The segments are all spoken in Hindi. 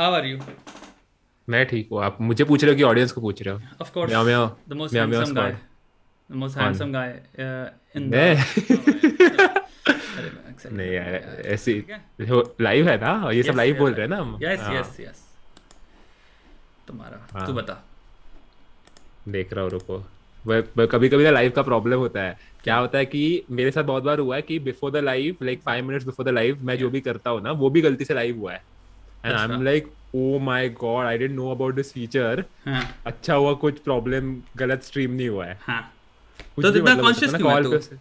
हाउ आर यू मैं ठीक हूँ। आप मुझे पूछ रहे हो कि ऑडियंस को पूछ रहे हो? Of course meow meow the most handsome guy the most handsome guy in accept नहीं यार कर- ऐसी लाइव है। ना? और ये सब लाइव बोल रहे हैं ना हम? यस यस यस तुम्हारा हाँ। तू बता। देख रहा हूँ रुको। कभी कभी ना लाइव का प्रॉब्लम होता है। क्या होता है कि मेरे साथ बहुत बार हुआ है कि before the live like five minutes before the live मैं जो भी करता हूँ ना वो भी गलती से लाइव हुआ है। अच्छा। I'm like oh my god I didn't know about this feature हाँ अच्छा हुआ कुछ प्रॉब्लम गलत स्ट्रीम नहीं हुआ है। हाँ। कुछ तो इतना मतलब conscious सकता है क्यों है तू?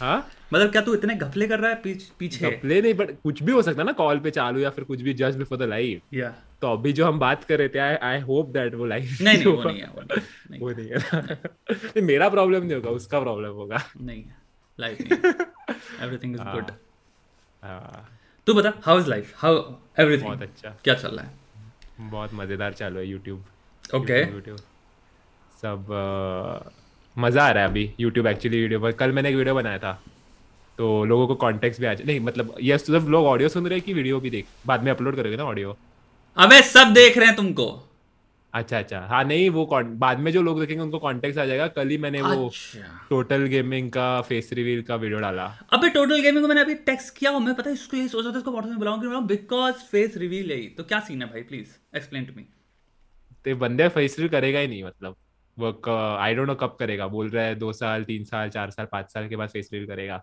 हाँ? मतलब क्या तू इतने घपले कर रहा है पीछ, पीछे? प्ले नहीं बट कुछ भी हो सकता है ना कॉल पे चालू या फिर कुछ भी जस्ट बिफोर द लाइव तो अभी जो हम बात कर रहे थे आई होप दैट वो लाइव नहीं नहीं वो नहीं है वो नहीं वो नहीं है। नहीं, मेरा प्रॉब्लम नहीं होगा उसका प्रॉब्लम होगा। नहीं एवरीथिंग इज़ गुड तू बता how is life how everything बहुत अच्छा। क्या चल रहा है? बहुत मज़ेदार चालू है यूट्यूब ओके सब uh, मज़ा आ रहा है अभी यूट्यूब एक्चुअली वीडियो पर। कल मैंने एक वीडियो बनाया था। तो लोगों को कॉन्टेक्ट भी आ जाए नहीं मतलब यस तो सब लोग ऑडियो सुन रहे हैं कि वीडियो भी देख बाद में अपलोड करोगे ना ऑडियो अबे सब देख रहे हैं तुमको। अच्छा अच्छा। हाँ नहीं वो बाद में जो लोग देखेंगे उनको कॉन्टेक्ट आ जाएगा। कल ही मैंने वो अच्छा। टोटल गेमिंग का फेस रिवील का वीडियो डाला। अबे टोटल गेमिंग को मैंने अभी टेक्स्ट किया हूँ मैं पता है इसको यही सोचा था इसको व्हाट्सएप में बुलाऊं कि बिकॉज़ फेस रिवील है तो क्या सीन है भाई प्लीज़ एक्सप्लेन टू मी तो बंदे फेस रिवील करेगा ही नहीं मतलब। वो आई डोंट नो कब करेगा। बोल रहा है दो साल तीन साल चार साल पाँच साल के बाद फेस रिवील करेगा।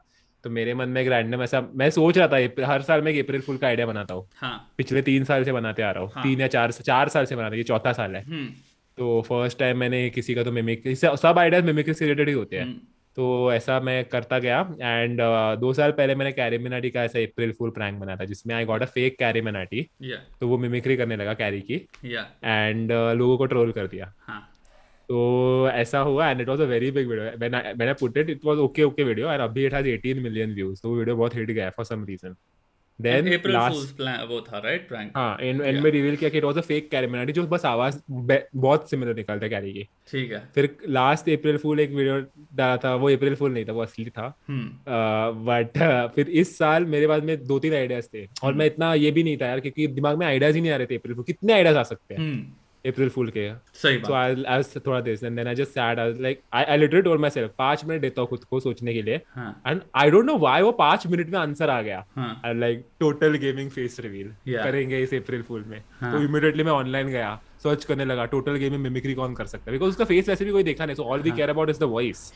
तो मेरे मन में एक रैंडम ऐसा मैं सोच रहा था हर साल मैं एक अप्रैल फुल का आइडिया बनाता हूँ। हाँ। पिछले तीन साल से बनाते आ रहा हूँ। हाँ। तीन या चार चार साल से बनाते ये चौथा साल है। हम्म। तो फ़र्स्ट टाइम मैंने किसी का तो मिमिक सब आइडियाज़ मिमिक्री से रिलेटेड ही होते हैं। हम्म, तो ऐसा मैं करता गया एंड uh, दो साल पहले मैंने कैरी मिनाटी का ऐसा अप्रैल फुल प्रैंक बनाया था जिसमें I got a fake Carry Minati तो वो मिमिक्री करने लगा कैरी की। एंड लोगों को ट्रोल कर दिया। हाँ। तो ऐसा हुआ and it was a very big video when I when I put it it was okay okay video and अभी इट हैज़ 18 मिलियन व्यूज़ तो वीडियो बहुत हिट गया for some reason then last fools plan वो था राइट प्रैंक हाँ एंड एंड में रिवील किया कि it was a fake CarryMinati जो बस आवाज़ बहुत सिमिलर निकलता है कैरी की। ठीक है। फिर लास्ट अप्रैल फूल एक वीडियो डाला था वो अप्रैल फूल नहीं था वो असली था। बट फिर इस साल मेरे पास में दो तीन आइडियाज़ थे। और मैं इतना ये भी नहीं था यार क्योंकि दिमाग में आइडियाज़ ही नहीं आ रहे थे अप्रैल फूल कितने आइडियाज़ आ सकते हैं? हम्म। अप्रैल फुल के थोड़ा देस एंड मिनट देता हूँ खुद को सोचने के लिए and I don't know why वो 5 मिनट में आंसर आ गया. Like total gaming face reveal करेंगे इस अप्रैल फूल में. हाँ. तो इमीडिएटली मैं ऑनलाइन गया. सर्च करने लगा टोटल गेम में मिमिक्री कौन कर सकता है? बिकॉज़ उसका फेस वैसे भी कोई देखा नहीं so all we care about is the voice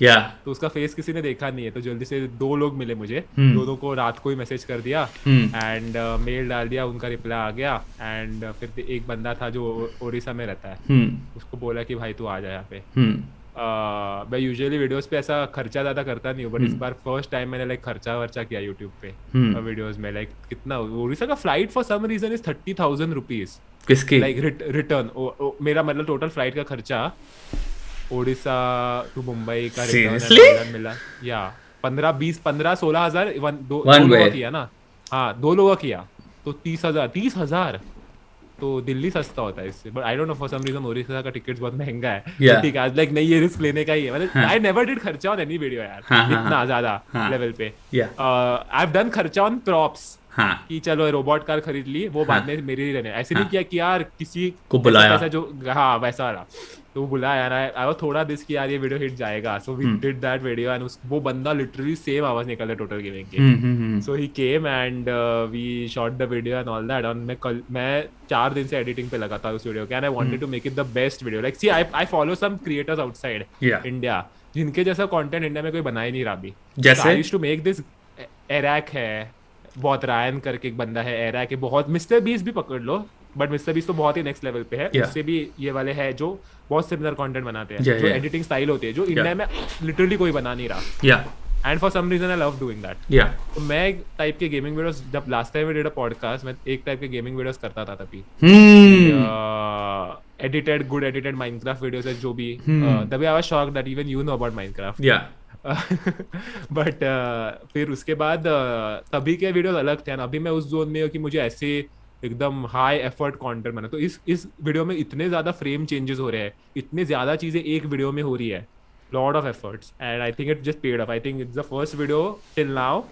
तो उसका फेस किसी ने देखा नहीं है तो जल्दी से दो लोग मिले मुझे। hmm. दोनों को रात को ही मैसेज कर दिया एंड hmm. मेल uh, डाल दिया उनका रिप्लाई आ गया एंड uh, फिर एक बंदा था जो ओडिशा में रहता है। hmm. उसको बोला कि भाई तू आ जा यहाँ पे। Uh, मैं यूजुअली वीडियोस पे ऐसा खर्चा ज़्यादा करता नहीं हूँ बट इस बार फ़र्स्ट टाइम मैंने लाइक खर्चा वर्चा किया यूट्यूब पे हम्म। वीडियोस में लाइक कितना उड़ीसा का flight for some reason is thirty thousand rupees किसकी? लाइक रिटर्न मेरा मतलब टोटल फ़्लाइट का खर्चा ओडिशा टू मुंबई का रिटर्न मिला या पंद्रह बीस पंद्रह सोलह हज़ार दो, दो लोगों किया ना। हाँ दो लोगों का किया तो तीस हज़ार तीस हज़ार। तो दिल्ली सस्ता होता है इससे। But I don't know for some reason Orissa का टिकट्स बहुत महँगा है। तो ठीक है लाइक नहीं ये रिस्क लेने का ही है। मतलब आई नेवर डिड खर्चा ऑन एनी वीडियो यार। हाँ, हाँ, इतना ज़्यादा हाँ. लेवल पे। आई हैव डन खर्चा ऑन प्रॉप्स हाँ। कि चलो रोबोट कार खरीद ली वो बाद में मेरे ही रहने। ऐसे नहीं हाँ. किया कि यार किसी को बुलाया। ऐसा जो हाँ वैसा वाला तो वो बुलाया यार आई वाज थोड़ा दिस कि यार ये वीडियो हिट जाएगा। So we. Did that video and वो बंदा लिटरली सेम आवाज़ निकल रहा टोटल गेमिंग के so he came and we shot the video and all that और मैं कल मैं चार दिन से एडिटिंग पे लगा था उस वीडियो के। And I wanted to make it the best video like see I I follow some creators outside India जिनके जैसा कंटेंट इंडिया में कोई बना ही नहीं रहा अभी। जैसे? टू मेक दिस एरैक है बहुत रायन करके एक बंदा है एरैक है बहुत मिस्टर बीस भी पकड़ लो बट मिस्टर बीस तो बहुत ही नेक्स्ट लेवल पे है। Yeah. उससे भी ये वाले है जो बहुत सिमिलर कंटेंट बनाते हैं Yeah, जो एडिटिंग yeah. स्टाइल होती है जो इंडिया में लिटरली कोई बना नहीं रहा। And for some reason I love doing that तो मैं एक टाइप के गेमिंग वीडियोस जब last time did a podcast मैं एक टाइप के गेमिंग वीडियोस करता था तभी। Edited good edited Minecraft videos है जो भी Hmm. तभी I was shocked that even you know about Minecraft but फिर उसके बाद uh, तभी के वीडियोस अलग थे and अभी मैं उस जोन में हूँ कि मुझे ऐसे एकदम हाई एफर्ट कंटेंट बना तो इस इस वीडियो में इतने ज़्यादा फ्रेम चेंजेस हो रहे हैं। इतनी ज़्यादा चीज़ें एक वीडियो में हो रही है। Lot of efforts and I think it just paid off I think it's the first video till now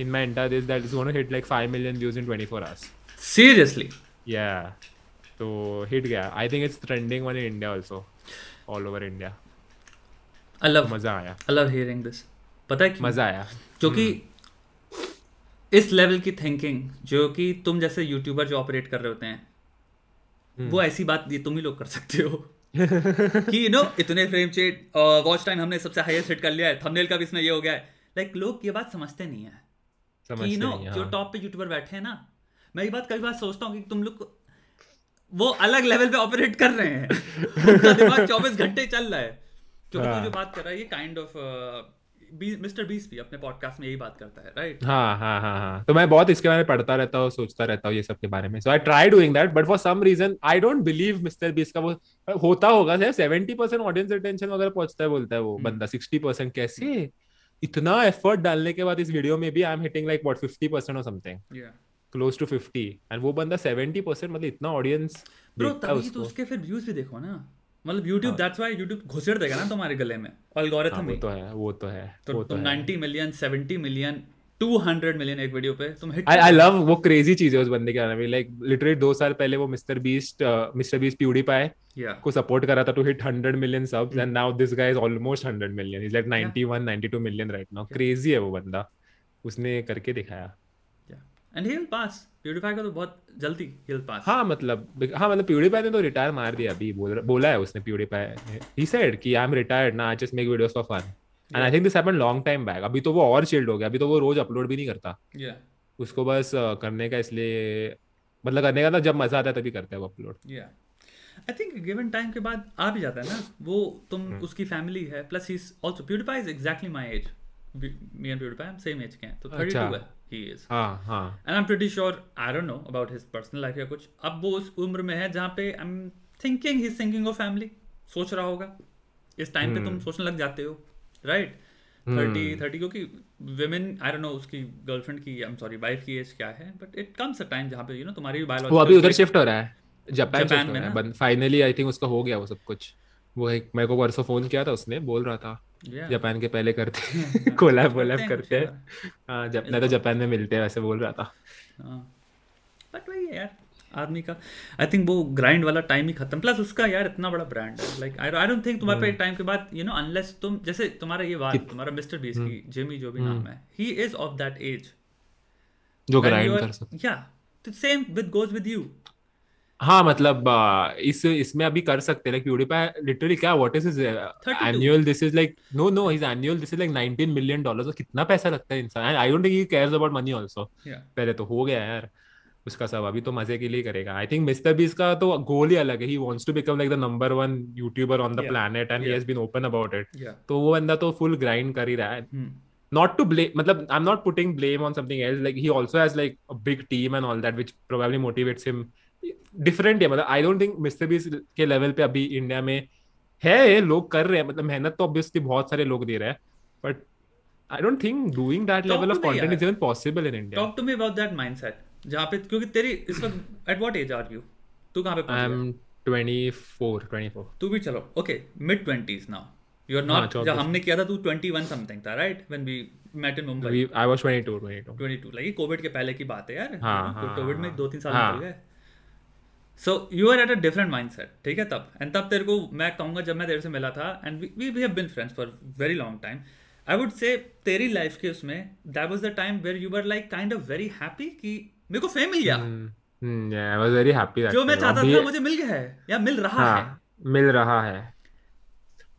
in my this that is going to hit like 5 million views in 24 hours. Seriously या तो हिट गया I think it's trending one in India also all over India I love मज़ा आया। आई लव हियरिंग दिस पता है क्यों? मज़ा आया। क्योंकि हम्म। इस लेवल की थिंकिंग जो कि तुम जैसे यूट्यूबर जो ऑपरेट कर रहे होते हैं हम्म। वो ऐसी बात ये तुम ही लोग कर सकते हो। कि यू नो इतने फ्रेम चेट वॉच टाइम हमने सबसे हाईएस्ट हिट कर लिया है थंबनेल का भी इसमें ये हो गया है। लाइक like, लोग ये बात समझते नहीं है। समझते यू नो नहीं, जो हाँ। टॉप पे यूट्यूबर बैठे हैं ना मैं ये बात कई बार सोचता हूँ कि तुम लोग वो अलग लेवल पे ऑपरेट कर रहे हैं। उनका दिमाग चौबीस घंटे चल रहा है। तू हाँ। जो बात कर रहा है ये काइंड ऑफ़ मिस्टर बीस भी अपने पॉडकास्ट में यही बात करता है राइट हाँ हाँ हाँ हाँ। तो मैं बहुत इसके बारे में पढ़ता रहता हूँ सोचता रहता हूँ ये सब के बारे में। So I try doing that but for some reason I don't believe Mister Beast का वो होता होगा शायद सेवेंटी परसेंट ऑडियंस अटेंशन वगैरह पहुँचता है बोलता है वो हम्म। बंदा सिक्सटी परसेंट कैसे? इतना एफर्ट डालने के बाद इस वीडियो में भी I am hitting like what fifty percent और something close to fifty and वो बंदा सेवेंटी परसेंट मतलब इतना ऑडियंस ब्रो तभी तो उसके। फिर व्यूज़ भी देखो ना। मतलब YouTube। दैट्स व्हाई YouTube घुसेड़ देगा ना तुम्हारे गले में एल्गोरिथम हाँ, वो तो है वो तो है तो वो तुम 90 मिलियन 70 मिलियन 200 मिलियन एक वीडियो पे तुम हिट आई लव वो क्रेजी चीज़ है उस बंदे के बारे में लाइक लिटरली दो साल पहले वो Mister Beast Mister Beast PewDiePie को सपोर्ट करा था to hit 100 million subs and now this guy is almost 100 million. He's like 91 92 million right now. Crazy है वो बंदा। उसने करके दिखाया। एंड ही पास प्यूरिफाई का तो बहुत जल्दी ही विल पास हाँ मतलब हाँ मतलब प्यूडीपाई ने तो रिटायर मार दिया अभी बोल बोला है उसने प्यूडीपाई ही सेड कि आई एम रिटायर्ड ना I just make videos for fun and I think this happened long time back अभी तो वो और चिल्ड हो गया अभी तो वो रोज अपलोड भी नहीं करता। या उसको बस करने का इसलिए मतलब करने का ना जब मज़ा आता है तभी करता है वो upload I think given time के बाद आ भी जाता है ना। वो तुम हम्म। उसकी फैमिली है plus he is also PewDiePie is exactly my age me and PewDiePie हम सेम एज के हैं तो 32 अच्छा। है। ही इज़ हाँ and I am pretty sure I don't know about his personal life या कुछ अब वो उस उम्र में है जहाँ पे I am thinking he thinking of family सोच रहा होगा। इस टाइम पे तुम सोचने लग जाते हो। राइट थर्टी थर्टी क्योंकि women आई डोंट नो उसकी गर्लफ्रेंड की आई एम सॉरी वाइफ की एज क्या है but it comes a time जहाँ पे यू नो तुम्हारी भी वो अभी उधर शिफ्ट हो रहा है। जापान हो में है। फाइनली आई थिंक उसका हो गया वो सब कुछ। वो एक मेरे को परसों फ़ोन किया था उसने बोल रहा था। Yeah. जापान के पहले करते कोलैब वोलैब करते हैं हाँ। जब नहीं तो जापान में मिलते हैं वैसे बोल रहा था। बट वही है यार आदमी का। आई थिंक वो ग्राइंड वाला टाइम ही खत्म। प्लस उसका यार इतना बड़ा ब्रांड है। Like I I don't think तुम्हारे पे एक टाइम के बाद यू नो अनलेस तुम जैसे तुम्हारा ये बात तुम्हारा मिस्टर बीस की जिमी जो भी नाम है he is of that age जो ग्राइंड कर सकते या same with goes with you हाँ मतलब इस इसमें अभी कर सकते हैं लाइक प्यूडीपाई लिटरली क्या what is his annual this is like no no his annual this is like 19 million dollars कितना पैसा लगता है इंसान I don't think he cares about money also पहले तो हो गया यार उसका सब अभी तो मज़े के लिए करेगा। आई थिंक मिस्टर बीस का तो गोल ही अलग है he wants to become like the number one YouTuber on the. Planet and he has been open about it तो वो बंदा तो फुल ग्राइंड कर ही रहा है। Not to blame मतलब I'm not putting blame on something else like he also has like a big team and all that which probably motivates him different है मतलब I don't think Mr. Beast के लेवल पे अभी इंडिया में है ये लोग कर रहे हैं मतलब मेहनत तो obviously बहुत सारे लोग दे रहे हैं but I don't think doing that Talk level to of me, content यार. is even possible in India. Talk to me about that mindset जहाँ पे क्योंकि तेरी इस वक्त at what age are you तू कहाँ पे पहुँच गया? I'm 24 24 तू भी चलो. Okay mid twenties now you are हाँ, नॉट जब हमने किया था तू ट्वेंटी वन समथिंग था right when we met in Mumbai We, I was 22 22 like COVID के पहले की बात है यार. हाँ, हाँ, कोविड में हाँ, दो तीन साल हाँ। निकल गए. So you are at a different mindset ठीक है तब। एंड तब तेरे को मैं कहूँगा जब मैं तेरे से मिला था and we we have been friends for very long time I would say तेरी लाइफ के उसमें that was the time where you were like kind of very happy कि मेरे को फेम मिल गया। Yeah, I was very happy जो मैं चाहता था मुझे मिल गया है या मिल रहा है हाँ। मिल रहा है।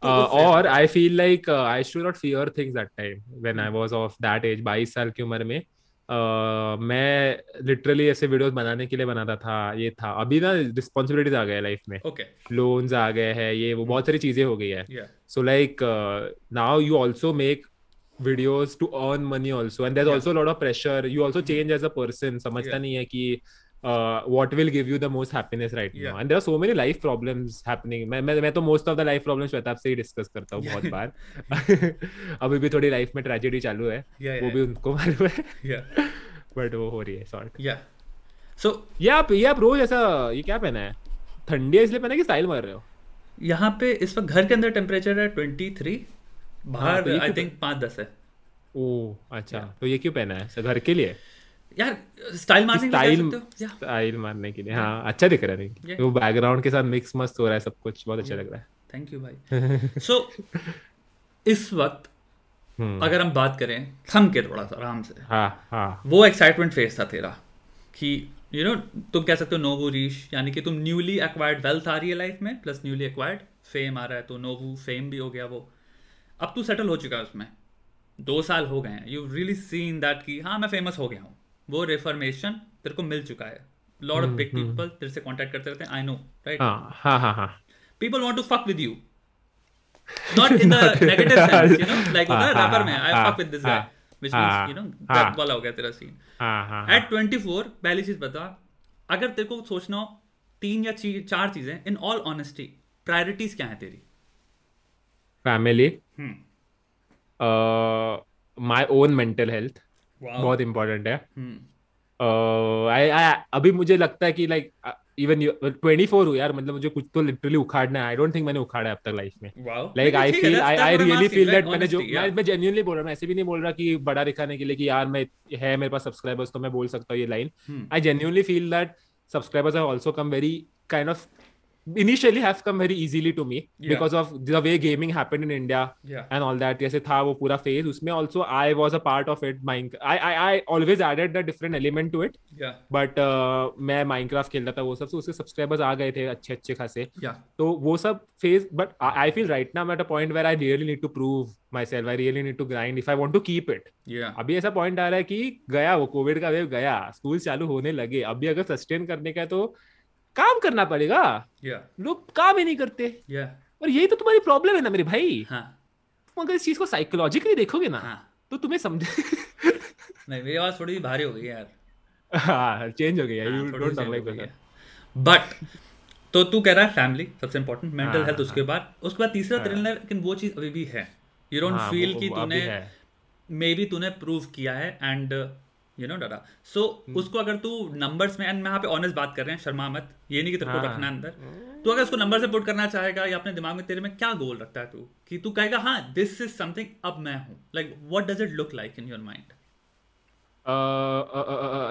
तो Uh, और I feel like I should not fear things that time when I was of that age 22 साल की उम्र में मैं लिटरली ऐसे वीडियोस बनाने के लिए बनाता था ये था। अभी ना रिस्पॉन्सिबिलिटीज आ गए लाइफ में। लोन्स आ गए हैं ये वो बहुत hmm. सारी चीज़ें हो गई है। So like now you also make videos to earn money also and also lot of pressure you also change as a person hmm. समझता नहीं है कि uh, what will give you the most happiness right Yeah. now and there are so many life problems happening. मैं मैं मैं तो most of the life problems Shwetab से ही डिस्कस करता हूँ बहुत बार। अभी भी थोड़ी लाइफ में ट्रेजेडी चालू है। या वो भी उनको मालूम है। या बट वो हो रही है सॉर्ट या सो ये आप ये आप रोज ऐसा ये क्या पहना है? ठंडी है इसलिए पहना कि स्टाइल मार रहे हो? यहाँ पे इस वक्त घर के अंदर टेम्परेचर है ट्वेंटी थ्री हाँ, बाहर तो ये आई क्यों- थिंक पाँच दस है। ओह अच्छा तो ये क्यों पहना है? घर के लिए? यार स्टाइल मारने के लिए स्टाइल सकते हो? या। स्टाइल मारने के लिए हाँ अच्छा दिख रहा है नहीं। वो बैकग्राउंड के साथ मिक्स मस्त हो रहा है सब कुछ बहुत अच्छा लग रहा है। थैंक यू भाई सो इस वक्त हम्म, अगर हम बात करें थम के थोड़ा सा आराम से। हाँ हाँ। वो एक्साइटमेंट फेस था तेरा कि यू नो तुम कह सकते हो नोवू रीश यानी कि तुम न्यूली एक्वायर्ड वेल्थ आ रही है लाइफ में प्लस न्यूली एक्वायर्ड फेम आ रहा है तो नोवू फेम भी हो गया वो। अब तू सेटल हो चुका है उसमें। दो साल हो गए हैं। यू रियली सीन दैट कि हाँ मैं फ़ेमस हो गया हूँ। वो रिफॉर्मेशन तेरे को मिल चुका है। लॉर्ड ऑफ़ बिग पीपल तेरे से कॉन्टेक्ट करते रहते हैं आई नो राइट हाँ हाँ हाँ people want to fuck with you not in दिव लाइक रैपर में I fuck with my own mental health बहुत इंपॉर्टेंट है। आई आई अभी मुझे लगता है कि लाइक इवन ट्वेंटी फोर हूँ यार मतलब मुझे कुछ तो लिटरली उखाड़ना है। आई डोंट थिंक मैंने उखाड़ा है अब तक लाइफ में। Like I feel I I really feel that मैंने जो मैं yeah. मैं जेन्युइनली बोल रहा हूँ ऐसे भी नहीं बोल रहा कि बड़ा दिखाने के लिए कि यार मैं है मेरे पास सब्सक्राइबर्स तो मैं बोल सकता हूँ ये line I genuinely feel that subscribers have also come very kind of initially have come very easily to me Yeah. because of the way gaming happened in India yeah. and all that जैसे था वो पूरा phase उसमें also I was a part of it Mine I I I always added the different element to it Yeah, but uh, मैं Minecraft खेलता था वो सब so उसके subscribers आ गए थे अच्छे अच्छे खासे yeah, तो वो सब phase but I, I feel right now I'm at a point where I really need to prove myself I really need to grind if I want to keep it yeah. अभी ऐसा पॉइंट आ रहा है कि गया वो कोविड का वेव गया स्कूल चालू होने लगे अभी अगर सस्टेन करने का है तो काम करना पड़ेगा। Yeah, लोग काम ही नहीं करते। Yeah. और यही तो तुम्हारी प्रॉब्लम है ना मेरे भाई। हाँ, तुम अगर इस चीज़ को साइकोलॉजिकली देखोगे ना हाँ. तो तुम्हें समझे। नहीं मेरी आवाज़ थोड़ी भारी हो गई यार। हाँ चेंज हो गया हाँ, यू डोंट गई है। बट तो तू कह रहा है फैमिली सबसे इंपॉर्टेंट मेंटल हेल्थ उसके। बाद। उसके बाद तीसरा हाँ। लेकिन वो चीज़ अभी भी है। यू डोंट फील कि तूने मे बी तूने प्रूव किया है and you know data so. उसको अगर तू नंबर्स में एंड मैं यहाँ पे ऑनेस्ट बात कर रहे हैं शर्मा मत। ये नहीं कि तेरे को हाँ। रखना अंदर। तू अगर उसको नंबर से पुट करना चाहेगा या अपने दिमाग में तेरे में क्या गोल रखता है तू? कि तू कहेगा हाँ दिस इज़ समथिंग अब मैं हूँ। Like what does it look like in your mind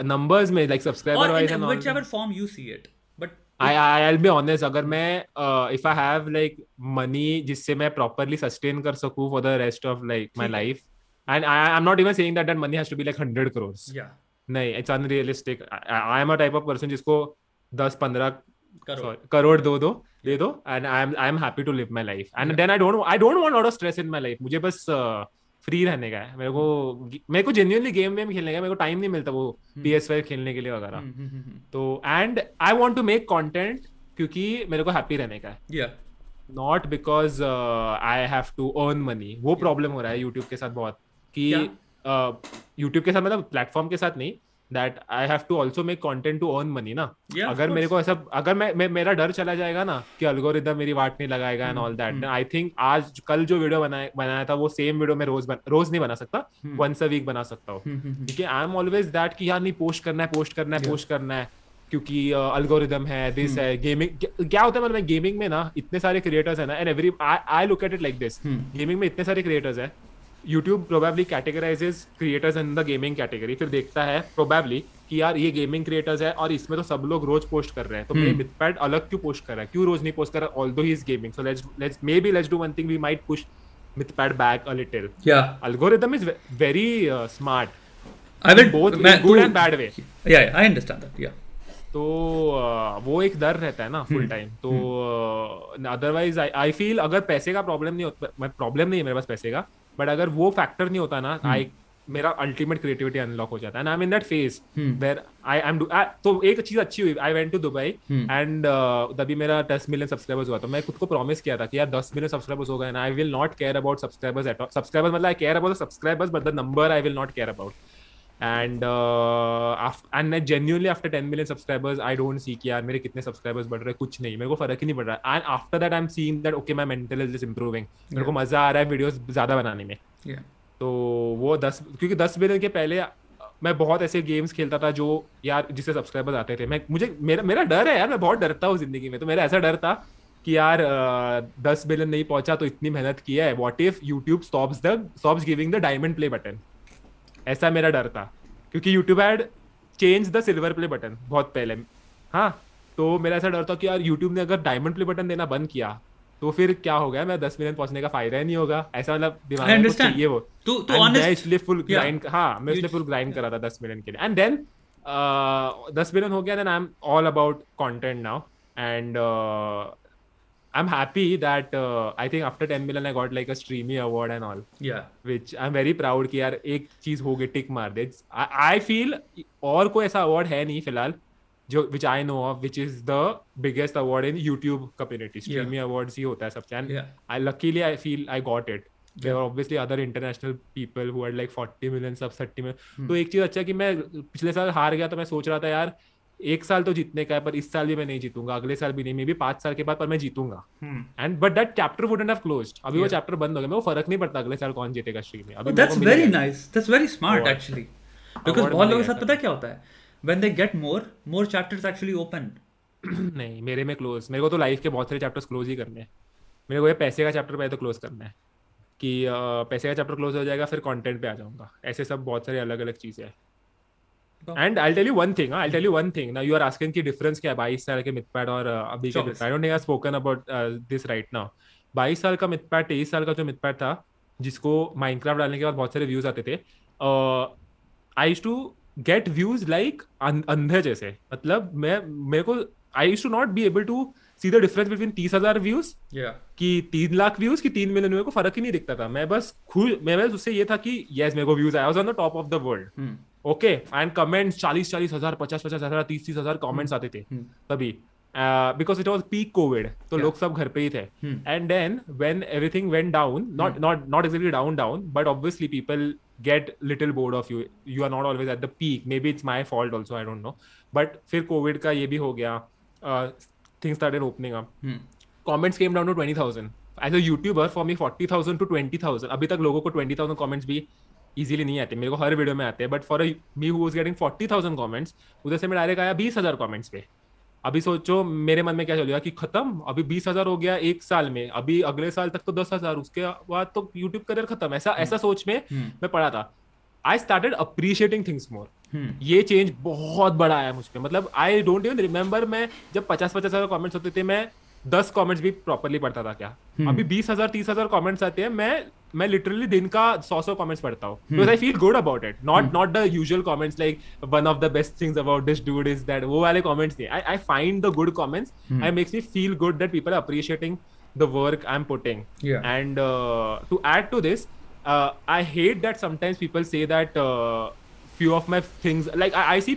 numbers में like subscriber wise and whichever form you see it but I I I'll be honest अगर मैं if I have like money जिससे मैं प्रॉपरली सस्टेन कर सकूँ for the rest of like my life I I am not even saying that that money has to be like 100 crores. या नहीं it's unrealistic I am a type of person जिसको 10 15 करो sorry, करोड़ दो दो दे दो and I am I am happy to live my life and Yeah. Then I don't I don't want lot of stress in my life मुझे बस फ्री रहने का है। मेरे को मेरे को जेन्युइनली गेम में खेलने का मेरे को टाइम नहीं मिलता वो Hmm. PS5 खेलने के लिए वगैरह। हम्म, हम्म, हम्म, तो and I want to make content क्योंकि मेरे को हैप्पी रहने का है। Not because I have to earn money वो प्रॉब्लम हो रहा है यूट्यूब के साथ बहुत। कि यूट्यूब के साथ मतलब प्लेटफॉर्म के साथ नहीं that I have to also make content to earn money ना Yeah, अगर मेरे को ऐसा अगर मैं, मैं मेरा डर चला जाएगा ना कि अलगोरिदम मेरी वाट नहीं लगाएगा and hmm, all that hmm. I think आज कल जो वीडियो बनाया बनाया था वो सेम वीडियो मैं रोज बन, रोज नहीं बना सकता हम्म। वंस अ वीक बना सकता हूँ hmm, hmm, hmm, I am always that कि यार नहीं पोस्ट करना है पोस्ट करना है Yeah. पोस्ट करना है क्योंकि अल्गोरिदम है दिस Hmm. है गेमिंग क्या होता है मतलब गेमिंग में ना इतने सारे क्रिएटर्स है ना and every I look at it like this hmm, gaming में इतने सारे क्रिएटर्स है YouTube probably categorises creators in the gaming category फिर देखता है प्रोबेबली कि यार ये गेमिंग क्रिएटर्स है और इसमें तो सब लोग रोज पोस्ट कर रहे हैं तो मेरे Hmm. मिथपैड अलग क्यों पोस्ट कर रहा है क्यों रोज नहीं पोस्ट कर रहा although he is gaming so let's let's maybe let's do one thing we might push Mythpat back a little yeah. algorithm is ve- very uh, smart I will both मैं in good तू- and bad way Yeah, yeah, I understand that. Yeah. तो uh, वो एक डर रहता है ना फुल हम्म, टाइम तो अदरवाइज़ आई फील अगर पैसे का प्रॉब्लम नहीं होता प्रॉब्लम नहीं है मेरे पास पैसे का बट अगर वो फैक्टर नहीं होता ना आई मेरा अल्टीमेट क्रिएटिविटी अनलॉक हो जाता है। I am in that phase where I am तो एक चीज़ अच्छी हुई I went to Dubai and तभी मेरा दस मिलियन सब्सक्राइबर्स हुआ। था मैं खुद को प्रॉमिस किया था कि यार दस मिलियन सब्सक्राइबर्स हो गए। I will not care about subscribers at subscribers मतलब I care about subscribers but the number I will not care about and and genuinely after ten million subscribers I don't see कि यार मेरे कितने सब्सक्राइबर्स बढ़ रहे हैं कुछ नहीं मेरे को फ़र्क ही नहीं पड़ रहा। है and after that I am seeing that okay my mental is improving मेरे को मज़ा आ रहा है वीडियोस ज़्यादा बनाने में। Yeah. तो वो दस क्योंकि दस मिलियन के पहले मैं बहुत ऐसे गेम्स खेलता था जो यार जिससे सब्सक्राइबर्स आते थे। मैं मुझे मेरा मेरा डर है यार मैं बहुत डरता हूँ ज़िंदगी में। तो मेरा ऐसा डर था कि यार दस बिलियन नहीं पहुँचा तो इतनी मेहनत की है। What if YouTube stops the stops giving the diamond play button ऐसा मेरा डर था क्योंकि YouTube had change the silver play button बहुत पहले। हाँ तो मेरा ऐसा डर था कि यार यूट्यूब ने अगर डायमंड प्ले बटन देना बंद किया तो फिर क्या हो गया? मैं दस मिलियन पहुँचने का फ़ायदा ही नहीं होगा। ऐसा मतलब दिमाग में चाहिए वो। तो तो मैं इसलिए फुल Yeah. ग्राइंड हाँ मैं इसलिए फुल ग्राइंड कर था दस मिलियन के लिए। एंड देन दस मिलियन हो गया then I am all about content now and I am happy that I think after ten million I got like a Streamy award and all या विच आई एम वेरी कि यार एक चीज़ हो गई टिक मार दे। आई फील और कोई ऐसा अवार्ड है नहीं फ़िलहाल जो which I know of which is the biggest award in YouTube community Streamy awards ही होता है I luckily I feel I got it. There were obviously other international people who had like 40 million subs 30 million. तो एक चीज़ अच्छा कि मैं पिछले साल हार गया तो मैं सोच रहा था यार एक साल तो जीतने का है पर इस साल भी मैं नहीं जीतूँगा अगले साल भी नहीं मे भी पाँच साल के बाद पर मैं जीतूँगा। And but that chapter wouldn't have closed अभी वो चैप्टर बंद हो गया मेरे को फ़र्क नहीं पड़ता अगले साल कौन जीतेगा स्ट्रीम में। अभी that's very nice that's very smart actually because बहुत लोगों के साथ पता क्या होता है? When they get more more chapters actually open नहीं मेरे में क्लोज मेरे को तो लाइफ के बहुत सारे चैप्टर्स क्लोज ही करने हैं। मेरे को ये पैसे का चैप्टर पहले तो क्लोज करना है। कि पैसे का चैप्टर क्लोज हो जाएगा फिर कंटेंट पे आ जाऊँगा। ऐसे सब बहुत सारे अलग अलग चीज़ें हैं। And I tell you one thing I tell you one thing ना यू आर आस्किंग की डिफरेंस क्या है? बाईस साल के मिथपैड और अभी के I don't think I spoken about this right now बाईस साल का मिथपैड तेईस साल का जो मिथपैड था जिसको माइनक्राफ्ट डालने के बाद बहुत सारे व्यूज़ आते थे I to get views like अंधे जैसे। मतलब मैं मेरे को I use to not be able to see the difference between तीस हज़ार व्यूज़ कि तीन लाख व्यूज़ की तीन मिलियन को फ़र्क ही नहीं दिखता था। मैं बस खुश मैं बस उससे ये था कि यस मेरे को व्यूज़ आया। On the top of the world okay and comments चालीस चालीस हज़ार पचास पचास हज़ार तीस तीस हज़ार कॉमेंट्स आते थे Hmm. तभी। Because it was peak COVID तो लोग सब घर पे ही थे. And then when everything went down not not not actually down down but obviously people get little bored of you you are not always at the peak maybe it's my fault also I don't know but फिर कोविड का ये भी हो गया। Things started opening up comments came down to 20,000. As a YouTuber, for me, 40,000 to 20,000. अभी तक लोगों को 20,000 comments भी इजीली नहीं आते मेरे को हर वीडियो में आते हैं but for me who was getting 40,000 comments उधर से मैं डायरेक्ट आया 20,000 कमेंट्स पे। अभी सोचो मेरे मन में क्या चलेगा कि खत्म अभी 20,000 हो गया एक साल में अभी अगले साल तक तो 10,000 उसके बाद तो यूट्यूब करियर खत्म ऐसा ऐसा सोच में मैं पढ़ा था। I started appreciating things more ये चेंज बहुत बड़ा आया मुझ पे। मतलब आई डोंट इवन रिमेम्बर मैं जब पचास पचास हज़ार कॉमेंट्स होते थे मैं दस कॉमेंट्स भी प्रॉपरली पढ़ता था क्या। अभी बीस हज़ार तीस हज़ार कॉमेंट्स आते हैं मैं मैं लिटरली दिन का सौ सौ कमेंट्स पढ़ता हूँ। Because I feel good about it not not the usual comments like one of the best things about this dude is that वो वाले कमेंट्स नहीं। I I find the good comments I makes me feel good that people appreciating the work I am putting and to add to add I this uh, i hate that sometimes people say that uh, few of my things like i, I see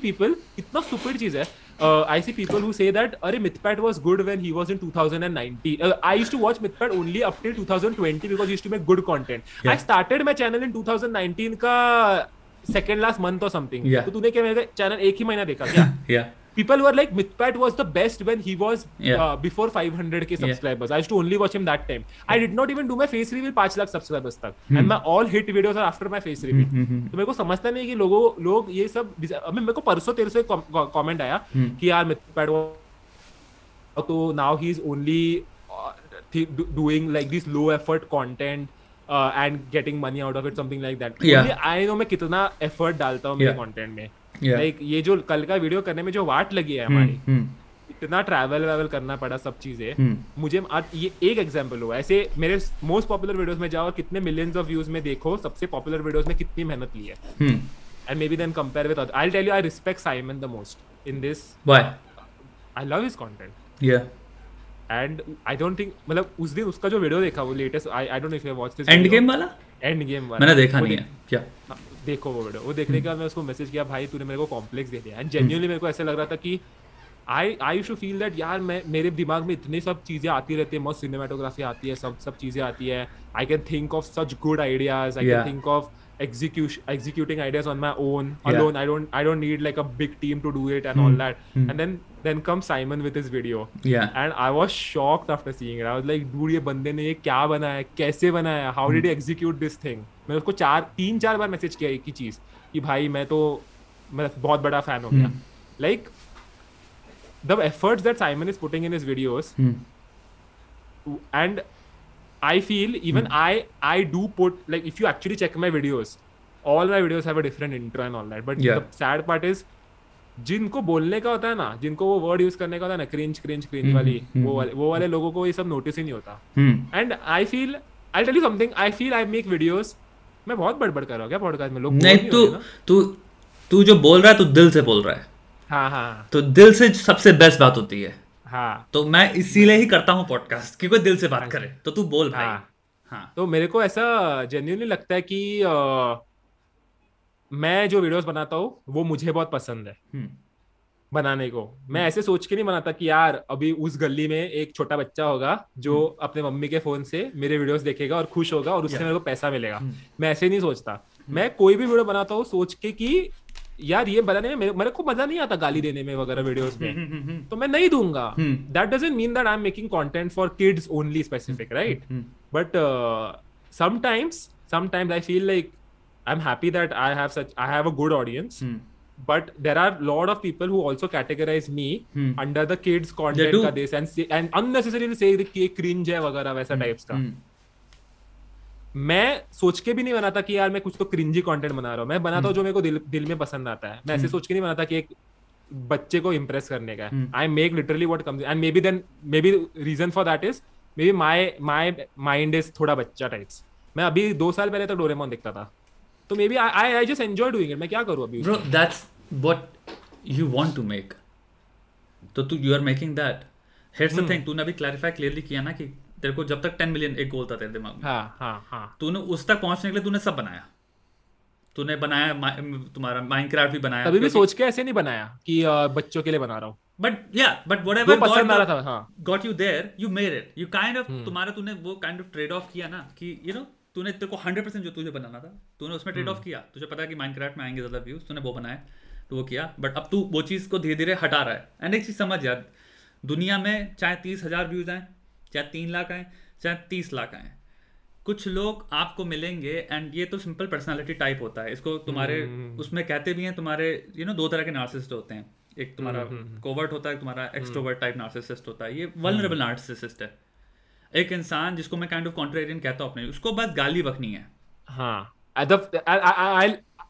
uh, I see people who say that Arey Mythpad was good when he was in 2019. Uh, I used to watch Mythpad only up till 2020 because he used to make good content. Yeah. I started my channel in 2019 का second last month or something. Yeah. तो तूने क्या मेरे चैनल एक ही महीना देखा क्या? या people were like Mythpat was the best when he was Yeah. uh, before 500k subscribers. Yeah. I used to only watch him that time. I did not even do my face reveal 5 lakh subscribers तक. And my all hit videos are after my face reveal. तो मेरे को समझता नहीं है कि लोगों लोग ये सब अभी मेरे को परसों तेरे से कमेंट आया कि यार Mythpat तो now he's only uh, th- do- doing like this low effort content uh, and getting money out of it something like that. Yeah. Only I know मैं कितना effort डालता हूँ मेरे content में. लाइक ये जो कल का वीडियो करने में जो वाट लगी है हमारी इतना ट्रैवल वैवल करना पड़ा सब चीज़ें। मुझे आज ये एक एग्जांपल हुआ। ऐसे मेरे मोस्ट पॉपुलर वीडियोस में जाओ कितने मिलियंस ऑफ़ व्यूज़ में देखो सबसे पॉपुलर वीडियोस में कितनी मेहनत ली है। And maybe then compare with I tell you I respect Simon the most in this why I love his content या एंड आई डोंट थिंक मतलब उस दिन उसका जो वीडियो देखा वो latest I I don't know if you watch this end game वाला? एंड गेम वाला। मैंने देखा नहीं है। क्या? देखो वो वीडियो वो देखने के बाद मैं उसको मैसेज किया भाई तूने मेरे को कॉम्प्लेक्स दे दिया एंड जेन्युइनली मेरे को ऐसा लग रहा था कि I I should feel that यार मैं मेरे दिमाग में इतनी सब चीज़ें आती रहती है मस्त सिनेमाटोग्राफी आती है सब सब चीज़ें आती है I can think of such good ideas I can think of execution executing ideas on my own alone Yeah. i don't i don't need like a big team to do it and mm. all that mm. and then then comes simon with his video या and i was shocked after seeing it i was like dude ये बंदे ने ये क्या बनाया कैसे बनाया how did he execute this thing मैंने उसको चार तीन चार बार मैसेज किया एक ही चीज़ कि भाई मैं तो मैं बहुत बड़ा फ़ैन हो गया like the efforts that simon is putting in his videos and i feel even i i do put like if you actually check my videos all my videos have a different intro and all that but Yeah. the sad part is जिनको बोलने का होता है ना जिनको वो वर्ड यूज़ करने का होता है ना क्रिंज क्रिंज क्रिंज वाली वो वाले वो वाले लोगों को ये सब नोटिस ही नहीं होता। And I feel I tell you something I feel I make videos मैं बहुत बड़बड़ कर रहा हूँ क्या पॉडकास्ट में? लोग नहीं तू तू तू जो बोल रहा है तू दिल से बोल रहा है। हाँ हाँ। तो दिल से सबसे बेस्ट बात होती है। हाँ। तो मैं इसीलिए ही करता हूँ पॉडकास्ट कि कोई दिल से बात करे। तो तू बोल भाई। हाँ। हाँ। तो मेरे को ऐसा जेन्यूनली लगता है कि मैं जो वीडियोस बनाता हूँ वो मुझे बहुत पसंद है। हम्म, बनाने को। मैं ऐसे सोच के नहीं बनाता कि यार अभी उस गली में एक छोटा बच्चा होगा जो अपने मम्मी के फ़ोन से मेरे वीडियोस देखेगा और खुश होगा और उससे. मेरे को पैसा मिलेगा। हम्म। मैं ऐसे नहीं सोचता। मैं कोई भी वीडियो बनाता हूँ सोच के कि यार ये बनाने में मेरे, को मज़ा नहीं आता गाली देने में वगैरह वीडियोस में। हम्म, हम्म, हम्म, तो मैं नहीं दूँगा। हम्म। That doesn't mean that I am making content for kids only specific right but sometimes sometimes i feel like i'm happy that i have such i have a good audience hmm, but there are a lot of people who also categorize me Hmm. under the kids content. का this and say, and unnecessarily say कि cringe है वगैरह वैसा टाइप्स का। हम्म, मैं सोच के भी नहीं बनाता कि यार मैं कुछ तो क्रिंजी कंटेंट बना रहा हूँ। मैं बनाता हूँ जो मेरे को दिल दिल में पसंद आता है। मैं ऐसे Hmm. सोच के नहीं बनाता कि एक बच्चे को इम्प्रेस करने का Hmm. I make literally what comes and maybe then maybe reason for that is maybe my my mind is थोड़ा बच्चा टाइप्स मैं अभी दो साल पहले तो डोरेमोन देखता था। तो maybe I I just enjoy doing it मैं क्या करूँ अभी Bro, that's what you want to make. तो तू you are making that here's the. Thing तूने अभी क्लैरिफाई क्लियरली किया ना कि तेरे को जब तक 10 मिलियन एक गोल था तेरे दिमाग में। हाँ हाँ हाँ। तूने उस तक पहुँचने के लिए तूने सब बनाया। तूने बनाया तुम्हारा माइनक्राफ्ट भी बनाया कभी भी सोच के ऐसे नहीं बनाया कि बच्चों के लिए बना रहा हूँ। बट या बट जो व्हाटएवर पसंद आ रहा था got you there you made it you kind. Of तुम्हारा तूने वो काइंड ऑफ़ ट्रेड ऑफ़ किया ना कि यू नो तूने तेरे को 100% जो तुझे बनाना था तूने उसमें ट्रेड हम्म। ऑफ़ किया। तुझे पता है कि माइनक्राफ्ट में आएँगे ज़्यादा व्यूज़ तूने वो बनाया तो वो किया। बट अब तू वो चीज़ को धीरे धीरे हटा रहा है। एंड एक चीज़ समझ यार दुनिया में चाहे तीस हज़ार व्यूज़ आए चाहे तीन लाख आए चाहे तीस लाख आए कुछ लोग आपको मिलेंगे एंड ये तो सिंपल पर्सनालिटी टाइप होता है। इसको तुम्हारे हम्म। उसमें कहते भी हैं तुम्हारे यू नो दो तरह के नार्सिसिस्ट होते हैं। एक तुम्हारा हम्म, कोवर्ट होता है तुम्हारा एक्सट्रोवर्ट टाइप नार्सिसिस्ट होता है। ये वनरेबल नार्सिसिस्ट है। एक इंसान जिसको मैं काइंड ऑफ़ कॉन्ट्रेरियन कहता हूँ अपने उसको बस गाली बकनी है। हाँ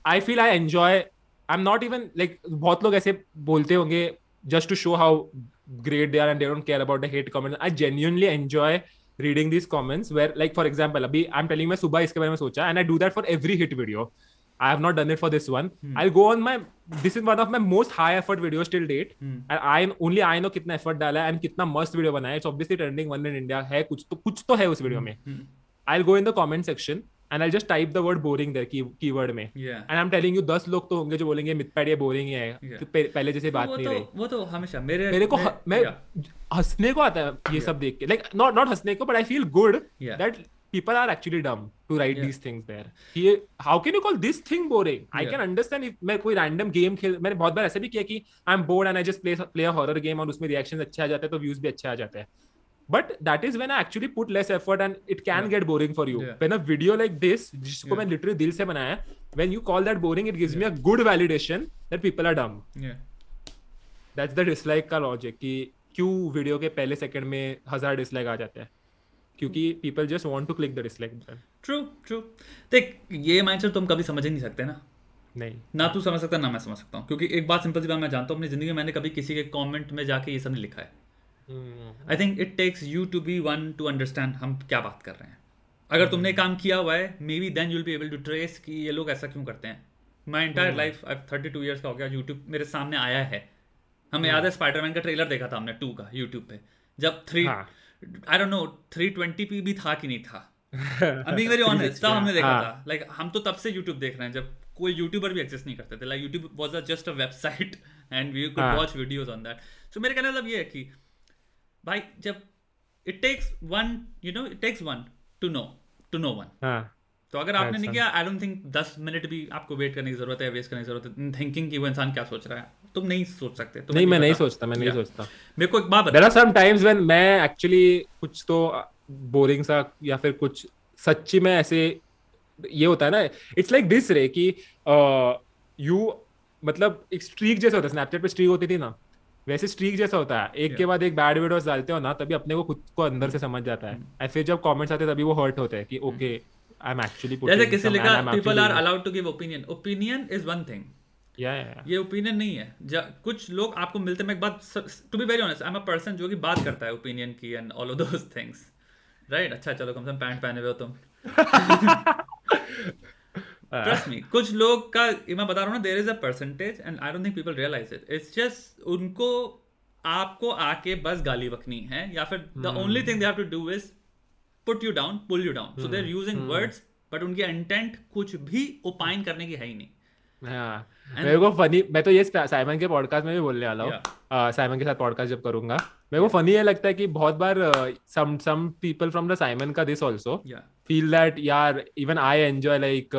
I feel I enjoy I am not even like बहुत लोग ऐसे बोलते होंगे just to show how great they are and they don't care about the hate comment I genuinely enjoy reading these comments where like for example, अभी आई एम टेलिंग मैं सुबह इसके बारे में सोचा and I do that for every hit video I have not done it for this one. Hmm. I'll go on my. This is one of my most high effort videos till date. Hmm. And I only I know कितना effort डाला है and कितना मस्त वीडियो बनाया है. It's obviously trending one in India है कुछ तो कुछ तो है उस वीडियो में. Hmm. I'll go in the comment section and I'll just type the word boring there key keyword में. Yeah. And I'm telling you दस लोग तो होंगे जो बोलेंगे मिथपैड ये बोरिंग है Yeah. तो पह- पहले जैसे बात नहीं तो रही वो तो हमेशा मेरे मेरे को ह- मैं. हंसने को आता है ये सब देख के लाइक नॉट नॉट हंसने को but I feel good Yeah. People are actually dumb too right Yeah. Things there ये how can you call this thing boring I Yeah. Can understand if मैं कोई रैंडम गेम खेल मैंने बहुत बार ऐसे भी किया कि I am bored and I just play play a horror game और उसमें रिएक्शंस अच्छे आ जाते हैं तो व्यूज़ भी अच्छे आ जाते हैं but that is when I actually put less effort and it can get boring for you Yeah. When a video like this जिसको Yeah. मैं लिटरली दिल से बनाया when you call that boring it gives me a good validation that people are dumb Yeah. That's the dislike का लॉजिक कि क्यों वीडियो के पहले सेकंड में हज़ार डिसलाइक आ जाते हैं क्योंकि people just want to click the dislike button true true देख ये माइंडसेट तुम कभी समझ ही नहीं सकते ना। नहीं। ना तू समझ सकता ना मैं समझ सकता हूँ। क्योंकि एक बात सिंपल सी बात मैं जानता हूँ अपनी ज़िंदगी में मैंने कभी किसी के कमेंट में जाके ये सब नहीं लिखा है। हम्म, I think it takes you to be one to understand हम क्या बात कर रहे हैं। अगर तुमने काम किया हुआ है may be then you'll be able to trace कि ये लोग ऐसा क्यों करते हैं। My entire life I thirty two years का हो गया यूट्यूब मेरे सामने आया है। हमें याद है स्पाइडरमैन का ट्रेलर देखा था हमने टू का यूट्यूब पे। जब थ्री हाँ। I don't know three twenty P भी था कि नहीं था? आई बीइंग वेरी ऑनेस्ट तब हमने देखा हाँ। था। लाइक हम तो तब से यूट्यूब देख रहे हैं जब कोई यूट्यूबर भी एक्सेस नहीं करते थे। Like YouTube was a just a website and we could. Watch videos on that so मेरे कहने मतलब ये है कि भाई जब it takes one you know it takes one to know to know one तो अगर आपने नहीं किया आई डोंट थिंक दस मिनट भी आपको वेट करने की ज़रूरत है वेस्ट करने की ज़रूरत है थिंकिंग कि वो इंसान क्या सोच रहा है। तुम नहीं सोच सकते तुम्हें नहीं मैं नहीं सोचता मैं नहीं सोचता। मेरे को एक बात बता आर सम टाइम्स व्हेन मैं एक्चुअली कुछ तो बोरिंग सा या फिर कुछ सच्ची में ऐसे ये होता है ना इट्स लाइक दिस रे कि यू मतलब एक स्ट्रीक जैसा होता है स्नैपचैट पे स्ट्रीक होती थी ना वैसे स्ट्रीक जैसा होता है। एक yeah. के बाद एक बैड वीडियोस डालते हो ना तभी अपने को खुद को अंदर से समझ जाता है। Hmm. ऐसे जब कमेंट्स आते हैं तभी वो हर्ट होते हैं कि ओके आई एम एक्चुअली जैसे किसी लिखा people are allowed to give opinion opinion is one thing या ओपिनियन नहीं है। कुछ लोग आपको मिलते मैं एक बात to be very honest I am a person जो कि बात करता है ओपिनियन की and all of those things right अच्छा चलो कम से कम पैंट पहने हुए हो तुम। ट्रस्ट मी कुछ लोग का मैं बता रहा हूँ ना there is a percentage and I don't think people realize it it's just उनको आपको आके बस गाली बकनी है या फिर the only thing they have to do is put you down pull you down so they are using words but उनकी इंटेंट कुछ भी ओपाइन करने की है ही नहीं। हाँ। मेरे को फनी मैं तो ये साइमन के पॉडकास्ट में भी बोलने वाला हूँ। साइमन के साथ पॉडकास्ट जब करूँगा। मेरे को फनी ये लगता है कि बहुत बार some some people from the Simon का दिस ऑल्सो फील दैट यार even I enjoy like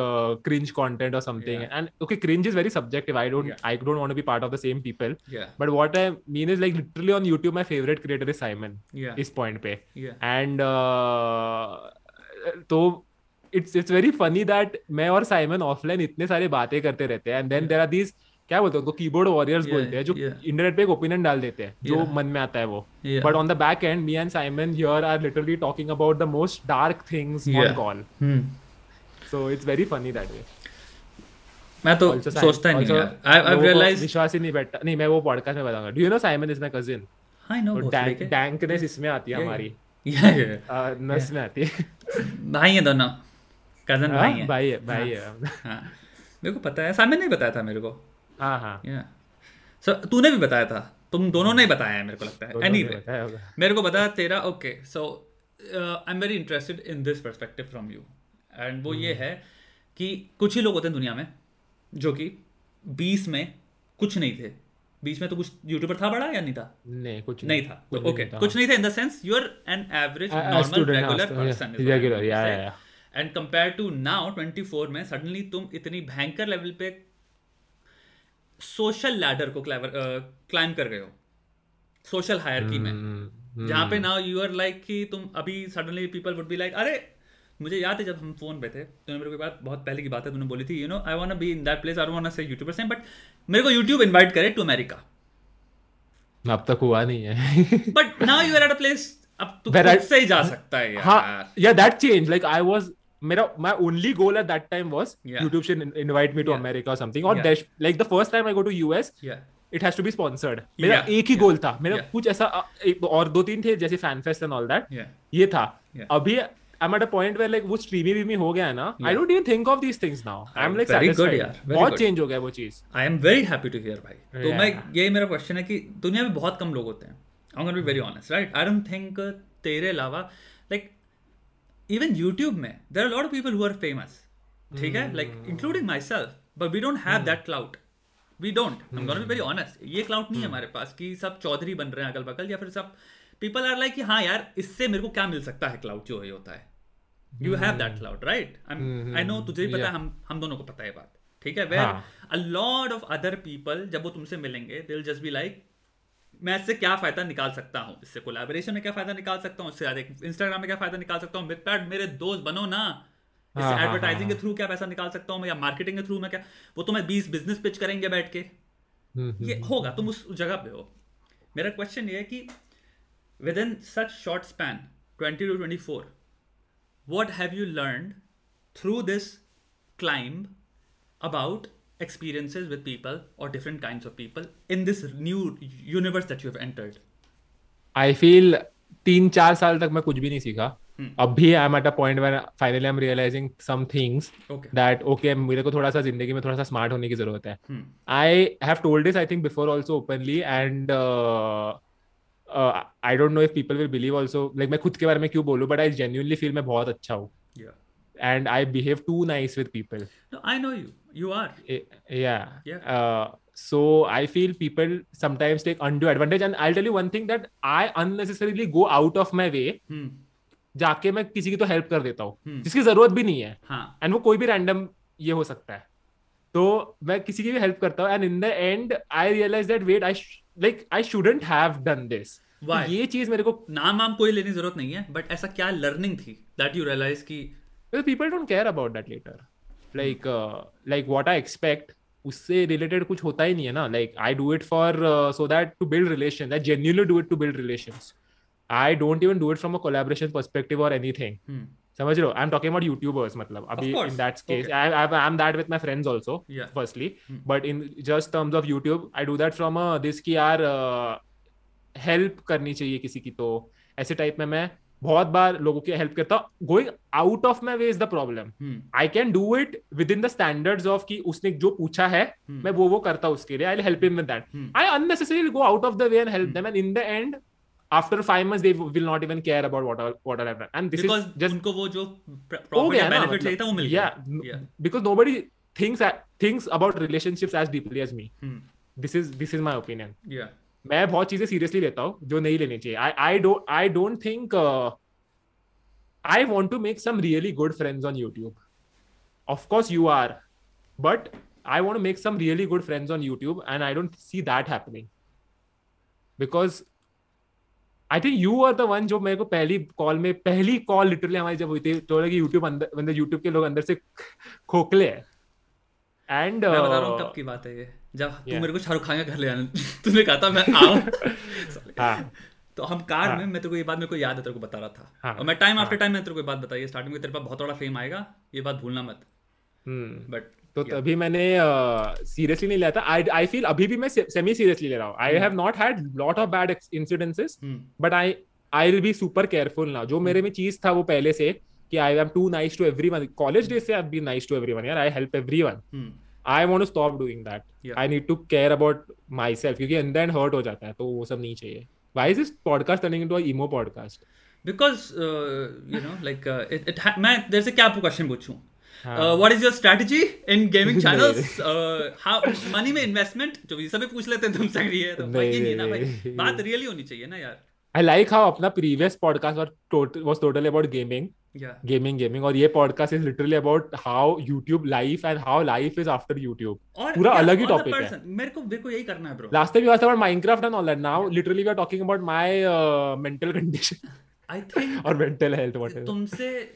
cringe content और something and okay cringe is very subjective I don't I don't want be part of the same people but what I mean is like literally on YouTube my favourite creator is Simon इस पॉइंट पे एंड तो it's it's very funny that मैं और साइमन ऑफलाइन इतने सारे बातें करते रहते हैं and then there are these क्या बोलते हैं उनको कीबोर्ड वॉरियर्स बोलते हैं जो इंटरनेट पे एक ओपिनियन डाल देते हैं जो मन में आता है वो। But on the back end me and Simon here are literally talking about the most dark things on call so it's very funny that way मैं तो सोचता नहीं आई आई रियलाइज़ विश्वास ही नहीं बैठता। नहीं मैं वो पॉडकास्ट में बताऊँगा। Do you know Simon is my cousin I know dankness इसमें आती है हमारी। नस में आती है। भाई है दोनों कज़न भाई है। भाई है भाई है। हाँ। मेरे को पता है सामने नहीं बताया था मेरे को। हाँ हाँ। सो तूने भी बताया था। तुम दोनों ने बताया है मेरे को लगता है। एनी anyway, मेरे को बताया तेरा okay so I am very interested in this perspective from you and वो ये है कि कुछ ही लोग होते हैं दुनिया में जो कि बीस में कुछ नहीं थे। बीच में तो कुछ यूट्यूबर था बड़ा या नहीं था? नहीं कुछ नहीं, था। तो ओके कुछ नहीं था in the sense you are an average normal regular person regular yeah yeah and compare to now 24 में सडनली तुम इतनी भयंकर लेवल पे सोशल लैडर को क्लाइम कर गए हो सोशल हायरकी में। hmm, जहाँ पे नाउ यू आर लाइक कि तुम अभी suddenly people would be like अरे मुझे याद है जब हम फ़ोन पे थे तूने मेरे को बात बहुत पहले की बात है तूने बोली थी you know I want be in that place I want say YouTuber same but मेरे को यूट्यूब इनवाइट करे टू अमेरिका अब तक हुआ नहीं है। But now you are at a place अब तू खुद से ही जा सकता है यार। हाँ yeah that change like I was मेरा my only goal at that time was yeah. YouTube should invite me to yeah. America or something or yeah. Dash, like the first time I go to US yeah. it has to be sponsored मेरा yeah. एक ही गोल yeah. था मेरा yeah. कुछ ऐसा एक, और दो तीन थे जैसे fan fest and all that ये था. अभी I'm at a point where like वो स्ट्रीमी भी हो गया है ना I don't even think of these things now I'm like very good यार बहुत चेंज हो गया वो चीज़ I am very happy to hear भाई तो मैं यही मेरा क्वेश्चन है कि दुनिया में बहुत कम लोग होते हैं I'm gonna be very honest right I don't think तेरे अलावा इवन यूट्यूब में there are lot of people who are famous ठीक है? Like including myself but we don't have that clout we don't be very honest ये क्लाउड नहीं है hmm. हमारे पास कि सब चौधरी बन रहे हैं अगल बगल या फिर सब पीपल आर लाइक कि हाँ यार इससे मेरे को क्या मिल सकता है क्लाउड जो ही होता है? You have that clout right I know तुझे भी पता हम हम दोनों को पता है बात। ठीक है? Where a lot of other people जब वो तुमसे मिलेंगे दे जस्ट बी लाइक मैं इससे क्या फ़ायदा निकाल सकता हूँ? इससे कोलैबोरेशन में क्या फ़ायदा निकाल सकता हूँ? इससे इंस्टाग्राम में क्या फ़ायदा निकाल सकता हूँ? मित्रपैड मेरे दोस्त बनो ना। इससे एडवर्टाइजिंग हाँ, हाँ, के थ्रू हाँ। क्या पैसा निकाल सकता हूँ या मार्केटिंग के थ्रू मैं क्या? वो तो मैं बीस बिज़नेस पिच करेंगे बैठ के। हम्म, हम्म, ये हम्म। होगा तुम उस जगह पे हो। मेरा क्वेश्चन ये है कि within such short span twenty two twenty four what have you learn through this climb about experiences with people or different kinds of people in this new universe that you have entered? I feel तीन चार साल तक मैं कुछ भी नहीं सीखा। Hmm. अभी I am at a point where finally I am realizing some things that okay मेरे को थोड़ा सा ज़िंदगी में थोड़ा सा स्मार्ट होने की ज़रूरत है। I have told this I think before also openly and I don't know if people will believe also like मैं खुद के बारे में क्यों बोलूँ बट आई जेन्युइनली फील मैं बहुत अच्छा हूँ। And I behave too nice with people. No, I know you. You are. Yeah. Yeah. Uh, so I feel people sometimes take undue advantage, and I'll tell you one thing that I unnecessarily go out of my way. Hmm. जाके मैं किसी की तो हेल्प कर देता हूँ hmm. जिसकी ज़रूरत भी नहीं है एंड हाँ. वो कोई भी रैंडम ये हो सकता है तो मैं किसी की भी हेल्प करता हूँ and in the end I realize that wait I like I shouldn't have done this ये चीज़ मेरे को नाम नाम कोई लेने ज़रूरत नहीं है बट ऐसा क्या लर्निंग थी दैट यू रियलाइज़ की well, people don't care about that later. Like uh, like what i expect उससे रिलेटेड कुछ होता ही नहीं है ना. Like I do it for so that to build relation I genuinely do it to build relations I don't even do it from a collaboration perspective और एनीथिंग समझ रहे हो? I am talking about YouTubers मतलब अभी in that case I I am that with my friends also firstly. But in just terms of YouTube I do that from this की यार हेल्प करनी चाहिए किसी की तो. ऐसे टाइप में मैं बहुत बार लोगों की हेल्प करता going out of my way is the problem hmm I can do it within the standards of कि उसने जो पूछा है हम्म। मैं वो वो करता हूँ उसके लिए I help him with that hmm. Out of the way and help them, and in the end, after five months, they will not even care about what I- what I've done. And this because is just उनको वो जो हो प्रॉफिट बेनिफिट मतलब, चाहिए था वो मिल yeah, गया n- Yeah. because nobody thinks thinks about relationships as deeply as me. Hmm This is this is my opinion. या मैं बहुत चीज़ें सीरियसली लेता हूँ, जो नहीं लेनी चाहिए। I don't I don't think I want to make some really good friends on YouTube of course you are but I want make some really good friends on YouTube and I don't see that happening because I think you are the one जो मेरे को पहली कॉल में, पहली कॉल लिटरली हमारी जब हुई थी तो यूट्यूब अंदर मतलब यूट्यूब के लोग अंदर से खोखले हैं। एंड मैं बता रहा हूँ कब की बात है ये। जब तू मेरे को शाहरुख खान के घर ले आने तूने कहा था मैं आऊँ। हाँ। तो हम कार हाँ. में मैं तेरे को ये बात मेरे को याद है तेरे को बता रहा था। हाँ. और मैं टाइम. आफ्टर टाइम मैं तेरे को बात बताई स्टार्टिंग में तेरे पास बहुत बड़ा फेम आएगा ये बात भूलना मत। हम्म। बट तो तभी मैंने सीरियसली नहीं लिया था। आई आई फील अभी भी मैं सेमी सीरियसली ले रहा हूँ। I have not had lot of bad incidences but I I will be super careful ना जो मेरे में चीज़ था वो पहले से कि I am too nice to everyone college days से I be nice to everyone यार. I help everyone I want to stop doing that I need to care about myself क्योंकि द एंड हर्ट हो जाता है तो वो सब नहीं चाहिए. Why is this podcast turning into a emo podcast because you know like it मैं तेरे से क्या आपको क्वेश्चन पूछूँ. What is your strategy in gaming channels how money में इन्वेस्टमेंट जो ये सभी पूछ लेते हैं तुमसे है तो। भाई ये नहीं ना भाई। बात रियली होनी चाहिए ना यार। आई लाइक हाउ अपना previous podcast was totally about gaming gaming gaming और ये podcast is literally about how YouTube life and how life is after YouTube पूरा अलग ही और topic है। मेरे को मेरे को यही करना है bro last time we was about minecraft and all that. Now literally we are talking about my uh, mental condition. I think or mental health whatever तुमसे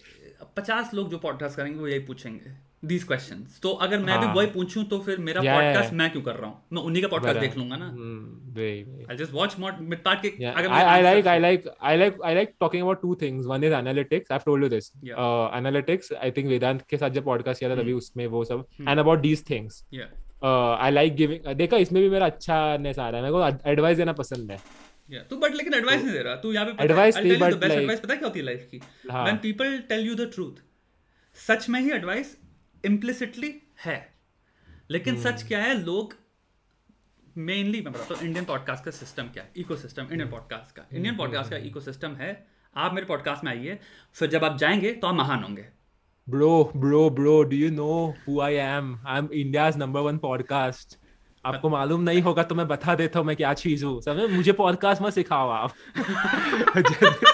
पचास लोग जो पॉडकास्ट करेंगे वो यही पूछेंगे। दीज क्वेश्चन तो अगर मैं भी हाँ। वही पूछूँ तो फिर मेरा Yeah, पॉडकास्ट yeah. मैं क्यों कर रहा हूँ मैं उन्हीं का पॉडकास्ट देख लूँगा ना Hmm. I just watch mid part के अगर answer- I like I like I like talking about two things. One is analytics. I've told you this. Yeah. Uh, analytics. I think Vedant के साथ जब podcast किया था तभी उसमें वो सब Hmm. and about these things. Yeah, Uh, I like giving. देखा इसमें भी मेरा अच्छा नेस आ रहा है मेरे को एडवाइस देना पसंद है yeah. तू बट लेकिन एडवाइस नहीं दे रहा तू यहाँ पे but बेस्ट एडवाइस पता है क्या होती है लाइफ की हाँ. When people tell you the truth सच में ही एडवाइस इम्प्लिसिटली है। लेकिन Hmm. सच क्या है लोग मेनली मैं बताता हूँ इंडियन पॉडकास्ट का सिस्टम क्या है इकोसिस्टम इंडियन पॉडकास्ट का। इंडियन पॉडकास्ट का इकोसिस्टम है। आप मेरे पॉडकास्ट में आइए फिर जब आप जाएँगे तो आप महान होंगे। Bro, bro, bro, do you know who I am? I'm India's number one podcast. आपको मालूम नहीं होगा तो मैं बता देता हूँ मैं क्या चीज़ हूँ। समझे? मुझे पॉडकास्ट में सिखाओ आप।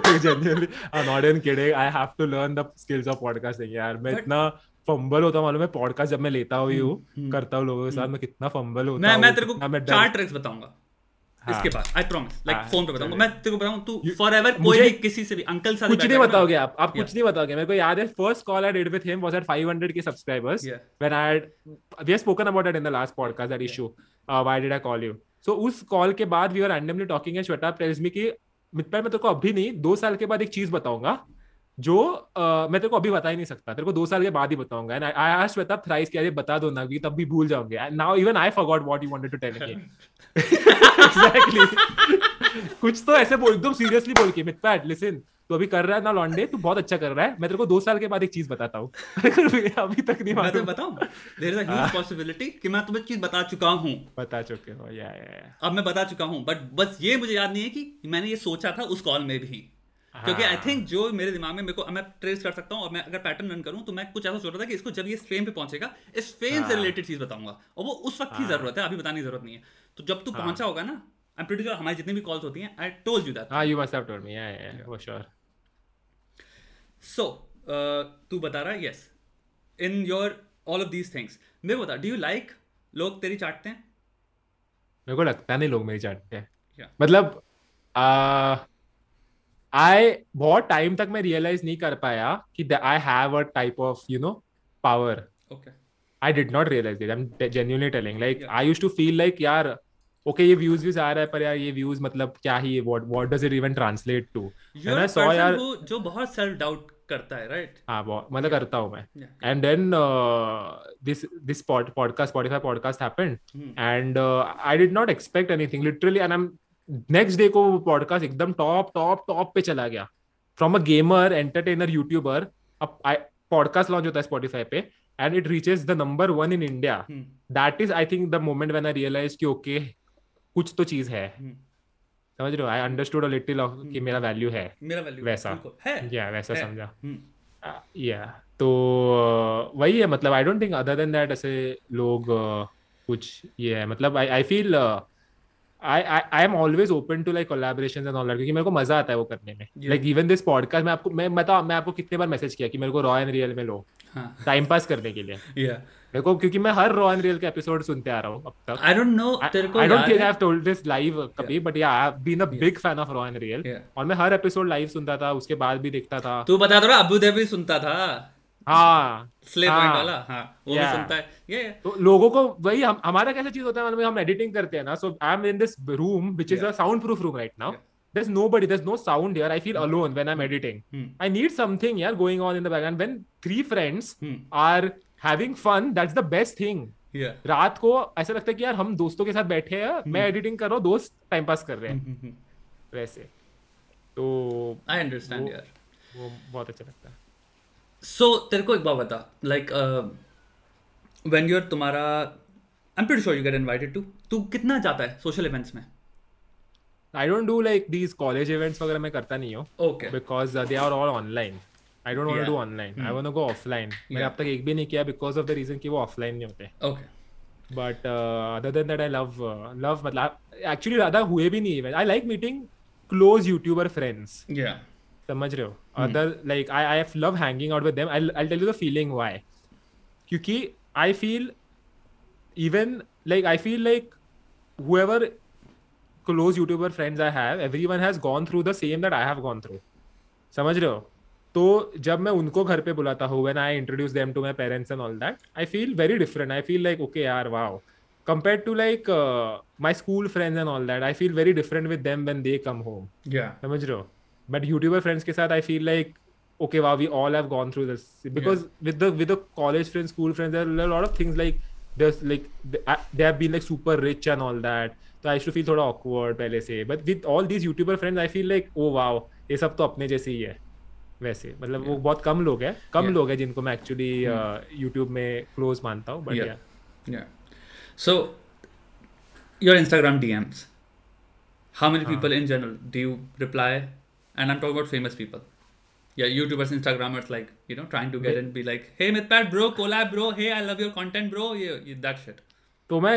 Kidding. I have to learn the skills of podcasting यार। मैं इतना फंबल होता मालूम है पॉडकास्ट जब मैं लेता हुई हूँ हम्म, करता हूँ लोगों के साथ मैं कितना फंबल होता मैं मैं तेरे को मैं चार ट्रिक्स बताऊँगा हाँ। इसके बाद आई प्रॉमिस लाइक हाँ, फ़ोन पे बताऊँगा। मैं तेरे को बताऊँ तू You- कोई भी किसी से भी अंकल से कुछ नहीं बताओगे आप आप कुछ नहीं बताओगे। मेरे को याद है first call I did with him was at 500 के subscribers Yeah. when I had we have spoken about it in the last podcast that issue uh, why did I call you? So उस कॉल के बाद कि मित्र मैं तेरे को अभी नहीं दो साल के बाद एक चीज़ बताऊँगा। जो uh, मैं तेरे को अभी बता ही नहीं सकता तेरे को दो साल के बाद ही बताऊँगा। And I asked Shweta thrice कि अरे बता दो ना क्योंकि तब भी भूल जाओगे। Now even I forgot what you wanted to tell me exactly कुछ तो ऐसे बोल एकदम सीरियसली बोल के मित्र लिसन तू अभी कर रहा है ना लॉन्डे तू बहुत अच्छा कर रहा है। मैं तेरे को दो साल के बाद एक चीज़ बताता हूँ। अभी तक नहीं मैं बताऊँ? There is a huge possibility कि मैं तुम्हें चीज़ बता चुका हूँ। बता चुके हो या या या अब मैं बता चुका हूँ बट बस ये मुझे याद नहीं है कि मैंने ये सोचा था उस कॉल में भी। क्योंकि आई हाँ। थिंक जो मेरे दिमाग में मेरे को मैं ट्रेस कर सकता हूँ और मैं अगर पैटर्न रन करूँ तो मैं कुछ ऐसा सोच रहा था कि इसको जब ये फेम पे पहुंचेगा इस फेम से हाँ। रिलेटेड चीज़ बताऊँगा और वो उस वक्त की हाँ। ज़रूरत है अभी बताने की ज़रूरत नहीं है तो जब तू हाँ। पहुँचा होगा ना आई प्रीटी श्योर हमारी जितनी भी कॉल्स होती हैं आई टोल्ड यू दैट हाँ you must have told me yeah yeah for sure so तू बता रहा है yes in your all of these things मेरे को बता डू यू लाइक लोग तेरी चाटते हैं मेरे को लगता नहीं लोग मेरी चाटते हैं. मतलब आई बहुत टाइम तक मैं रियलाइज़ नहीं कर पाया कि I have a type of you know power okay I did not realize it. I'm te- genuinely telling. Like Yeah. I used to feel like यार okay ये views views आ रहा है पर यार ये views मतलब क्या ही what what does it even translate to? You're I a यार- जो बहुत सेल्फ डाउट करता है राइट हाँ बहुत मतलब करता हूँ मैं and then this this podcast Spotify podcast happened. And I did not expect anything literally and I am next day को वो पॉडकास्ट एकदम टॉप टॉप टॉप पे चला गया। From a gamer entertainer YouTuber अब पॉडकास्ट लॉन्च होता है स्पॉटिफाई पे and it reaches the number one in India Hmm. That is I think the moment when I realise कि ओके कुछ तो चीज़ है। Hmm. समझ रहे हो? आई अंडरस्टूड अ लिटिल कि मेरा वैल्यू है। मेरा वैल्यू वैसा। है। या वैसा है। समझा। Hmm. या तो uh, वही है मतलब I don't think other than that ऐसे लोग uh, कुछ ये है। मतलब I I feel I am always open to like collaborations and all that क्योंकि मेरे को मज़ा आता है वो करने में। लाइक इवन दिस पॉडकास्ट मैं आपको मैं बता मैं आपको कितने बार मैसेज किया कि मेरे को रॉ एंड रियल में लो हाँ। टाइम पास करने के लिए। मेरे को क्योंकि मैं हर रॉ एंड रियल के एपिसोड सुनते आ रहा हूँ अब तक। आई डोंट नो तेरे को I don't think I have told this live कभी but yeah I have been a big fan of raw and real और मैं हर एपिसोड लाइव सुनता था उसके बाद भी देखता था। तू बता दो अबू धाबी सुनता था। हाँ स्लेव हाँ। वाला हाँ वो भी सुनता है ये तो लोगों को वही हम हमारा कैसा चीज़ होता है मतलब हम एडिटिंग करते हैं ना so I am in this room which is a sound proof room right now there's nobody there's no sound here i feel hmm. alone when i'm editing Hmm. i need something yeah going on in the background when three friends Hmm. are having fun that's the best thing Yeah. रात को ऐसा लगता है कि यार हम दोस्तों के साथ बैठे हैं मैं एडिटिंग कर रहा हूँ दोस्त टाइम पास कर रहे हैं Hmm, hmm. वैसे तो I understand वो- यार वो बहुत अच्छा लगता है सो so, तेरे को एक बात बता लाइक व्हेन यूर तुम्हारा I am pretty sure you get invited to तू कितना जाता है सोशल इवेंट्स में I don't do like these college events वगैरह मैं करता नहीं हूँ okay because uh, they are all online. I don't want Yeah. to do online. I want to go offline. मैंने. अब तक एक भी नहीं किया because of the reason कि वो offline नहीं होते. Okay But uh, other than that, I love uh, love मतलब actually ज़्यादा हुए भी नहीं event. I like meeting close YouTuber friends. समझ रहे हो? Other like I I love hanging out with them I I tell you the feeling why क्योंकि I feel even like I feel like whoever close YouTuber friends I have everyone has gone through the same that I have gone through समझ रहे हो? तो जब मैं उनको घर पे बुलाता हूँ when I introduce them to my parents and all that I feel very different I feel like okay are wow compare to like my school friends and all that I feel very different with them when they come home समझ रहे हो? बट यूट्यूबर फ्रेंड्स के साथ आई फील लाइक ओके वा we all have gone through this because with the with college friends school friends are lot of things like there like they have been like super rich and all that तो आई शुड फील थोड़ा ऑकवर्ड पहले से. But with all this YouTuber friends I feel like oh wow ये सब तो अपने जैसे ही है. वैसे. मतलब yeah. वो बहुत कम लोग हैं. कम yeah. लोग हैं जिनको मैं एक्चुअली यूट्यूब hmm. uh, में क्लोज मानता हूँ बढ़िया so your Instagram DMs how many people in general do you reply And I'm talking about famous people. Yeah, YouTubers, Instagrammers, like you know, trying to get in, be like, "Hey, Mithpat, bro, collab, bro. Hey, I love your content, bro. Yeah, yeah, that shit." तो मैं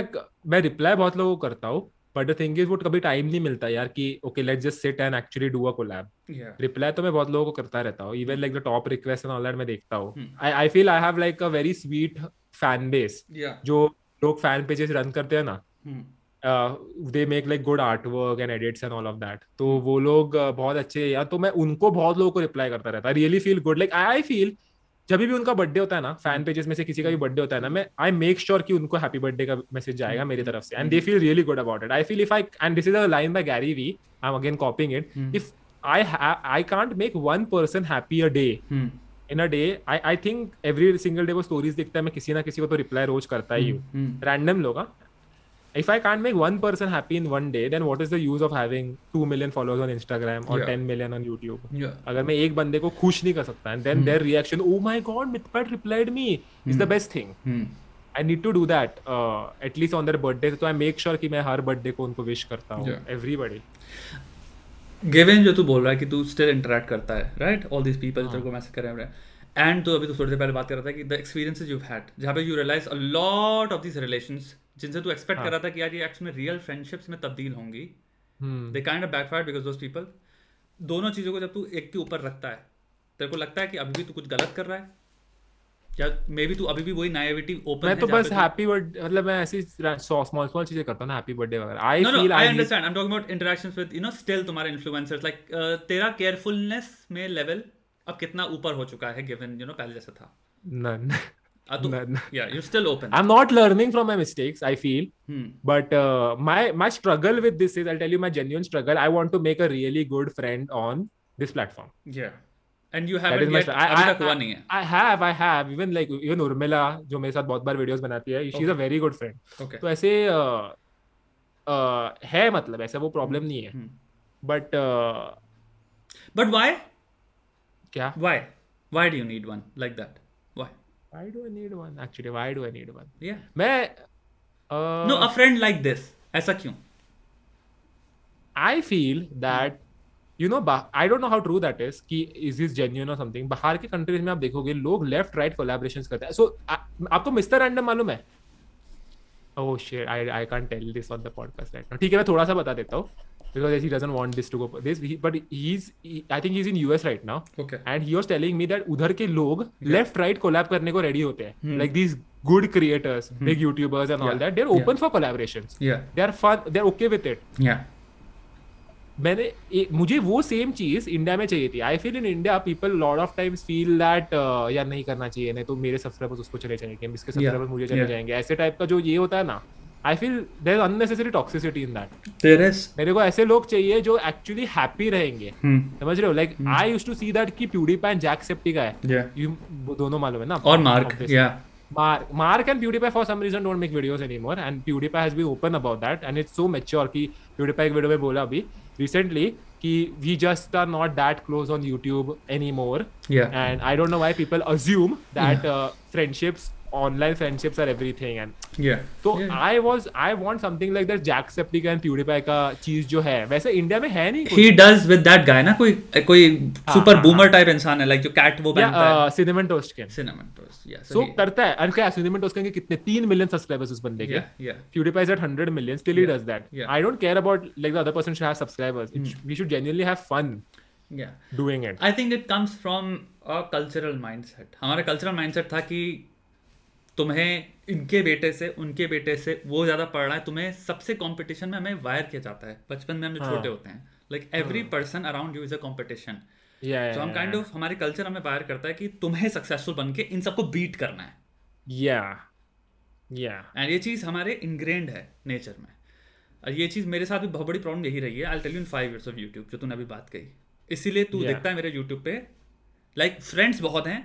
मैं रिप्लाई बहुत लोगों को करता हूँ बट द थिंग इज़ वो कभी टाइम नहीं मिलता यार कि okay let's just sit and actually do a collab Yeah. Reply तो मैं बहुत लोगों को करता रहता हूँ even like the top request and all that मैं देखता हूँ Hmm. I I feel I have like a very sweet fan base Yeah. जो लोग फ़ैन पेजेस रन करते हैं ना Hmm. They make like good art work and edits and all of that तो वो लोग uh, बहुत अच्छे या तो मैं उनको बहुत लोगों को रिप्लाई करता रहता। I really feel good like I feel जब भी उनका बर्थडे होता है ना फ़ैन पेजेस में से किसी का भी बर्थडे होता है ना मैं आई मेक श्योर कि उनको हैप्पी बर्थडे का मैसेज जाएगा मेरी तरफ़ से। And they feel really good about it I feel if I and this is a line by Gary Vee I am again copying it Hmm. If I I can't make one person happy a day Hmm. In a day I I think every single day वो स्टोरीज दिखता है मैं किसी ना किसी को तो रिप्लाई रोज करता ही हूँ। Hmm. रैंडम लोग if I can't make one person happy in one day, then what is the use of having two million followers on Instagram or Yeah. 10 million on YouTube? Yeah. अगर मैं एक बंदे को खुश नहीं कर सकता and then their reaction, oh my god, Mithpat replied me, is the best thing. Hmm. I need to do that uh, at least on their birthday. तो I make sure कि मैं हर birthday को उनको wish करता हूँ. Yeah. Everybody. गिवन जो तू बोल रहा है कि तू स्टिल इंटरेक्ट करता है राइट ऑल दीज पीपल तेरे को मैसेज कर रहे हैं एंड तो अभी तो थोड़ी देर पहले बात कर रहा था कि द एक्सपीरियंसेस यू हैड जहाँ पे you realise a lot of this relations जिनसे तू एक्सपेक्ट हाँ. कर. रहा था कि यार ये एक्चुअली में रियल फ्रेंडशिप्स में तब्दील होंगी. They kind of backfire because those people दोनों चीज़ों को जब तू एक के ऊपर रखता है तेरे को लगता है कि अभी भी तू कुछ गलत कर रहा है या मे बी तू अभी भी वही नाइविटी ओपन मैं तो बस हैप्पी बर्थडे मतलब मैं ऐसी स्मॉल स्मॉल चीज़ें करता हूँ ना हैप्पी बर्थडे वगैरह I no, no, feel I understand. I'm talking about interactions with, you know, तुम्हारे influencers. Like, uh, तेरा carefulness में level अब कितना ऊपर हो चुका है given, you know, पहले जैसा था. none Uh, तो, none yeah, you're still open. I'm not learning from my mistakes I feel Hmm. but uh, my my struggle with this is i'll tell you my genuine struggle i want to make a really good friend on this platform Yeah. and you haven't yet. I, I, है I have, I have. Even like even Urmila, जो मेरे साथ बहुत बार वीडियोस बनाती है, she's a very good friend. okay तो ऐसे uh, uh, है मतलब ऐसा वो प्रॉब्लम नहीं है. Hmm. Uh, but why क्या? why why do you need one like that why Why do I need one? Actually, why do I need one? yeah मैं uh, no a friend like this ऐसा क्यों I feel that you know bah- I don't know how true that is कि is this genuine or something बाहर के कंट्रीज़ में आप देखोगे लोग लेफ़्ट राइट कोलैबोरेशंस करते हैं सो आपको मिस्टर रैंडम मालूम है ओह shit I I can't tell this on the podcast right ठीक है मैं थोड़ा सा बता देता हूँ because he doesn't want this to go this he, but he's he, I think he's in US right now okay and he was telling me that उधर के लोग लेफ़्ट राइट कोलैब करने को रेडी होते हैं Hmm. like these good creators hmm. big YouTubers and yeah. all that they're open yeah. for collaborations yeah they are fun they're okay with it yeah मैंने ए, मुझे वो सेम चीज़ इंडिया में चाहिए थी I feel in India people lot of times feel that यार नहीं करना चाहिए नहीं तो मेरे सब्सक्राइबर्स उसको चले जाएँगे इसके सब्सक्राइबर्स मुझे चले yeah. जाएँगे ऐसे टाइप का जो ये होता है ना I feel there unnecessary toxicity in that मेरे को ऐसे लोग चाहिए जो एक्चुअली हैप्पी रहेंगे hmm. समझ रहे हो like I used to see that कि प्यूडीपाई एंड जैक सेप्टी का है यू दोनों मालूम है ना और Mark. Mark, Mark and PewDiePie for some reason don't make videos anymore, and PewDiePie has been open about that, and it's so mature कि PewDiePie एक वीडियो में बोला अभी recently कि we just are not that close on YouTube anymore, yeah and I don't know why people assume that yeah. uh, friendships, online friendships are everything, and yeah तो yeah. I was I want something like that Jacksepticeye and PewDiePie का चीज़ जो है वैसे इंडिया में है नहीं he does with that guy ना कोई कोई हाँ, बूमर टाइप इंसान है लाइक जो कैट वो पहनता है सिनेमन टोस्ट के cinnamon toast yeah so so he- करता है और क्या सिनेमन टोस्ट के कितने तीन मिलियन सब्सक्राइबर्स उस बंदे के yeah yeah PewDiePie is at 100 million, still he does that. yeah. I don't care about like the other person should have subscribers. It sh- we should genuinely have fun yeah doing it. I think it comes from a cultural mindset हमारा कल्चरल माइंडसेट था कि तुम्हें इनके बेटे से उनके बेटे से वो ज़्यादा पढ़ रहा है तुम्हें सबसे कंपटीशन में हमें वायर किया जाता है। बचपन में हम जो हाँ। छोटे होते हैं। Like every person around you is a yeah, तो हम काइंड ऑफ़ हमारे कल्चर हमें वायर करता है कि तुम्हें सक्सेसफुल बन के इन सबको बीट करना है। या yeah. एंड ये चीज़ हमारे इनग्रेंड है नेचर में। और ये चीज़ मेरे साथ भी बहुत बड़ी प्रॉब्लम यही रही है। I tell you in five years of YouTube जो तूने अभी बात कही। इसीलिए तू Yeah. देखता है मेरे यूट्यूब पे। लाइक फ्रेंड्स बहुत हैं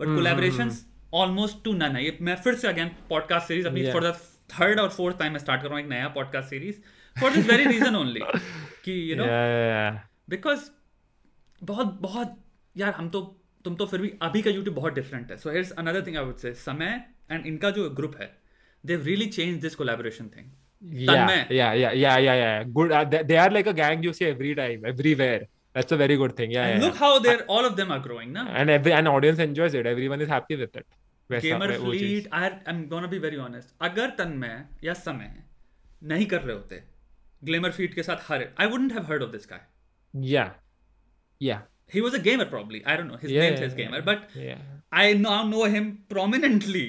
but hmm, collaboration almost to none है ये मैं फिर से अगेन पॉडकास्ट सीरीज़ अपनी. फॉर द थर्ड और फोर्थ टाइम मैं स्टार्ट कर रहा हूँ एक नया podcast series for this very reason only कि यू नो. बिकॉज़ बहुत बहुत यार हम तो तुम तो फिर भी अभी का यूट्यूब बहुत डिफरेंट है so here's another thing I would say Samay and इनका जो ग्रुप है they really change this collaboration thing Yeah, Tanmay. yeah, yeah, yeah, yeah, yeah. Good. Uh, they, they are like a gang you see every time, everywhere. That's a very good thing. Yeah, And yeah. look how they're all of them are growing ना and every an audience enjoys it. Everyone is happy with it. Gamer Fleet I am gonna be very honest अगर तन्मय या समय नहीं कर रहे होते ग्लेमर फीट के साथ हर I wouldn't have heard of this guy yeah yeah he was a gamer probably I don't know his name is gamer but I now know him prominently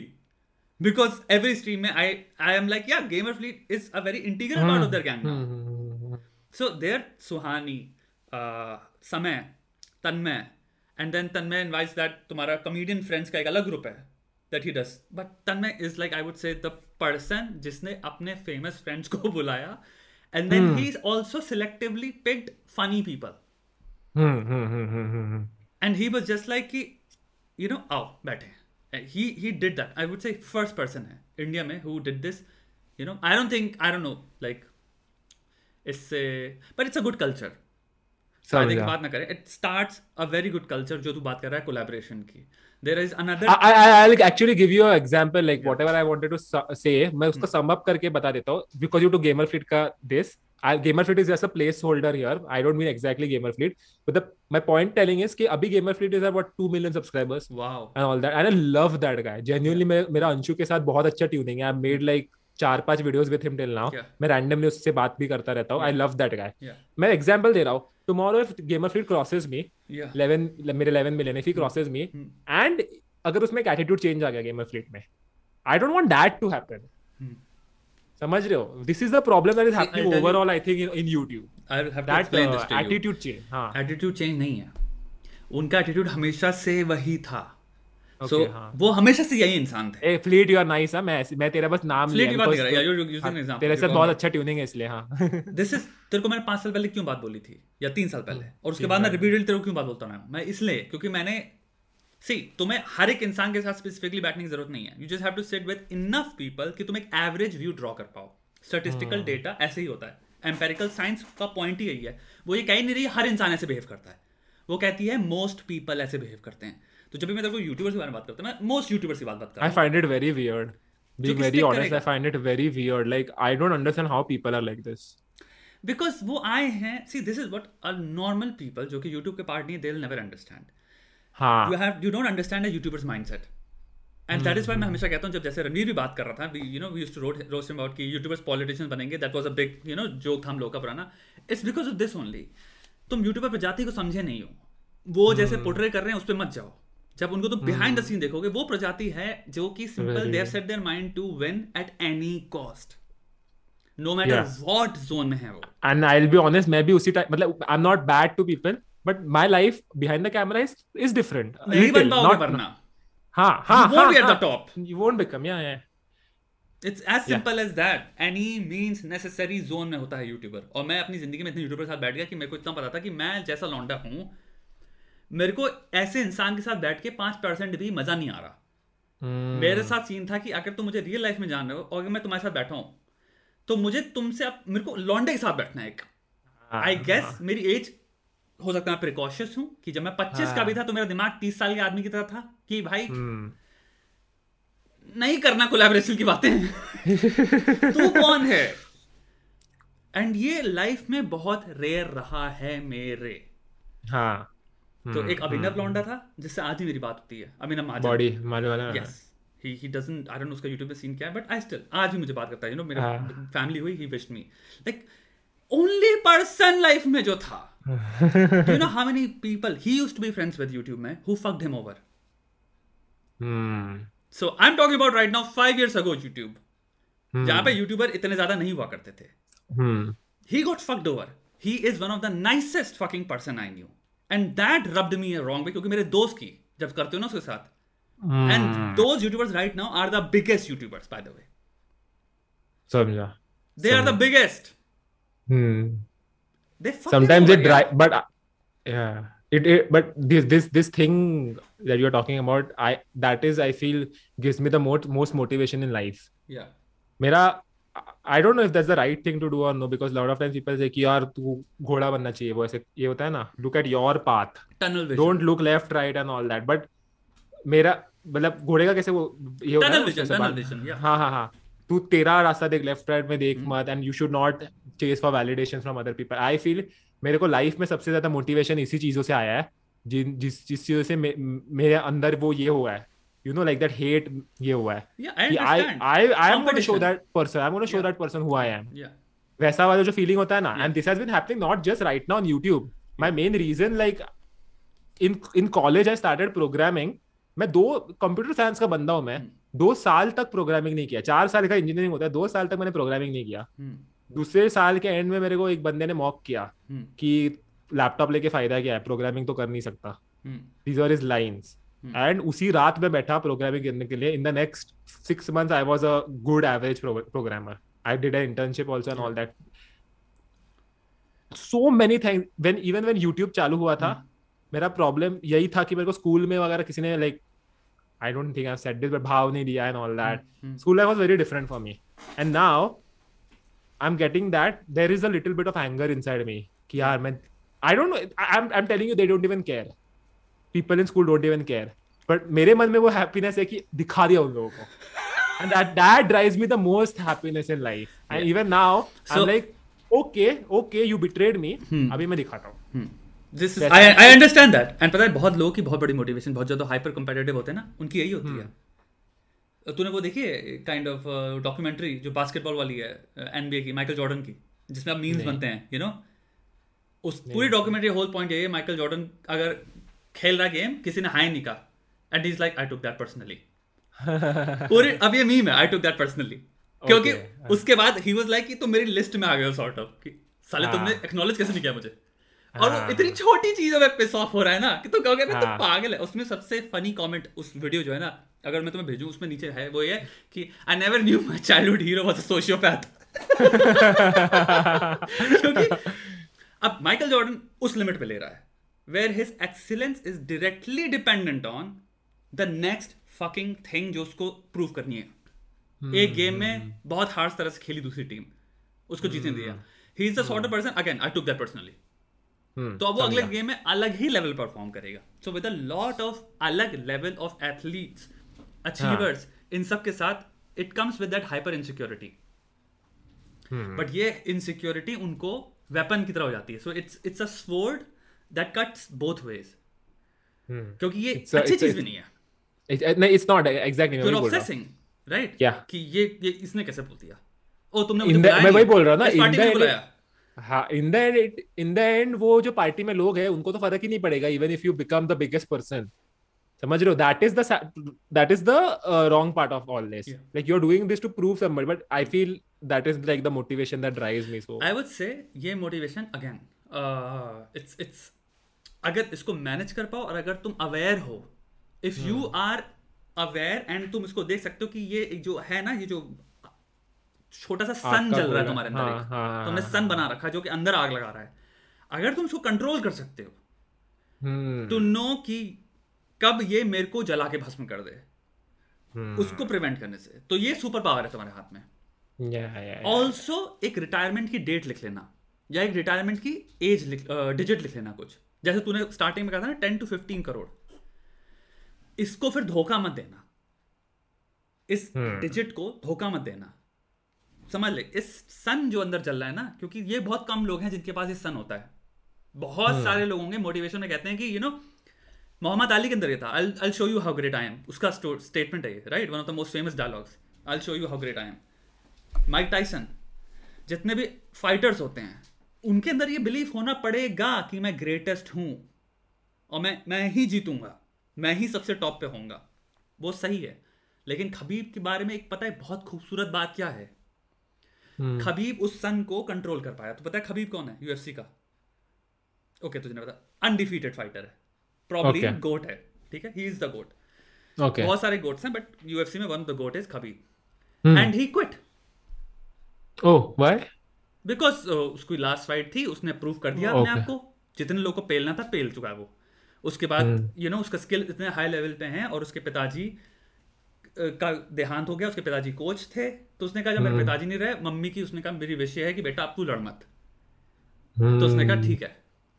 because every stream में I I am like yeah Gamer Fleet is a very integral part of their gang so there Suhani Samay Tanmay and then Tanmay invites that तुम्हारा कॉमेडियन फ्रेंड्स का एक अलग ग्रुप है that he does but Tanmay is like I would say the person जिसने अपने फ़ेमस फ्रेंड्स को बुलाया. And then he is also selectively picked funny people and he was just like कि यू नो आओ बैठे ही. He did that I would say first person है इंडिया में who did this you know I don't think I don't know like इससे but it's a good culture बात ना करें. It start a very good culture जो तू बात कर रहा है कोलेबोरेशन की. There is another I, I, I'll actually give you an example, like yeah. whatever I wanted to say, मैं उसको sum up करके बता देता हूँ. Because you to Gamer Fleet का this, I, Gamer Fleet is just a placeholder here. I don't mean exactly Gamer Fleet, but the my point telling is कि अभी Gamer Fleet is at what two million subscribers wow and all that, and I love that guy. Genuinely, yeah. मेरा अंशु के साथ बहुत अच्छा tuning है. I made like चार पाँच videos with him till now मैं रैंडमली उससे बात भी करता रहता हूँ। आई लव दैट गाय मैं एग्जांपल दे रहा हूँ। Tomorrow if Gamer Fleet crosses me या 11 मेरे 11 million if he crosses me. And अगर उसमें एक एटीट्यूड चेंज आ गया गेमर फ्लीट में I don't want that to happen. समझ रहे हो? This is the problem that is happening overall I think in YouTube. I have to explain this to you attitude change हाँ. एटीट्यूड चेंज नहीं है। उनका एटीट्यूड हमेशा से वही था। सो so, हाँ. वो हमेशा से यही इंसान थे। ए फ्लीट यू आर नाइस मैं मैं तेरा बस नाम फ्लीट की बात कर रहा यू यूजिंग एग्जांपल तेरे से बहुत अच्छा ट्यूनिंग है इसलिए हाँ। दिस इज़ तेरे को मैंने 5 साल पहले क्यों बात बोली थी? या 3 साल पहले? और उसके बाद मैं रिपीटेडली तेरे को क्यों बात बोलता हूँ मैं इसलिए क्योंकि मैंने सी तुम्हें हर एक इंसान के साथ स्पेसिफिकली बैठने की ज़रूरत नहीं है। You just have to sit with enough people कि तुम एक एवरेज व्यू ड्रॉ कर पाओ। Statistical data hmm. ऐसे ही होता है। एम्पेरिकल साइंस का पॉइंट ही यही है। वो ये कह ही नहीं रही हर इंसान ऐसे बिहेव करता है। वो कहती है मोस्ट पीपल ऐसे बिहेव करते हैं। तो जब भी मैं तेरे को यूट्यूबर्स के बारे में बात करता हूँ मैं मोस्ट यूट्यूबर्स की बात बात करता हूँ। I find it very weird being very honest i find it very weird. Like i don't understand how people are like this. Because वो आए हैं see this is what a normal people जो कि यूट्यूब के पार्ट नहीं है दे विल नेवर अंडरस्टैंड हाँ। You have you don't understand a YouTubers mindset and that is why मैं हमेशा कहता हूँ जब जैसे रणवीर भी बात कर रहा था you know we to road roast about कि यूट्यूबर्स पॉलिटिशियन बनेंगे that was a big you know joke था हम लोग का पुराना. It's because of this only तुम यूट्यूबर पर जाति को समझे नहीं हो. वो जैसे पोर्ट्रे कर रहे हैं उस पर मत जाओ. जब उनको तुम बिहाइंड द सीन देखोगे वो प्रजाति है जो कि simple they have set their mind to win at any cost no matter what zone में है वो. And I will be honest मैं भी उसी टाइम मतलब I am not bad to people but my life behind the camera is is different नहीं बन पाओगे वरना. हाँ हाँ you won't be at the top. You won't become yeah yeah. It's as simple as that any means necessary zone में होता है यूट्यूबर और मैं अपनी ज़िंदगी में इतने यूट्यूबर के साथ बैठ गया कि मेरे को इतना पता था कि मैं जैसा लौंडा हूँ मेरे को ऐसे इंसान के साथ बैठ के पाँच परसेंट भी मज़ा नहीं आ रहा hmm. मेरे साथ सीन था कि अगर तुम मुझे रियल लाइफ में जान रहे हो और अगर मैं तुम्हारे साथ बैठा हूँ तो मुझे तुमसे अब मेरे को लॉन्डे के साथ बैठना है एक आई हाँ, गेस हाँ। मेरी एज हो सकता है प्रिकॉशियस हूँ कि जब मैं पच्चीस हाँ. का भी था तो मेरा दिमाग तीस साल के आदमी की तरह था कि भाई hmm. नहीं करना कोलैबोरेशन की बातें तू कौन है एंड ये लाइफ में बहुत रेयर रहा है मेरे हाँ तो एक हम्म, अभिनव हम्म, लौंडा हम्म। था जिससे आज ही मेरी बात होती है अभिनव महाजन बॉडी मालूम वाला। Yes he he doesn't I don't know उसका YouTube पे सीन क्या है बट आई स्टिल आज भी मुझे बात करता है यू नो मेरा फैमिली हुई he wished me like only person life में जो था। You know how many people he used to be friends with YouTube में who fucked him over so I am talking about right now 5 years ago YouTube. जहाँ पे यूट्यूबर इतने ज़्यादा नहीं हुआ करते थे। He got fucked over he is one of the nicest fucking person I knew and that rubbed me wrong way क्योंकि मेरे दोस्त की जब करते हो ना उसके साथ and those YouTubers right now are the biggest YouTubers by the way समझा they are the biggest they sometimes they dry but uh, yeah it, it but this this this thing that you're talking about i that is i feel gives me the most most motivation in life yeah मेरा I don't know if that's the right thing to do और no because lot of times people say कि यार तू घोड़ा बनना चाहिए वो ऐसे ये होता है ना look at your path don't look left right and all that but मेरा मतलब घोड़े का कैसे वो ये होता है हाँ हाँ हाँ. तू तेरा रास्ता देख लेफ़्ट राइट में देख hmm. मत and you should not chase for validation from other people I feel मेरे को लाइफ में सबसे ज़्यादा मोटिवेशन इसी चीज़ों से आया है जिन जिस जिस चीज़ों से मेरे अंदर वो ये हुआ है। You know like that hate ये हुआ है yeah, I. I I I am going to show that person. I'm going to show yeah. that person who I am. Yeah. वैसा वाला जो फीलिंग होता है ना and this has been happening not just right now on YouTube. My main reason like in in college I started programming मैं दो कंप्यूटर साइंस का बंदा हूँ मैं। Hmm. दो साल तक प्रोग्रामिंग नहीं किया। चार साल का इंजीनियरिंग होता है। दो साल तक मैंने प्रोग्रामिंग नहीं किया। Hmm. दूसरे साल के एंड में मेरे को एक बंदे ने मॉक किया hmm. कि लैपटॉप लेके फ़ायदा क्या है? प्रोग्रामिंग तो कर नहीं सकता। These are is lines and hmm. उसी रात में बैठा प्रोग्रामिंग करने के लिए. In the next six month I was a good average programmer I did internship also and all that so many things when even when YouTube चालू हुआ था hmm. मेरा प्रॉब्लम यही था कि मेरे को स्कूल में वगैरह किसी ने like I don't think I said this but भाव नहीं दिया and all that school life was very different for me and now I am getting that there is a little bit of anger inside me कि यार मैं I don't know I am I am telling you they don't even care people in school don't even care but मेरे मन में वो हैप्पीनेस है कि दिखा दिया उन लोगों को। And that that drives me the most happiness in life and even now I am like okay okay you betrayed me अभी मैं दिखाता हूँ। This I I understand that and पता है बहुत लोगों की बहुत बड़ी मोटिवेशन बहुत ज़्यादा हाइपर कंपेटिटिव होते हैं ना उनकी यही होती है। Hmm. तूने वो देखी है काइंड ऑफ़ डॉक्यूमेंट्री जो बास्केटबॉल वाली है एनबीए की माइकल जॉर्डन की जिसमें अब मीम्स बनते हैं यू you नो know? उस पूरी डॉक्यूमेंट्री होल पॉइंट ये है माइकल जॉर्डन अगर खेल रहा गेम किसी ने हाई नहीं कहा and is like I took that personally पूरे अब ये मीम है आई टुक दैट पर्सनली क्योंकि okay. उसके बाद ही वाज लाइक कि तुम मेरी लिस्ट में आ गए हो सॉर्ट ऑफ़ कि साले तुमने एक्नॉलेज हाँ। कैसे नहीं किया मुझे और वो हाँ। इतनी छोटी चीज़ों में पिस ऑफ़ हो रहा है ना कि तो कहोगे मैं तो हाँ। पागल है उसमें सबसे फनी कमेंट उस वीडियो जो है ना अगर मैं तुम्हें भेजूं उसमें नीचे है वो ये कि I never knew my childhood hero was a sociopath क्योंकि अब माइकल जॉर्डन उस लिमिट पे ले रहा है where his excellence is directly dependent on the next fucking thing जो उसको प्रूव करनी है। एक गेम में बहुत हार्ड तरह से खेली दूसरी टीम उसको जीतने दिया। He is the sort of person again I took that personally तो अब वो अगले गेम में अलग ही लेवल परफॉर्म करेगा। So with a lot of अलग लेवल ऑफ़ एथलीट्स अचीवर्स इन सब के साथ it comes with that hyper insecurity but ये इनसिक्योरिटी उनको वेपन की तरह हो जाती है। So it's it's a sword that cuts both ways. क्योंकि ये It's अच्छी चीज़ भी नहीं है। नहीं इट्स नॉट एग्जैक्टली मैं you're बोल रहा हूँ। obsessing राइट क्या? कि ये ये इसने कैसे बोल दिया? ओ तुमने मुझे मैं वही बोल रहा ना, the end- बुलाया। हाँ in the end in the end वो जो पार्टी में लोग हैं उनको तो फ़र्क ही नहीं पड़ेगा even if you become the biggest person समझ रहे हो? That is the that is the wrong part of all this Yeah. Like you are doing this to prove somebody but I feel that is like the motivation that drives me so I would say ये मोटिवेशन अगेन इट्स इट्स अगर इसको मैनेज कर पाओ और अगर तुम अवेयर हो if you Hmm. Are aware and तुम इसको देख सकते हो कि ये जो है ना ये जो छोटा सा सन जल रहा है तुम्हारे अंदर हाँ, एक, हाँ, तुमने हाँ, सन बना रखा जो कि अंदर आग लगा रहा है। अगर तुम इसको कंट्रोल कर सकते हो तो नो कि कब ये मेरे को जला के भस्म कर दे। Hmm. उसको प्रिवेंट करने से। तो ये सुपर पावर है तुम्हारे हाथ में. ऑल्सो एक रिटायरमेंट की डेट लिख लेना। या एक रिटायरमेंट की एज लिख डिजिट लिख लेना कुछ। जैसे तूने स्टार्टिंग में कहा था ना टेन टू फिफ्टीन करोड़। इसको फिर धोखा मत देना। इस. डिजिट को धोखा मत देना। समझ ले इस सन जो अंदर चल रहा है ना क्योंकि ये बहुत कम लोग हैं जिनके पास ये सन होता है। बहुत सारे लोग होंगे मोटिवेशन में कहते हैं कि यू नो मोहम्मद अली के अंदर ये था I show you how great I am उसका स्टेटमेंट है right one of the most famous dialogues I show you how great I am Mike Tyson जितने भी फाइटर्स होते हैं उनके अंदर ये बिलीव होना पड़ेगा कि मैं ग्रेटेस्ट हूँ और मैं मैं ही जीतूँगा मैं ही सबसे टॉप पे होऊँगा। वो सही है। लेकिन खबीब के बारे में एक पता है बहुत खूबसूरत बात क्या है? Hmm. खबीब उस सन को कंट्रोल कर पाया। तो पता है खबीब कौन है? यूएफसी का। ओके तुझे पता। अनडिफीटेड फाइटर है। प्रॉब्ली गोट है। ठीक है? ही इज़ द गोट बहुत सारे गोट्स हैं बट यूएफसी में one of the GOAT is Khabib. And he quit oh why? Because उसकी लास्ट फाइट थी उसने प्रूव कर दिया अपने Okay. आप को जितने लोगों को पेलना था पेल चुका है वो उसके बाद Hmm. यू नो उसका स्किल इतने हाई लेवल पे हैं और उसके पिताजी का देहांत हो गया उसके पिताजी कोच थे तो उसने कहा जब मेरे Hmm. पिताजी नहीं रहे मम्मी की उसने कहा मेरी विषय है कि बेटा अब तू लड़ मत तो उसने कहा Hmm. ठीक है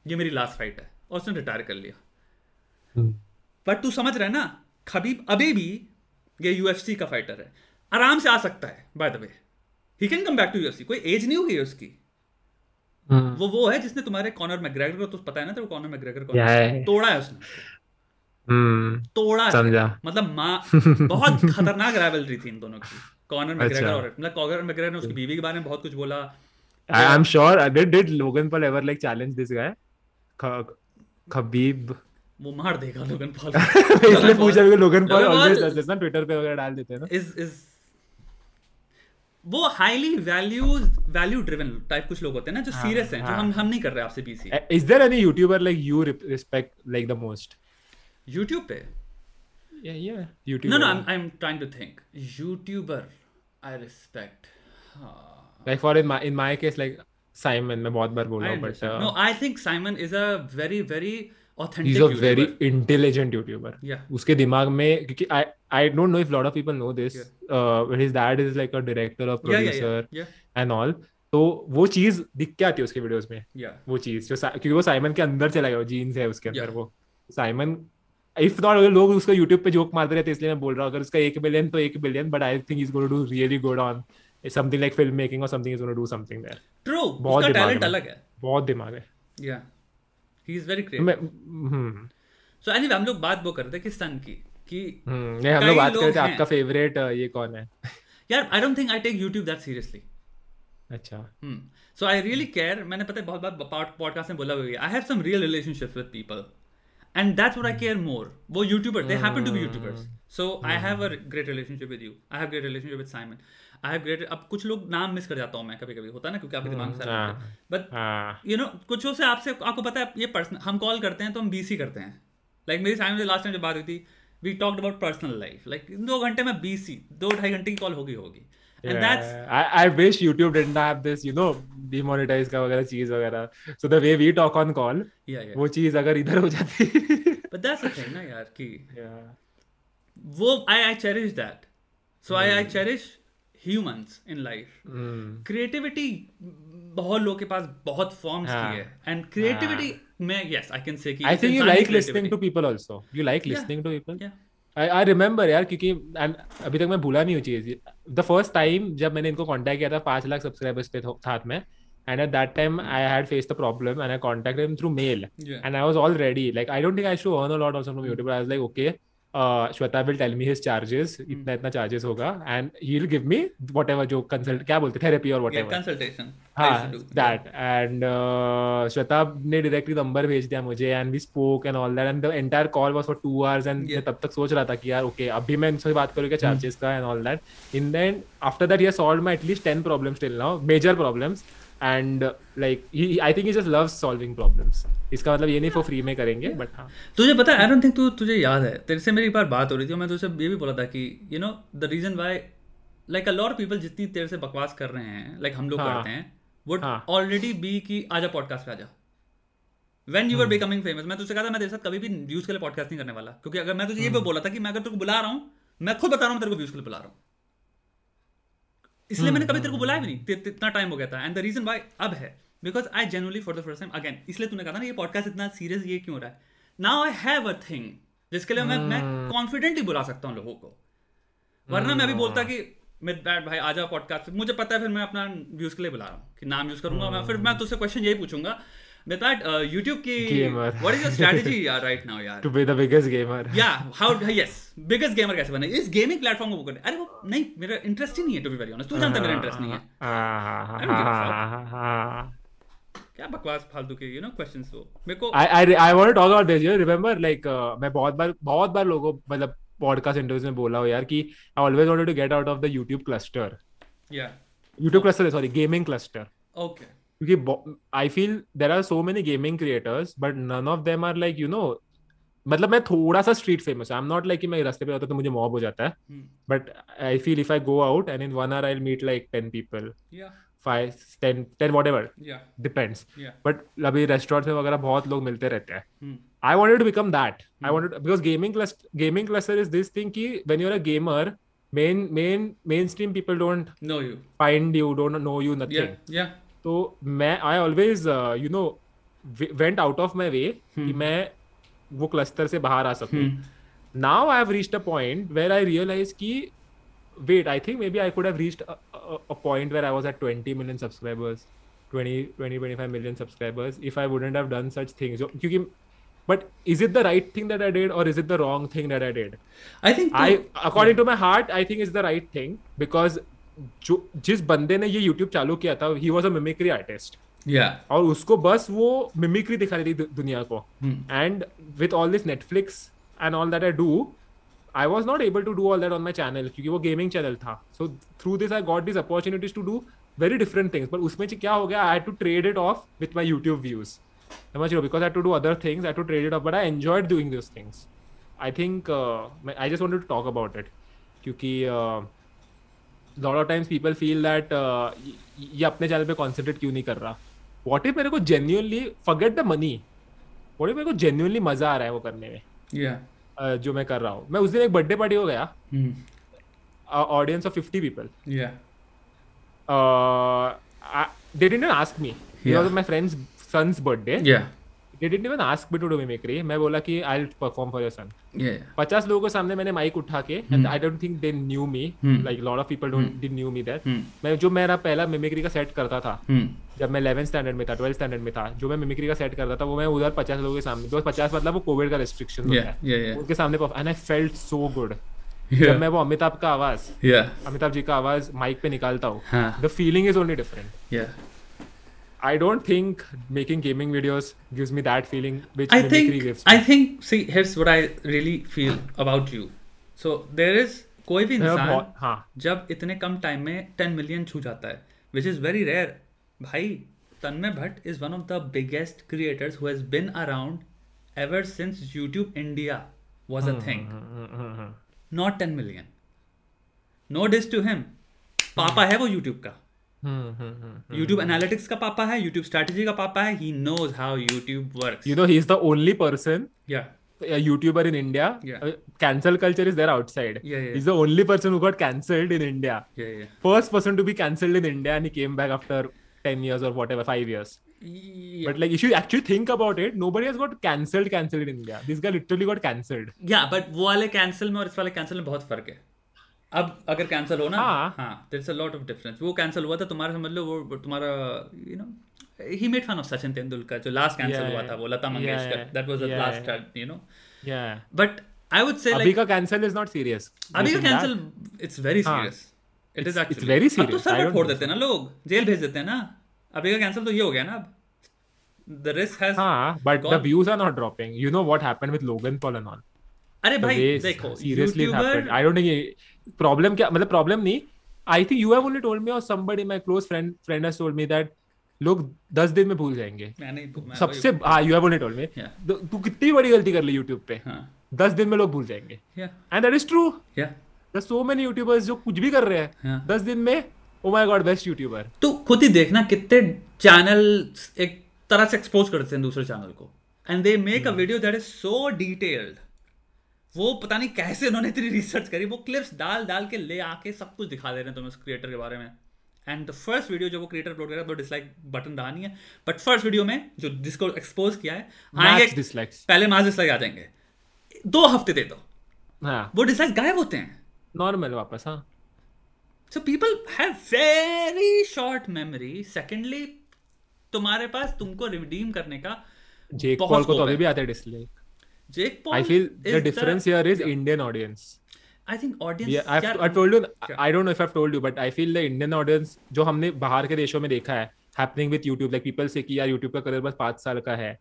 ये मेरी लास्ट फाइट है और उसने रिटायर कर लिया Hmm. बट तू समझ रहा है ना खबीब अभी भी ये यूएफसी का फाइटर है आराम से आ सकता है by the way he can come back to UFC कोई एज नहीं होगी उसकी Hmm. वो वो है जिसने तुम्हारे कॉनर मैग्रेगर को तो पता है ना तेरे कॉनर मैग्रेगर को Yeah, yeah, yeah. तोड़ा है उसने Hmm. तोड़ा है समझा मतलब माँ बहुत खतरनाक राइवलरी थी इन दोनों की कॉनर मैग्रेगर अच्छा। और मतलब कॉनर मैग्रेगर ने उसकी बीवी के बारे में बहुत कुछ बोला I am sure Uh, did did Logan Paul ever like challenge this guy? ख- Khabib. वो मार देगा लोगन पॉल इसलिए पूछा Logan Paul always does this ना ट्विटर पे वगैरह डाल देते हैं ना इज़ इज़ वो highly values value driven type कुछ लोग होते हैं ना जो सीरियस हैं जो हम हम नहीं कर रहे आपसे BC is there any YouTuber like you respect like the most YouTube पे? या या YouTube no no I am trying to think YouTuber I respect like for in my in my case like Simon मैं बहुत बार बोल रहा हूँ but no I think Simon is a very very a YouTuber. very intelligent YouTuber. Yeah. उसके दिमाग में क्योंकि of people know this. Uh, but his dad is like a director or Yeah, yeah, producer yeah, yeah, and all. तो वो चीज़ दिख के आती है उसके वीडियोस में yeah. वो चीज़ जो क्योंकि वो साइमन के अंदर चला गया जीन्स है उसके अंदर Yeah. वो साइमन इफ़ नॉट अगर लोग उसको यूट्यूब पे जोक मारते रहते इसलिए मैं बोल रहा हूँ अगर उसका एक बिलियन तो एक billion but I think is going to do really good on something like film making और something is going to do something there True. बहुत दिमाग है अलग है. बहुत दिमाग है या Yeah. He is very creative. मैं हम्म So anyway, हम लोग बात वो करते हैं कि सन की कि हम्म नहीं हम लोग बात कर रहे थे हैं। आपका फेवरेट ये कौन है यार I don't think I take YouTube that seriously. अच्छा Hmm. So I really care. मैंने पता है बहुत बार पॉडकास्ट में बोला हुआ है I have some real relationships with people and that's what I care more. वो YouTuber, they happen to be YouTubers. So I have a great relationship with you. I have great relationship with Simon. I have great. अब कुछ लोग नाम मिस कर जाता हूँ मैं कभी कभी होता है ना क्योंकि आपके दिमाग में सारा। बट यू नो कुछ से आपसे आपको पता है ये पर्सनल हम कॉल करते हैं तो हम बीसी करते हैं लाइक मेरी साइम से लास्ट टाइम जब बात हुई थी we talked about personal life like दो घंटे में बीसी दो ढाई घंटे की कॉल होगी होगी Yeah, I, I wish YouTube didn't have this, you know, demonetize का वगैरह चीज़ वगैरह. So the way we talk on call, या या वो चीज़ अगर इधर हो जाती. बट दैट्स द थिंग ना यार कि yeah. वो I I cherish that so I I cherish humans in life Mm. Creativity बहुत लोगों के पास बहुत फॉर्म्स हाँ। की है एंड क्रिएटिविटी में यस आई कैन से कि I इस think you इंसान की like listening to creativity- people also. You like Yeah. listening to people. Yeah. I I remember यार क्योंकि अभी तक मैं भूला नहीं हूँ चीज़. The first time जब मैंने इनको कांटेक्ट किया था पाँच लाख सब्सक्राइबर्स पे था साथ में and at that time I had faced the problem and I contacted him through mail Yeah. and I was all ready like I don't think I should earn a lot also from YouTube I was like okay uh, Shweta will tell me his charges. इतना इतना charges होगा. And he'll give me whatever जो consult क्या बोलते therapy or Yeah, whatever consultation. I हाँ and uh, श्वेता ने डायरेक्टली नंबर भेज दिया मुझे and we spoke and all that and the entire call was for 2 hours and मैं तब तक सोच रहा था कि यार ओके okay, अभी मैं इनसे बात करूँ क्या चार्जेस का and all that in the end after that he has solved my at least 10 problems till now major problems and like I think just loves solving problems इसका मतलब ये नहीं फॉर फ्री में करेंगे बट हाँ तुझे पता है आई डोंट थिंक तू तुझे याद है तेरे से मेरी एक बार बात हो रही थी मैं तुझसे ये भी बोला था कि you know the reason why like a lot people जितनी तेरे से बकवास कर रहे हैं लाइक हम लोग हाँ। करते हैं वुड। ऑलरेडी बी की आजा पॉडकास्ट पे आजा when you are. Becoming famous मैं तुझसे कहा था मैं तेरे साथ कभी भी व्यूज़ के लिए पॉडकास्ट नहीं करने वाला क्योंकि अगर मैं तुझे ये भी हम्म। बोला था कि मैं अगर को बुला रहा हूँ मैं खुद बता रहा हूँ तेरे को व्यूज़ के लिए बुला रहा हूँ इसलिए मैंने कभी तेरे को बुलाया भी नहीं। इतना टाइम हो गया था। एंड द रीजन वाई अब है because I generally for the first time again इसलिए तूने कहा ना ये पॉडकास्ट इतना सीरियस ये क्यों हो रहा है? Now I have a thing जिसके लिए मैं मैं कॉन्फिडेंटली बुला सकता हूँ लोगों को। वरना मैं अभी बोलता कि मैं बैठ भाई जाओ पॉडकास्ट मुझे पता है फिर मैं अपना व्यूज़ के लिए बुला रहा हूँ कि नाम यूज़ करूँगा मैं फिर मैं तुझसे क्वेश्चन यही पूछूँगा मिड बैड यूट्यूब की Gamer. What is your strategy यार राइट नाउ यार to be the biggest gamer या हाउ यस बिगेस्ट गेमर कैसे बने इस गेमिंग प्लेटफॉर्म को वो करने अरे वो नहीं मेरा इंटरेस्ट ही नहीं है टू बी वेरी ऑनेस्ट तू जानता है मेरा इंटरेस्ट नहीं है I don't give a fuck. क्या बकवास फालतू के यू नो क्वेश्चंस वो मेरे को I I I want to talk about this. You remember like uh, मैं बहुत बार बहुत बार लोगों मतलब पॉडकास्ट इंटरव्यूज़ में बोला हूँ यार कि I always wanted to get out of the YouTube cluster या YouTube cluster sorry gaming cluster okay क्योंकि I feel there are so many gaming creators but none of them are like you know मतलब मैं थोड़ा सा street famous I am not like कि मैं रास्ते पे होता तो मुझे मॉब हो जाता है. But I feel if I go out and in one hour I meet like ten people five ten ten whatever depends but अभी रेस्टोरेंट में वगैरह बहुत लोग मिलते रहते हैं। Hmm. I wanted to become that. I wanted because gaming cluster gaming cluster is this thing ki when you're a gamer, main main mainstream people don't know you find you, don't know you, या nothing. तो मैं I always you know went out of my way कि hmm. मैं वो क्लस्टर से बाहर आ सकूँ। Now I have reached a point where I realise कि wait I think maybe I could have reached a point where I was at 20 million subscribers 20 20 25 million subscribers if I wouldn't have done such things क्योंकि but is it the right thing that I did और is it the wrong thing that I did I think I according to my heart I think is the right thing because जो जिस बंदे ने ये यूट्यूब चालू किया था he was a mimicry artist. या और उसको बस वो मिमिक्री दिखा रही थी दुनिया को. And with all this Netflix and all that I do I was not able to do all that on my channel क्योंकि वो गेमिंग चैनल था. So through this I got this opportunities to do very different things पर उसमें क्या हो गया? I to trade it off with my YouTube views समझ लो because I to do other things I to trade it off but I enjoyed doing this things I think I just want to talk about it क्योंकि lot of times people feel that ये अपने चैनल पे कॉन्सेंट्रेट क्यों नहीं कर रहा? वॉट इफ़ मेरे को genuinely forget the money what if मेरे को जेन्यूनली मज़ा आ रहा है वो करने में? या uh, जो मैं कर रहा हूँ। मैं उस दिन एक बर्थडे पार्टी हो गया। Audience of fifty people they didn't ask me Yeah. Was my friends sons birthday they didn't even ask me to do mimicry मैं बोला कि I will perform for your son पचास लोगों के सामने मैंने माइक उठा के and I don't think they knew me. Like lot of people don't did knew me that. मैं जो मेरा पहला मिमिक्री का सेट करता था Hmm. जब मैं 11th स्टैंडर्ड में था 12th स्टैंडर्ड में था जो मैं मिमिक्री का सेट करता था वो मैं उधर 50 लोगों के सामने बिकॉज़ 50 मतलब वो कोविड का रिस्ट्रिक्शन Yeah, yeah, yeah. उनके सामने and I felt so good जब मैं वो अमिताभ का आवाज़. अमिताभ जी का आवाज़ माइक पे निकालता हूँ. The feeling is only different. I don't think making gaming videos gives me that feeling which I think, gives me. I think see here's what I really feel about you. So there is कोई भी इंसान हाँ. जब इतने कम टाइम में टेन मिलियन छू जाता है विच इज़ वेरी रेयर भाई Tanmay Bhat is one of the biggest creators who been around ever since YouTube India was a thing not ten million no diss to him पापा है वो यूट्यूब का हम्म, हम्म, हम्म, यूट्यूब एनालिटिक्स का पापा है यूट्यूब स्ट्रेटेजी का पापा है ही knows how YouTube work you know he is the only person या YouTuber in India cancel culture is there outside is the only person who got cancelled in India first person to be cancelled in India and came back after ten years और whatever five years Yeah. But like, if you actually think about it, nobody has got cancelled, cancelled in India. This guy literally got cancelled. Yeah, but वो वाले cancel में और इस वाले cancel में बहुत फ़र्क है. अब अगर कैंसिल हो ना हाँ। There is a lot of difference वो कैंसिल हुआ था तुम्हारा समझ लो वो तुम्हारा you know he made fun of Sachin Tendulkar जो लास्ट कैंसिल हुआ था वो Lata Mangeshkar that was the last you know. But I would say अभी का cancel is not serious. अभी का cancel it's very. Serious it is actually very अब तो सर्वर फोड़ देते हैं ना लोग जेल भेज देते हैं ना अभी का कैंसिल तो ये हो गया ना अब द रिस्क हैज़ हाँ, but the gone. views are not dropping. You know what happened with Logan Paul and all. अरे भाई देखो seriously it happened. I don't think problem क्या मतलब problem नहीं. I think you have only told me or somebody my close friend friend has told me that लोग दस दिन में भूल जाएँगे। मैं मैं सबसे हाँ you have only told me तू कितनी बड़ी गलती कर ली यूट्यूब पे? हाँ। दस दिन में लोग भूल जाएँगे। या एंड दैट इज़ ट्रू या सो मेनी यूट्यूबर्स जो कुछ भी कर रहे हाँ। दस दिन में oh my God best YouTuber तो खुद ही देखना कितने चैनल एक तरह से एक्सपोज करते हैं दूसरे चैनल को। And they make a video that is so detailed वो पता नहीं कैसे उन्होंने इतनी रिसर्च करी। वो क्लिप्स डाल डाल के ले आके सब कुछ दिखा दे रहे हैं तुम्हें उस क्रिएटर के बारे में। एंड द फ़र्स्ट वीडियो जो वो क्रिएटर अपलोड करेगा तो डिसलाइक बटन रहा नहीं है। बट फ़र्स्ट वीडियो में जो जिसको एक्सपोज किया है आएँगे डिसलाइक्स पहले मास डिसलाइक आ जाएँगे। दो हफ़्ते दे दो। हाँ। वो डिसलाइक गायब होते हैं। नॉर्मल वापस हाँ। So people have very short memory. Secondly, तुम्हारे पास तुमको रिडीम करने का जेक पॉल को तो अभी भी आता है dislike Jake Paul I feel the difference here is Indian audience I think audience Yeah, I've, I told you. I don't know if I've told you, but I feel the Indian audience जो हमने बाहर के देशों में देखा है happening with YouTube, like people say कि यार YouTube का करियर बस पाँच साल का है.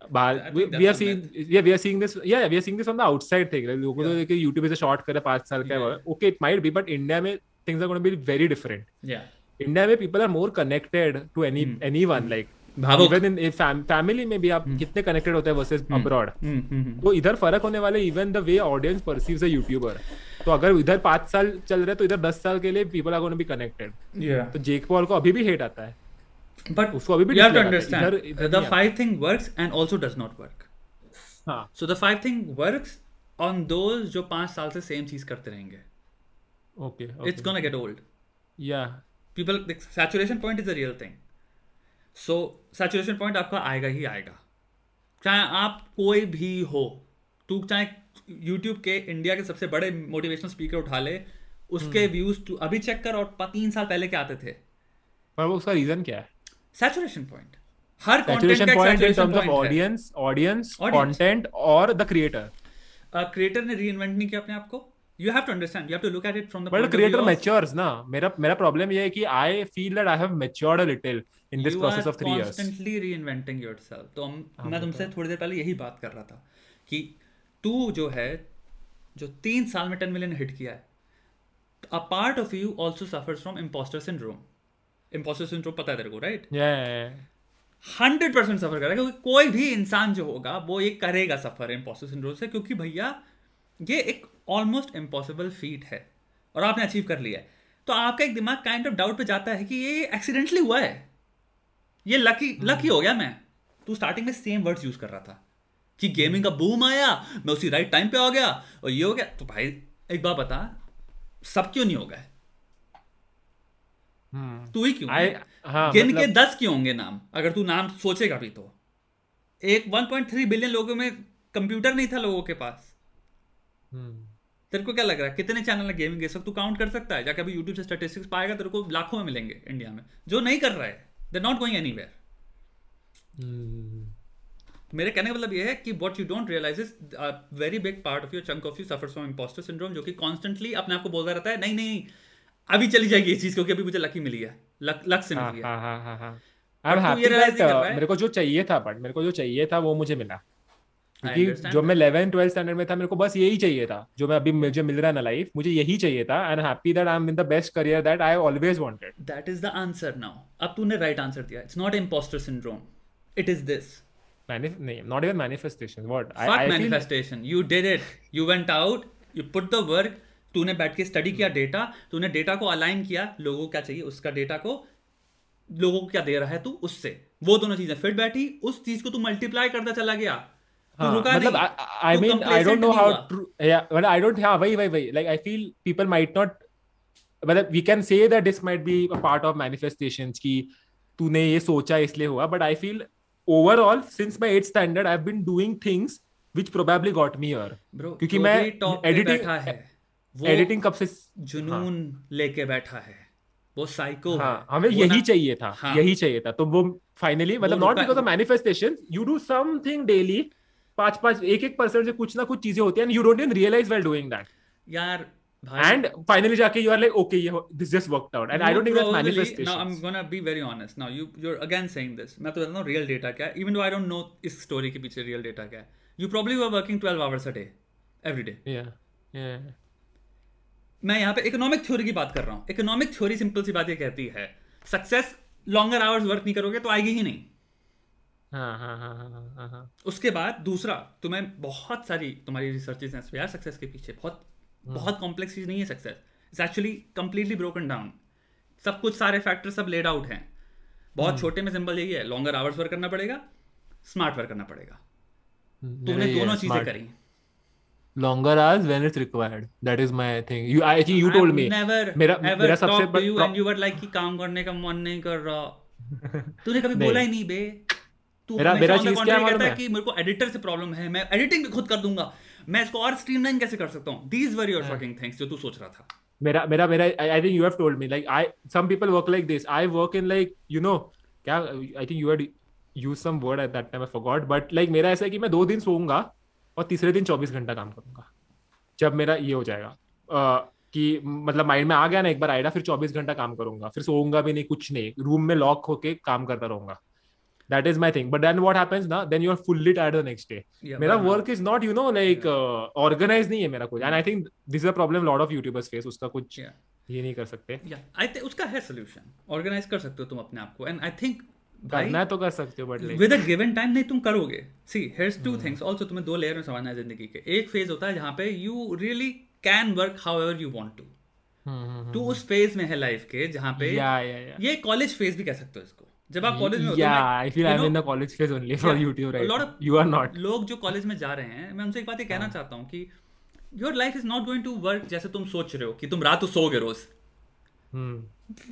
बाहर I a seeing yeah we are seeing this yeah we are seeing this from the outside thing like लोगों को तो Yeah. देखिए YouTube is a short career पाँच साल का है Yeah. okay it might be but India में things are going to be very different. या India में people are more connected to any Hmm. anyone a fam, family में भी आप कितने connected होते हैं versus abroad. हम्म हम्म तो इधर फ़र्क होने वाले even the way audience perceives a YouTuber तो अगर इधर पाँच साल चल रहे तो इधर दस साल के लिए people are gonna be connected तो जेक पॉल को अभी भी हेट आता है बट उसको अभी भी है. five thing works and also does not work हाँ so the five thing works on those जो पाँच साल से सेम चीज़ करते रहेंगे okay it's gonna get old या people the saturation point is a real so saturation point आपका आएगा ही आएगा। चाहे आप कोई भी हो तू चाहे YouTube के इंडिया के सबसे बड़े मोटिवेशनल स्पीकर उठा ले उसके हम्म। व्यूज़ तू अभी चेक कर और तीन साल पहले क्या आते थे। पर वो उसका रीजन क्या है? सैचुरेशन पॉइंट हर कंटेंट का point in terms of audience audience Audience. Content और द क्रिएटर क्रिएटर ने रीइन्वेंट नहीं किया अपने आप को? You have to understand you have to look at it from the but creator matures ना मेरा मेरा प्रॉब्लम ये है कि I feel that I have matured a little in this process of 3 years constantly reinventing yourself तो हम हाँ, मैं तुमसे थोड़ी देर पहले यही बात कर रहा था कि तू जो है जो तीन साल में टेन मिलियन हिट किया है a part of you also suffers from impostor syndrome impostor syndrome पता है तेरे को राइट हंड्रेड परसेंट सफ़र करेगा क्योंकि कोई भी इंसान जो होगा वो ये करेगा सफ़र इम्पोस्टर सिंड्रोम से क्योंकि भैया ये एक ऑलमोस्ट इम्पॉसिबल फीट है और आपने अचीव कर लिया है। तो आपका एक दिमाग काइंड ऑफ़ डाउट पे जाता है कि ये एक्सीडेंटली हुआ है। ये लकी लकी हो गया मैं। तू स्टार्टिंग में सेम वर्ड्स यूज़ कर रहा था कि गेमिंग का बूम आया मैं उसी राइट टाइम पे आ गया और ये हो गया। तो भाई एक बात बता सब क्यों नहीं हो गए? तू ही क्यों? आई हाँ गिन के मतलब दस क्यों होंगे नाम? अगर तू नाम सोचेगा भी तो। एक 1.3 बिलियन लोगों में कंप्यूटर नहीं था लोगों के पास। हम्म, तेरे को क्या लग रहा है? कितने चैनल है गेमिंग के सब तू काउंट कर सकता है? जाके अभी यूट्यूब से स्टैटिस्टिक्स पाएगा तेरे को लाखों में मिलेंगे इंडिया में। जो नहीं कर रहा है they not going anywhere hmm, मेरे कहने का मतलब ये है कि what you don't realise is very big part of your chunk of you suffer from impostor syndrome जो कि कॉन्स्टेंटली अपने आप को बोलता रहता है नहीं नहीं अभी चली जाएगी ये चीज़ क्योंकि अभी मुझे लकी मिली है। लक लक से मिली है हाँ. हाँ हाँ हाँ मेरे को जो चाहिए था बट मेरे को जो चाहिए था वो मुझे मिला। क्योंकि जो मैं 11 12 स्टैंडर्ड में था मेरे को बस यही चाहिए था जो मैं अभी मुझे मिल रहा है ना लाइफ मुझे यही चाहिए था and happy that I am in the best career that I always wanted that is the answer now अब तूने राइट आंसर दिया. It's not impostor syndrome it is this not even manifestation what fuck manifestation. You did it. You went out. You put the work. तूने बैठ के स्टडी किया डेटा तूने डेटा को अलाइन किया. लोगों को क्या चाहिए? उसका डेटा को लोगों को क्या दे रहा है तू? उससे. वो दोनों चीज़ें. फिट बैठी उस चीज़ को तू मल्टीप्लाई करता चला गया. हाँ, रुका मतलब I mean I don't know how true या मतलब आई डोंट हाँ वही वही वही like I feel people might not मतलब we can say that this might be a part of manifestations की तूने ये सोचा इसलिए हुआ but I feel overall since my 8th standard I have been doing things which probably got me here क्योंकि मैं बैठा है वो एडिटिंग कब से जुनून लेके बैठा है। वो साइको हाँ हमें यही चाहिए था हाँ। यही चाहिए था। तो वो फाइनली मतलब not because of manifestation you do something daily पाँच पाँच एक एक परसेंट से कुछ ना कुछ चीज़ें होती हैं you don't even realise well doing that यार and finally जाके you are like okay ये this just worked out and no, I don't think that's manifestation Now I'm gonna be very honest. Now you you're again saying this. मैं तो बताता हूँ real data क्या Even though I don't know इस story के पीछे real data क्या You probably were working 12 hours a day, every day. yeah yeah मैं यहाँ पे इकोनॉमिक थ्योरी की बात कर रहा हूँ इकोनॉमिक थ्योरी सिंपल सी बात ये कहती है सक्सेस लॉन्गर आवर्स वर्क नहीं करोगे तो आएगी ही नहीं हाँ हाँ हाँ हाँ हाँ हाँ उसके बाद दूसरा तुम्हें बहुत सारी तुम्हारी रिसर्चेज हैं यार सक्सेस के पीछे बहुत बहुत कॉम्प्लेक्स चीज़ नहीं है success it's actually completely broken down सब कुछ सारे फैक्टर सब लेड आउट हैं। बहुत छोटे में सिंपल यही है लॉन्गर आवर्स वर्क करना पड़ेगा स्मार्ट वर्क करना पड़ेगा। तुमने दोनों चीज़ें करी। longer hours when it's required that is my thing you I think you told me never मेरा एवर मेरा सबसे बड़ा एंड यू वर लाइक कि काम करने का मन नहीं कर रहा। तूने कभी नहीं। बोला ही नहीं बे। तू मेरा- मेरा चीज़ क्या है contrary मालूम कहता है? है? कि मेरे को एडिटर से प्रॉब्लम है मैं एडिटिंग भी खुद कर दूँगा। मैं इसको और स्ट्रीमलाइन कैसे कर सकता हूँ? These were your fucking things जो तू सोच रहा था। मेरा मेरा मेरा I, I think you have told me like I some people work like this. I work in like you क्या I think you had used some word at that time I forgot but like मेरा ऐसा है कि मैं दो दिन सोऊँगा और तीसरे दिन चौबीस घंटा काम करूँगा जब मेरा ये हो जाएगा। कि मतलब माइंड में आ गया ना एक बार आइडिया फिर चौबीस घंटा काम करूँगा फिर सोऊँगा भी नहीं कुछ नहीं। रूम में लॉक होके काम करता रहूँगा। That is my thing but then what happens ना then you are fully tired the next day Yeah, मेरा but- work is not you know like organise नहीं है मेरा कुछ. And I think this is a problem lot of YouTubers face उसका कुछ Yeah. ये नहीं कर सकते. या आई थिंक उसका है सोल्यूशन ऑर्गेनाइज कर सकते हो तुम अपने आप को. एंड आई थिंक करना तो कर सकते हो but with a given time नहीं तुम करोगे. See here's two things also तुम्हें दो लेयर में समझना है ज़िंदगी के. एक फ़ेज़ होता है जहाँ पे you really can work however you want to तू उस फ़ेज़ में है लाइफ के जहाँ पे या या या ये कॉलेज फ़ेज़ भी कह सकते हो इसको. जब आप कॉलेज में feel you i'm know, in the college phase only for Yeah. youtube lot now. of- you लोग जो कॉलेज में जा रहे हैं मैं उनसे एक बात ये कहना हाँ। चाहता हूँ कि your life is not going to work जैसे तुम सोच रहे हो कि तुम रात को सोओगे रोज.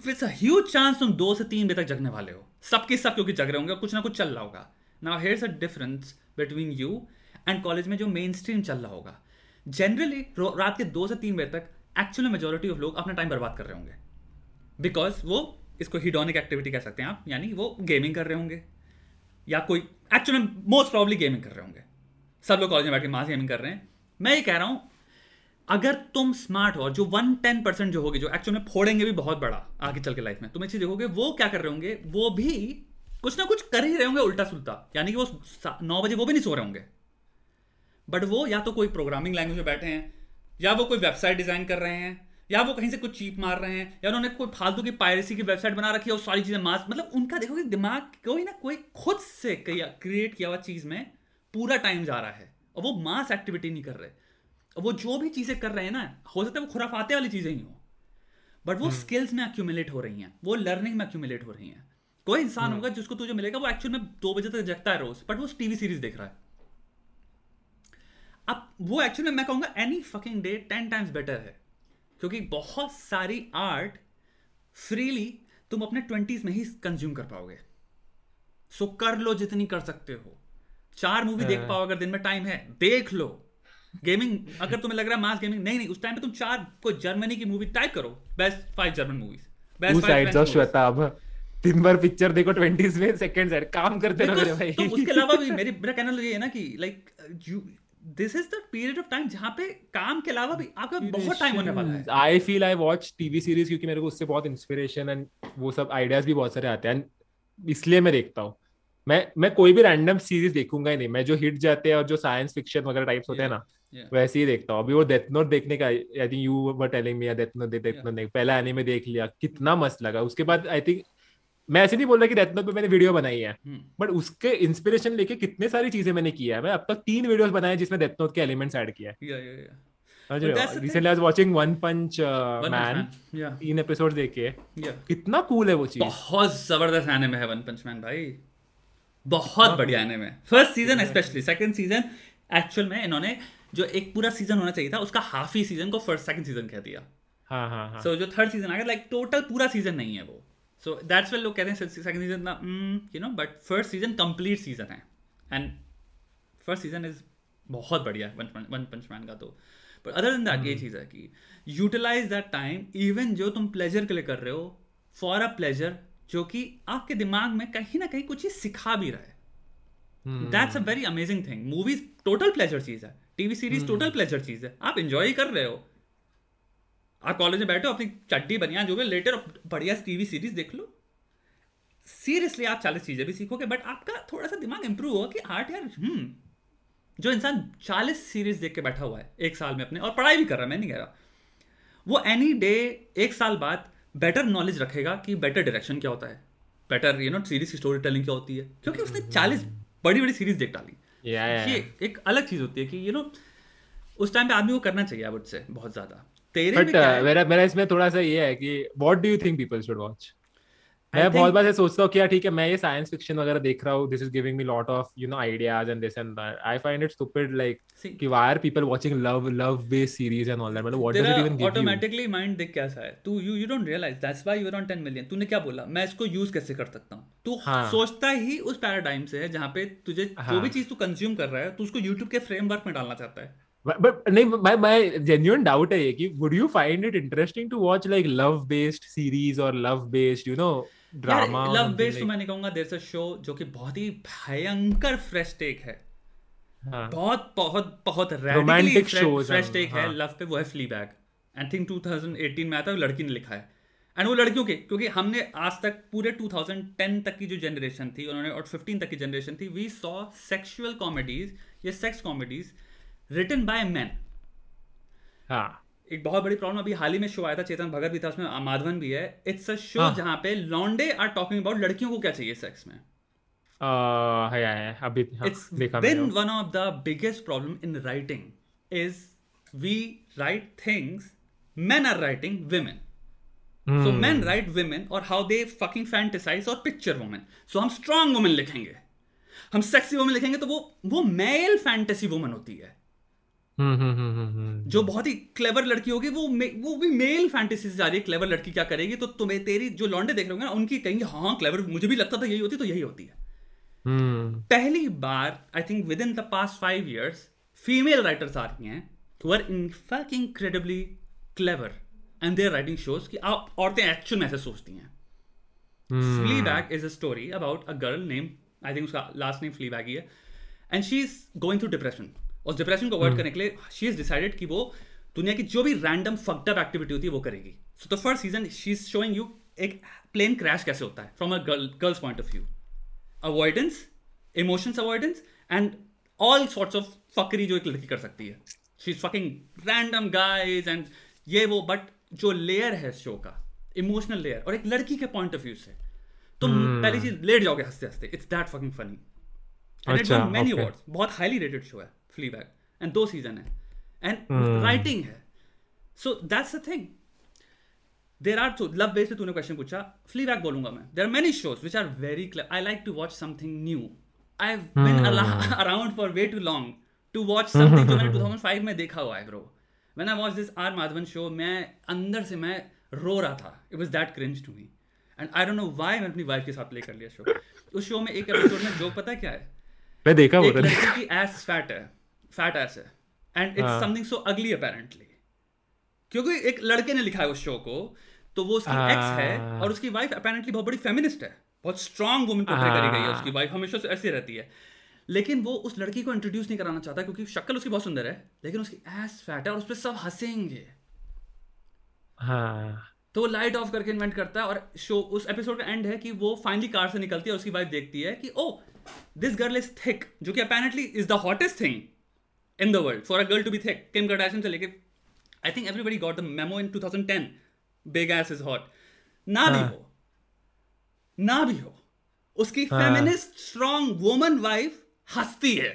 इट्स अ ह्यूज चांस तुम दो से तीन बजे तक जगने वाले हो सबके सब क्योंकि जग रहे होंगे कुछ ना कुछ चल रहा होगा now here's a difference between you and college में जो मेन स्ट्रीम चल रहा होगा जनरली रात के दो से तीन बजे तक एक्चुअली मेजोरिटी ऑफ़ लोग अपना टाइम बर्बाद कर रहे होंगे बिकॉज़ वो इसको हिडोनिक एक्टिविटी कह सकते हैं आप, यानी वो गेमिंग कर रहे होंगे, या कोई एक्चुअली मोस्ट प्रॉब्ली गेमिंग कर रहे होंगे। सब लोग कॉलेज में बैठ के मास गेमिंग कर रहे हैं। मैं ये कह रहा हूँ, अगर तुम स्मार्ट हो जो वन टेन परसेंट जो होगी, जो एक्चुअली में फोड़ेंगे भी बहुत बड़ा आगे चल के लाइफ में, तुम एक चीज़ देखोगे, वो क्या कर रहे होंगे, वो भी कुछ ना कुछ कर ही रहे होंगे उल्टा सुल्टा यानी कि वो नौ बजे वो भी नहीं सो रहे होंगे। बट वो या तो कोई प्रोग्रामिंग लैंग्वेज में बैठे हैं, या वो कोई वेबसाइट डिज़ाइन कर रहे हैं या वो कहीं से कुछ चीप मार रहे हैं या उन्होंने कोई फालतू की पायरेसी की वेबसाइट बना रखी है और सारी चीज़ें मास मतलब उनका देखोगे दिमाग कोई ना कोई खुद से क्रिएट किया हुआ चीज़ में पूरा टाइम जा रहा है और वो मास एक्टिविटी नहीं कर रहे। और वो जो भी चीज़ें कर रहे हैं ना हो सकता है वो खुराफाते वाली चीज़ें ही हो बट वो स्किल्स में एक्यूमुलेट हो रही हैं वो लर्निंग में एक्यूमुलेट हो रही हैं। कोई इंसान होगा जिसको तुझे मिलेगा वो एक्चुअल में दो बजे तक जगता है रोज बट वो टीवी सीरीज़ देख रहा है। अब वो एक्चुअली मैं कहूँगा any fucking day ten times better है। क्योंकि बहुत सारी आर्ट फ्रीली तुम अपने ट्वेंटीज में ही कंज्यूम कर पाओगे। सो कर लो जितनी कर सकते हो। चार मूवी देख हाँ। पाओ अगर दिन में टाइम है देख लो। गेमिंग अगर तुम्हें लग रहा है मास गेमिंग नहीं नहीं उस टाइम पे तुम चार को जर्मनी की मूवी टाइप करो। Best five German movies best Shweta अब दिन भर पिक्चर देखो 20s में सेकंड साइड काम करते रहो मेरे भाई। तो उसके अलावा भी मेरी मेरा कहना ये है ना कि like you this is the period of time जहाँ पे काम के अलावा भी आपका बहुत टाइम होने वाला है। I feel I watch TV series क्योंकि मेरे को उससे बहुत इंस्पिरेशन एंड वो सब आइडियाज़ भी बहुत सारे आते हैं। इसलिए मैं देखता हूँ। मैं मैं कोई भी रैंडम सीरीज़ देखूँगा ही नहीं। मैं जो हिट जाते हैं और जो साइंस फिक्शन वगैरह टाइप्स होते हैं ना Yeah. वैसे ही देखता हूँ। अभी वो डेथ नोट देखने का I think you were telling me Death Note Death Note पहला एनीमे देख लिया कितना मस्त लगा। उसके बाद आई थिंक मैं ऐसे नहीं बोल रहा कि डेथ नोट पे मैंने वीडियो बनाई है. बट उसके इंस्पिरेशन लेके कितने सारी चीज़ें मैंने किया है। मैं अब तक तीन वीडियोस बनाए जिसमें डेथ नोट के एलिमेंट्स ऐड किया है। हो? Recently I watching One Punch Man तीन एपिसोड देखे। कितना कूल है वो चीज़। बहुत ज़बरदस्त एनिमे है वन पंच मैन भाई। बहुत बढ़िया anime first season specially second season actual में इन्होंने जो एक पूरा सीज़न होना चाहिए था उसका हाफ़ ही सीज़न को फ़र्स्ट सेकंड सीज़न कह दिया। हाँ हाँ हाँ। सो जो थर्ड सीज़न आ गया लाइक टोटल पूरा सीज़न नहीं है वो। सो दैट्स वेल लोग कहते हैं सेकंड सीज़न ना you know but first season complete season है. एंड फ़र्स्ट सीज़न इज़ बहुत बढ़िया वन वन पंच मैन का तो. बट अदर देन दैट ये चीज़ है कि यूटिलाइज दैट टाइम इवन जो तुम प्लेजर के लिए कर रहे हो फॉर अ प्लेजर जो कि आपके दिमाग में कहीं ना कहीं कुछ ही सिखा भी रहा है. That's a very amazing thing movies total pleasure चीज़ है. टीवी सीरीज़ टोटल प्लेजर चीज़ है. आप इंजॉय कर रहे हो. आप कॉलेज में बैठे हो अपनी चड्डी बनिया जो भी लेटर बढ़िया टीवी सीरीज़ देख लो। सीरियसली आप चालीस चीज़ें भी सीखोगे बट आपका थोड़ा सा दिमाग इंप्रूव होगा कि आर्ट यार हम्म जो इंसान चालीस सीरीज़ देख के बैठा हुआ है एक साल में अपने और पढ़ाई भी कर रहा है मैं नहीं कह रहा। वो एनी डे एक साल बाद बेटर नॉलेज रखेगा कि बेटर डायरेक्शन क्या होता है। बेटर यू नो सीरीज़ की स्टोरी टेलिंग क्या होती है। क्योंकि उसने चालीस बड़ी बड़ी सीरीज़ देख डाली। ये एक अलग चीज़ होती है कि यू नो उस टाइम पे आदमी को करना चाहिए से बहुत ज़्यादा। तेरे बट क्या मेरा मेरा इसमें थोड़ा सा ये है कि what do you think people should watch मैं बहुत बार से सोचता हूँ कि यार ठीक है मैं ये साइंस फिक्शन वगैरह देख रहा हूँ this is giving me lot of you know ideas and this and that I find it stupid like कि why are people watching love love based series and all that? मतलब what does तेरा it even give you? Automatically mind देख कैसा है? तू you you don't realize that's why you are on 10 million तूने क्या बोला? मैं इसको यूज़ कैसे कर सकता हूँ? तू हाँ। सोचता ही उस पैराडाइम से है जहाँ पे तुझे हाँ. जो। भी चीज़ तू कंज्यूम कर रहा है तू उसको यूट्यूब के फ्रेमवर्क में डालना चाहता है। नहीं my my genuine doubt है ये कि would you find it interesting to watch like love based series or love based you know drama or love something based तो कहूँगा देयर अ शो जो कि बहुत ही भयंकर फ्रेश टेक है। हाँ। बहुत बहुत बहुत Romantic shows फ्रेश हैं, टेक है। लव पे वो है फ्ली बैग एंड थिंक 2018 में आता है लड़की ने लिखा है। एंड वो लड़कियों के क्योंकि हमने आज तक पूरे 2010 तक की जो जनरेशन थी उन्होंने और 15 तक की जनरेशन थी वी सॉ सेक्सुअल कॉमेडीज या sex comedies written by man एक बहुत बड़ी प्रॉब्लम अभी हाल ही में शो आया था चेतन भगत भी था उसमें माधवन भी है। इट्स अ शो जहाँ पे लॉन्डे आर टॉकिंग अबाउट लड़कियों को क्या चाहिए सेक्स में? Biggest problem in writing is we write things man. Are writing women so man write women और हाउ दे फकिंग फैंटिसाइज और पिक्चर वुमेन सो हम स्ट्रॉन्ग वुमेन लिखेंगे। हम सेक्सी वुमेन लिखेंगे तो वो वो मेल फैंटेसी वुमन होती है। जो बहुत ही क्लेवर लड़की होगी वो मे- वो भी मेल फैंटेसी से जा रही है क्लेवर लड़की क्या करेगी? तो तुम्हें तेरी जो लॉन्डे देख रहे होंगे ना उनकी कहेंगे हाँ क्लेवर मुझे भी लगता था यही होती तो यही होती है. हम्म। पहली बार I think within the past five years female writers आ रही हैं who are in fucking incredibly clever and they're writing shows कि आप औरतें एक्चुअल में ऐसे सोचती हैं। हम्म। Fleabag is a story about a girl named I think उसका last name Fleabag ही है and she is going through depression और डिप्रेशन को अवॉइड करने के लिए शी इज़ डिसाइडेड कि वो दुनिया की जो भी रैंडम फक्ड अप एक्टिविटी होती है वो करेगी। So the first season she is showing you एक प्लेन क्रैश कैसे होता है from a girl's point of view avoidance emotions avoidance and all sorts of fuckery जो एक लड़की कर सकती है। She is fucking random guys and ये वो बट जो लेयर है शो का इमोशनल लेयर और एक लड़की के पॉइंट ऑफ़ व्यू से तुम पहली चीज़ लेट जाओगे हँसते हँसते it's that fucking funny and it अच्छा, मेनी अवार्ड्स बहुत हाईली रेटेड शो है। फ्लीबैग एंड दो सीज़न है. And Hmm. राइटिंग है. So that's the thing there are तो लव बेस पे तूने क्वेश्चन पूछा. फ्लीबैग बोलूँगा मैं. There are many shows which are very clear I like to watch something new I been around for way too long to watch something जो मैंने 2005 में देखा हुआ है bro when I watch this R Madhavan show मैं अंदर से मैं रो रहा था. It was that cringe to me and I don't know why मैंने अपनी वाइफ के साथ प्ले कर लिया शो उस शो में एक एपिसोड में जोक पता है क्या है? मैं देखा वो एक तो लड़की की एस फैट है. फैट है. एंड इट्स हाँ। समथिंग सो अगली अपेरेंटली क्योंकि एक लड़के ने लिखा है उस शो को तो वो उसकी एक्स है हाँ। और उसकी वाइफ अपेरेंटली बहुत बड़ी फेमिनिस्ट है. बहुत स्ट्रांग वुमन पोर्ट्रे करी गई है हाँ। उसकी वाइफ हमेशा से ऐसी रहती है. लेकिन वो उस लड़की को इंट्रोड्यूस नहीं कराना चाहता क्योंकि शक्ल उसकी बहुत सुंदर है लेकिन उसकी एस फैट है और उस पर सब हंसेंगे. हाँ. तो वो लाइट ऑफ़ करके इन्वेंट करता है और शो उस एपिसोड का एंड है कि वो फाइनली कार से निकलती है और उसकी वाइफ देखती है कि oh this girl is thick जो कि apparently is the hottest thing in the world for a girl to be thick Kim Kardashian से लेके I think everybody got the memo in 2010 big ass is hot ना भी हाँ। हो ना भी हो उसकी फेमिनिस्ट स्ट्रॉन्ग वुमन वाइफ हंसती है।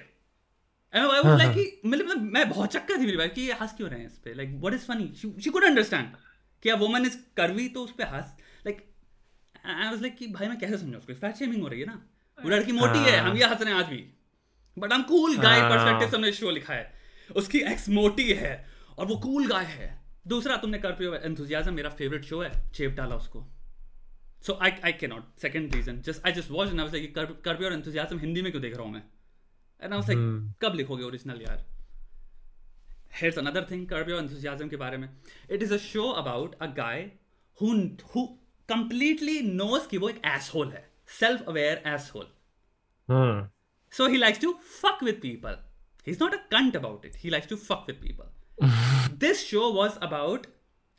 एंड आई वाज लाइक कि मतलब मैं बहुत चक्कर थी मेरी वाइफ कि ये हंस क्यों रहे हैं इस पे? Like what is funny she could understand कि अ वुमन इज़ करवी तो उस पे हंस। लाइक आई वाज लाइक कि भाई मैं कैसे समझाऊं उसको? फैट शेमिंग हो रही है ना? वो लड़की मोटी है। हम ये हंस रहे हैं आज भी। बट हम कूल गाय हाँ। से हमने शो लिखा है। उसकी एक्स मोटी है और वो कूल गाय है। दूसरा तुमने कर्फ्यू एंथुजियाज्म मेरा फेवरेट शो है चेप डाला उसको। So I I can not second reason just I just watch and I like curfew और एंथुजियाज्म हिंदी में क्यों देख रहा हूँ मैं? एंड आई लाइक कब लिखोगे ओरिजिनल यार? Here's another thing curb your enthusiasm के बारे में। It is a show about a guy who who completely knows कि वो एक asshole है। Self aware asshole hmm so he likes to fuck with people he's not a cunt about it he likes to fuck with people this show was about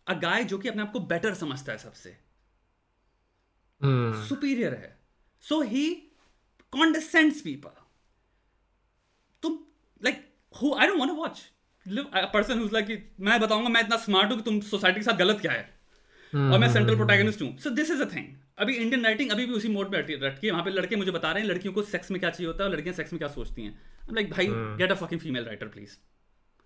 a guy जो कि अपने आप को better समझता है सबसे हम्म superior है so he condescends people तुम like who I don't want to watch live a person who's like कि मैं बताऊँगा मैं इतना स्मार्ट हूँ कि तुम सोसाइटी के साथ गलत क्या है और मैं सेंट्रल प्रोटैगनिस्ट हूँ so this is a thing अभी इंडियन राइटिंग अभी भी उसी मोड पे रखी है। वहाँ पे लड़के मुझे बता रहे हैं लड़कियों को सेक्स में क्या चाहिए होता है और लड़कियाँ सेक्स में क्या सोचती हैं। I'm like भाई get a fucking female writer please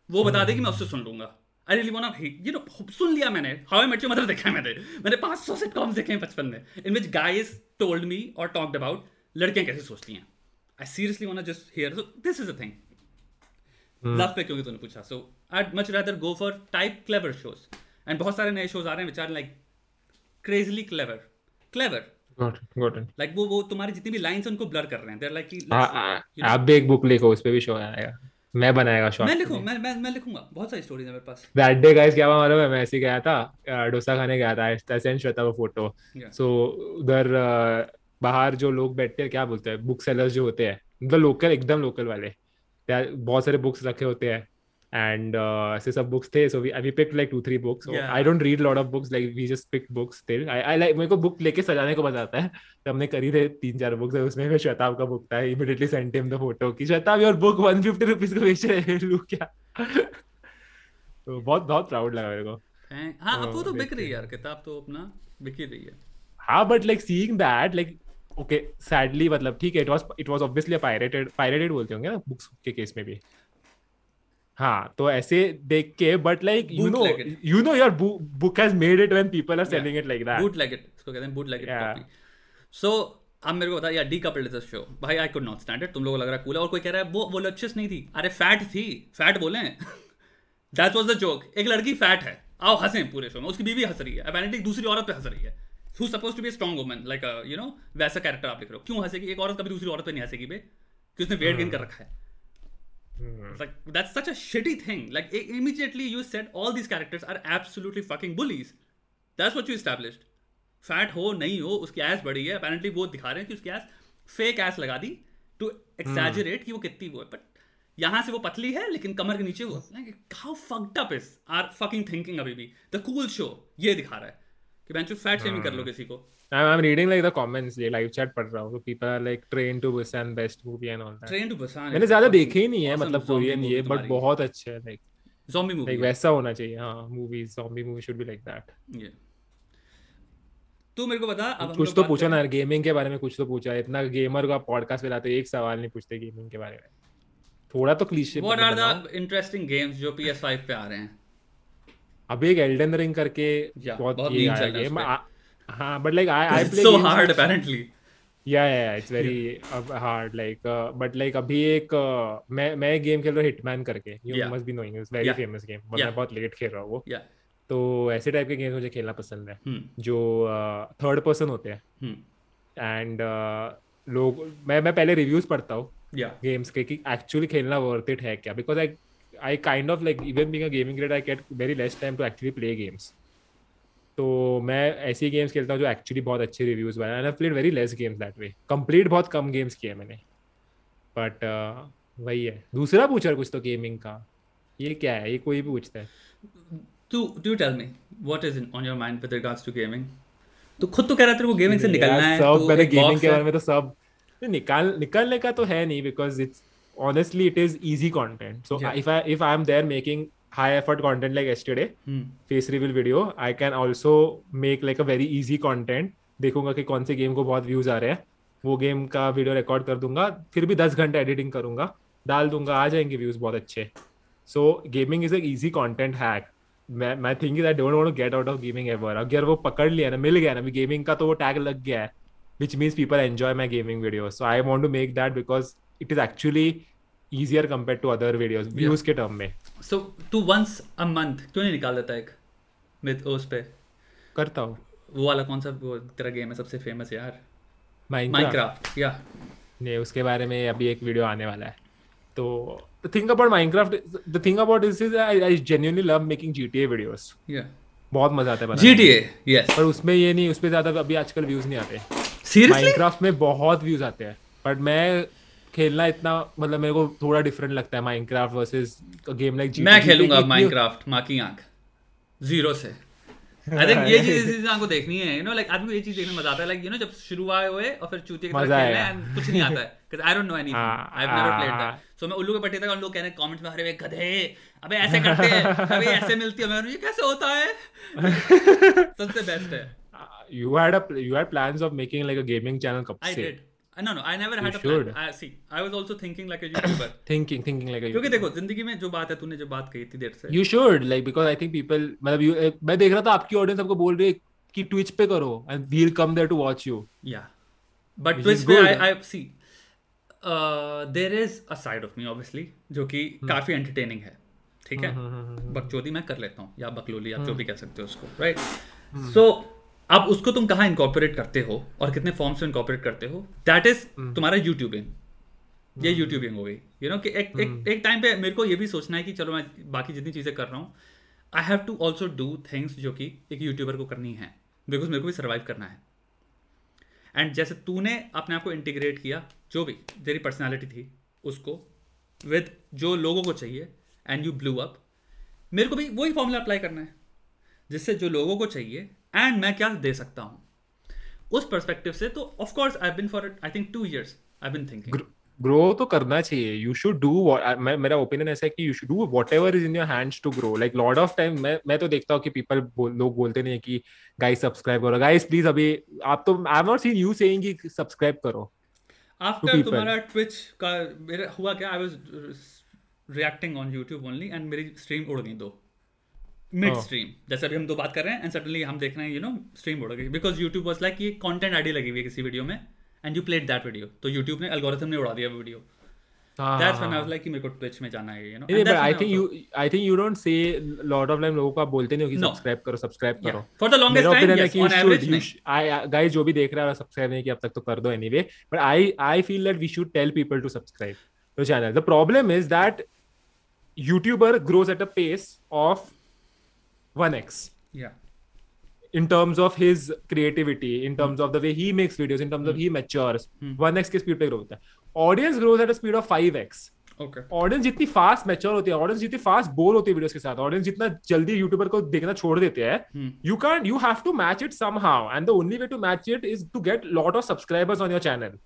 वो बता दे कि मैं उससे सुन लूँगा। I really want you know सुन लिया मैंने। How I met your mother देखा है मैंने। मैंने 500 सिटकॉम्स देखे हैं बचपन में। In which guys told me और टॉक्ड अबाउट लड़कियाँ कैसे सोचती हैं। I seriously want just hear so this is a thing love पे क्योंकि तूने पूछा। So I much rather go for type clever shows and बहुत सारे नए शोज़ आ रहे हैं which are like crazily clever clever like वो वो तुम्हारी जितनी भी लाइंस उनको ब्लर कर रहे हैं। लाइक कि हाँ, आप भी एक बुक लिखो उस पे भी शो आएगा मैं बनाएगा शॉर्ट मैं लिखूं मैं। मैं मैं लिखूँगा। बहुत सारी स्टोरीज है मेरे पास। दैट डे गाइस क्या हुआ मालूम है? मैं ऐसे गया था डोसा खाने गया था आई सेंड श्वेता वो फ़ोटो सो उधर बाहर जो लोग बैठते हैं क्या बोलते हैं? बुक सेलर्स जो होते हैं मतलब लोकल एकदम लोकल वाले। बहुत सारे बुक्स रखे होते हैं। एंड ऐसे सब बुक्स थे so we we picked like two three books Yeah. I don't read lot of books like we just pick books still I I like मेरे को बुक लेके सजाने को मज़ा आता है। तो हमने करी थे तीन चार बुक्स उसमें फिर श्वेताब का बुक था immediately send him the photo कि श्वेताब योर बुक 150 रुपीस को बेच रहे हैं लू क्या? तो बहुत बहुत प्राउड लगा मेरे को। हैं? अब वो तो हाँ, बिक रही है यार किताब तो अपना बिक ही रही है। हाँ but like seeing that like okay sadly मतलब ठीक है it was it was obviously pirated pirated बोलते होंगे ना बुक्स के केस में भी। हाँ तो ऐसे देख के but like you know you know your book has made it when people are selling it like that bootleg it इसको कहते हैं bootleg it copy so अब मेरे को बता यार डी कपल्ड दिस शो भाई I could not stand it तुम लोगों को लग रहा है कूल है। और कोई कह रहा है वो वो लक्षस नहीं थी। अरे फैट थी। फैट बोले दैट वाज द जोक एक लड़की फैट है। आओ हंसे पूरे शो में। उसकी बीवी हंस रही है। अपेरेंटली दूसरी औरत पे हंस रही है। Who supposed to be strong woman like you know वैसा कैरेक्टर आप लिख रहे हो। क्यों हंसेगी? एक औरत कभी दूसरी औरत पे नहीं हंसेगी बे। कि उसने वेट गेन कर रखा है। It's like that's such a shitty thing. Like immediately you said all these characters are absolutely fucking bullies. That's what you established. Fat हो नहीं हो उसकी एस बड़ी है अपेरेंटली वो दिखा रहे हैं कि उसकी एस फेक एस लगा दी टू एक्सैजरेट कि वो कितनी वो है बट यहाँ से वो पतली है लेकिन कमर के नीचे वो how fucked up is are fucking thinking अभी भी द कूल शो ये दिखा रहा है कि फैट सेम कर लो हाँ। किसी को। I am reading like the comments ये लाइव चैट पढ़ रहा हूँ तो people are like train to Busan best movie and all that train to Busan मैंने ज़्यादा देखे ही नहीं है मतलब कोरियन ये बट बहुत अच्छे है लाइक जॉम्बी मूवी वैसा होना चाहिए हाँ movies zombie movie should be like that ये तू मेरे को बता अब कुछ तो पूछा ना यार गेमिंग के बारे में कुछ तो पूछा इतना गेमर का पॉडकास्ट बनाते एक सवाल नहीं पूछते गेमिंग के बारे में। थोड़ा तो cliche what are the interesting games जो PS5 पे आ रहे हैं? अभी एक एल्डन रिंग करके Yeah, बहुत बहुत ये आया गेम हाँ but like I I play so hard apparently. या या it's very hard like but like अभी एक uh, मैं मैं गेम खेल रहा हूँ हिटमैन करके you must be knowing it's very famous game but मैं बहुत लेट खेल रहा हूँ वो Yeah. तो ऐसे टाइप के गेम्स मुझे खेलना पसंद है Hmm. जो थर्ड पर्सन होते हैं Hmm. एंड लोग मैं मैं पहले रिव्यूज़ पढ़ता हूँ Yeah. गेम्स के कि एक्चुअली खेलना वर्थ इट है क्या because I I kind of like even being a gaming creator I get very less time to actually play games तो मैं ऐसी गेम्स खेलता हूँ जो एक्चुअली बहुत अच्छे रिव्यूज़ वाले and I played very less games that way complete बहुत कम गेम्स किए मैंने। बट वही है। दूसरा पूछा कुछ तो गेमिंग का। ये क्या है? ये कोई भी पूछता है। तू do tell me what is on your mind with regards to gaming तो खुद तो कह रहा तेरे को गेमिंग से निकलना है सब तो मैंने गेमिंग के बारे में तो सब निकाल निकलने का तो है नहीं because it's honestly it is easy content so Yeah. if i if i'm there making high effort content like yesterday hmm, face reveal video i can also make like a very easy content देखूँगा कि कौन से गेम को बहुत व्यूज़ आ रहे हैं वो गेम का वीडियो रिकॉर्ड कर दूँगा फिर भी दस घंटे एडिटिंग करूँगा डाल दूँगा आ जाएँगे व्यूज़ बहुत अच्छे सो गेमिंग इज़ एक इजी कंटेंट हैक मैं मैं think I don't want to get out of gaming ever अगर वो पकड़ लिया ना मिल गया ना गेमिंग का तो वो टैग लग गया है which means people enjoy my gaming videos so i want to make that because it is actually easier compared to other videos views yeah. के term में so तू once a month क्यों नहीं निकाल देता एक with उस पे करता हूँ वो वाला कौन सा वो तेरा गेम है सबसे फ़ेमस यार Minecraft माइनक्राफ्ट या नहीं उसके बारे में अभी एक वीडियो आने वाला है तो the thing about Minecraft the thing about this is I, I genuinely love making GTA videos या बहुत मज़ा आता है GTA यस पर उसमें ये नहीं उस ज़्यादा अभी आजकल व्यूज़ नहीं आते सीरियसली माइनक्राफ्ट में बहुत व्यूज़ आते हैं बट मैं खेलना इतना मतलब मेरे को थोड़ा डिफरेंट लगता है माइनक्राफ्ट वर्सेस गेम लाइक मैं खेलूँगा माइनक्राफ्ट माँ की आँख। ज़ीरो से। आई थिंक ये चीज़ इस को देखनी है यू नो लाइक आदमी ये चीज़ देखने मज़ा आता है लाइक यू नो जब शुरू आए हुए और फिर चूतिया की तरह खेलना। है कुछ नहीं आता है because I don't know anything हाँ, आई हैव नेवर प्लेड हाँ। दैट सो मैं उल्लू के पट्टी तक उन लोग कहने कमेंट्स में अरे वे गधे अबे ऐसे करते हैं अबे ऐसे मिलती है। मैं ये कैसे होता है? सबसे बेस्ट है। You had a you had plans of making like a gaming channel कब I did no no i never You had a should. plan I, see i was also thinking like a youtuber thinking thinking like a क्योंकि देखो ज़िंदगी में जो बात है तूने जो बात कही थी देर से you should like because I think people मतलब you eh, मैं देख रहा था आपकी ऑडियंस आपको बोल रही है कि ट्विच पे करो and we'll come there to watch you Yeah. But Which Twitch पे I. I see. Uh, there is a side of me obviously जो कि Hmm. काफ़ी entertaining है ठीक है बकचोदी मैं कर लेता हूँ या बकलोली आप जो Hmm. भी कह सकते हो उसको राइट सो अब उसको तुम कहाँ इनकॉर्पोरेट करते हो और कितने फॉर्म्स में इनकॉर्पोरेट करते हो? That is Hmm. तुम्हारा यूट्यूबिंग ये यूट्यूबिंग हो गई। यू नो कि एक. एक एक टाइम पे मेरे को ये भी सोचना है कि चलो मैं बाकी जितनी चीज़ें कर रहा हूँ I have to also do things जो कि एक यूट्यूबर को करनी है बिकॉज़ मेरे को भी सर्वाइव करना है। एंड जैसे तूने अपने आप को इंटीग्रेट किया जो भी तेरी पर्सनैलिटी थी उसको विद जो लोगों को चाहिए एंड यू ब्लू अप मेरे को भी वही फॉर्मूला अप्लाई करना है जिससे जो लोगों को चाहिए एंड मैं क्या दे सकता हूँ? उस पर्सपेक्टिव से तो of course I been for I think two years I been thinking grow तो करना चाहिए। यू शुड डू मेरा ओपिनियन ऐसा है कि you should do whatever is in your hands to grow like lot of time मैं मैं तो देखता हूँ कि पीपल लोग बोलते नहीं है कि गाइस सब्सक्राइब करो। गाइस प्लीज़ अभी आप तो I have not seen you saying कि सब्सक्राइब करो आफ्टर तुम्हारा ट्विच का मेरा हुआ क्या? I was reacting on YouTube only and मेरी स्ट्रीम उड़ गई दो। Mid Oh. स्ट्रीम जैसे अभी हम दो बात कर रहे हैं एंड सडनली हम देख रहे हैं यू नो स्ट्रीम गई। बिकॉज़ यूट्यूब वाज लाइक ये कंटेंट आईडी लगी हुई है किसी वीडियो में and you played that video तो यूट्यूब ने एल्गोरिथम ने उड़ा दिया वीडियो कि मेरे को में जाना है लोगों को आप बोलते नहीं हो कि सब्सक्राइब करो सब्सक्राइब करो। है नहीं. जो भी देख रहे हैं सब्सक्राइब नहीं किया अब तक तो कर दो anyway but I I feel that we should tell people to subscribe the channel the problem is that YouTuber grows at a pace of 1x या in terms of his creativity in terms of the way he makes videos in terms of he matures 1x के स्पीड पे ग्रो होता है audience grows at a speed of 5x okay audience जितनी फास्ट मैच्योर होती है ऑडियंस जितनी फास्ट बोर होती है वीडियोस के साथ ऑडियंस जितना जल्दी यूट्यूबर को देखना छोड़ देते हैं you can you have to match it somehow and the only way to match it is to get lot of subscribers on your channel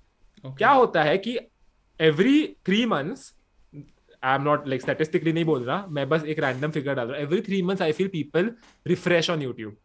क्या होता है कि every three months I am not like statistically नहीं बोल रहा। मैं बस एक रैंडम फिगर डाल रहा हूँ। Every three months I feel people refresh on YouTube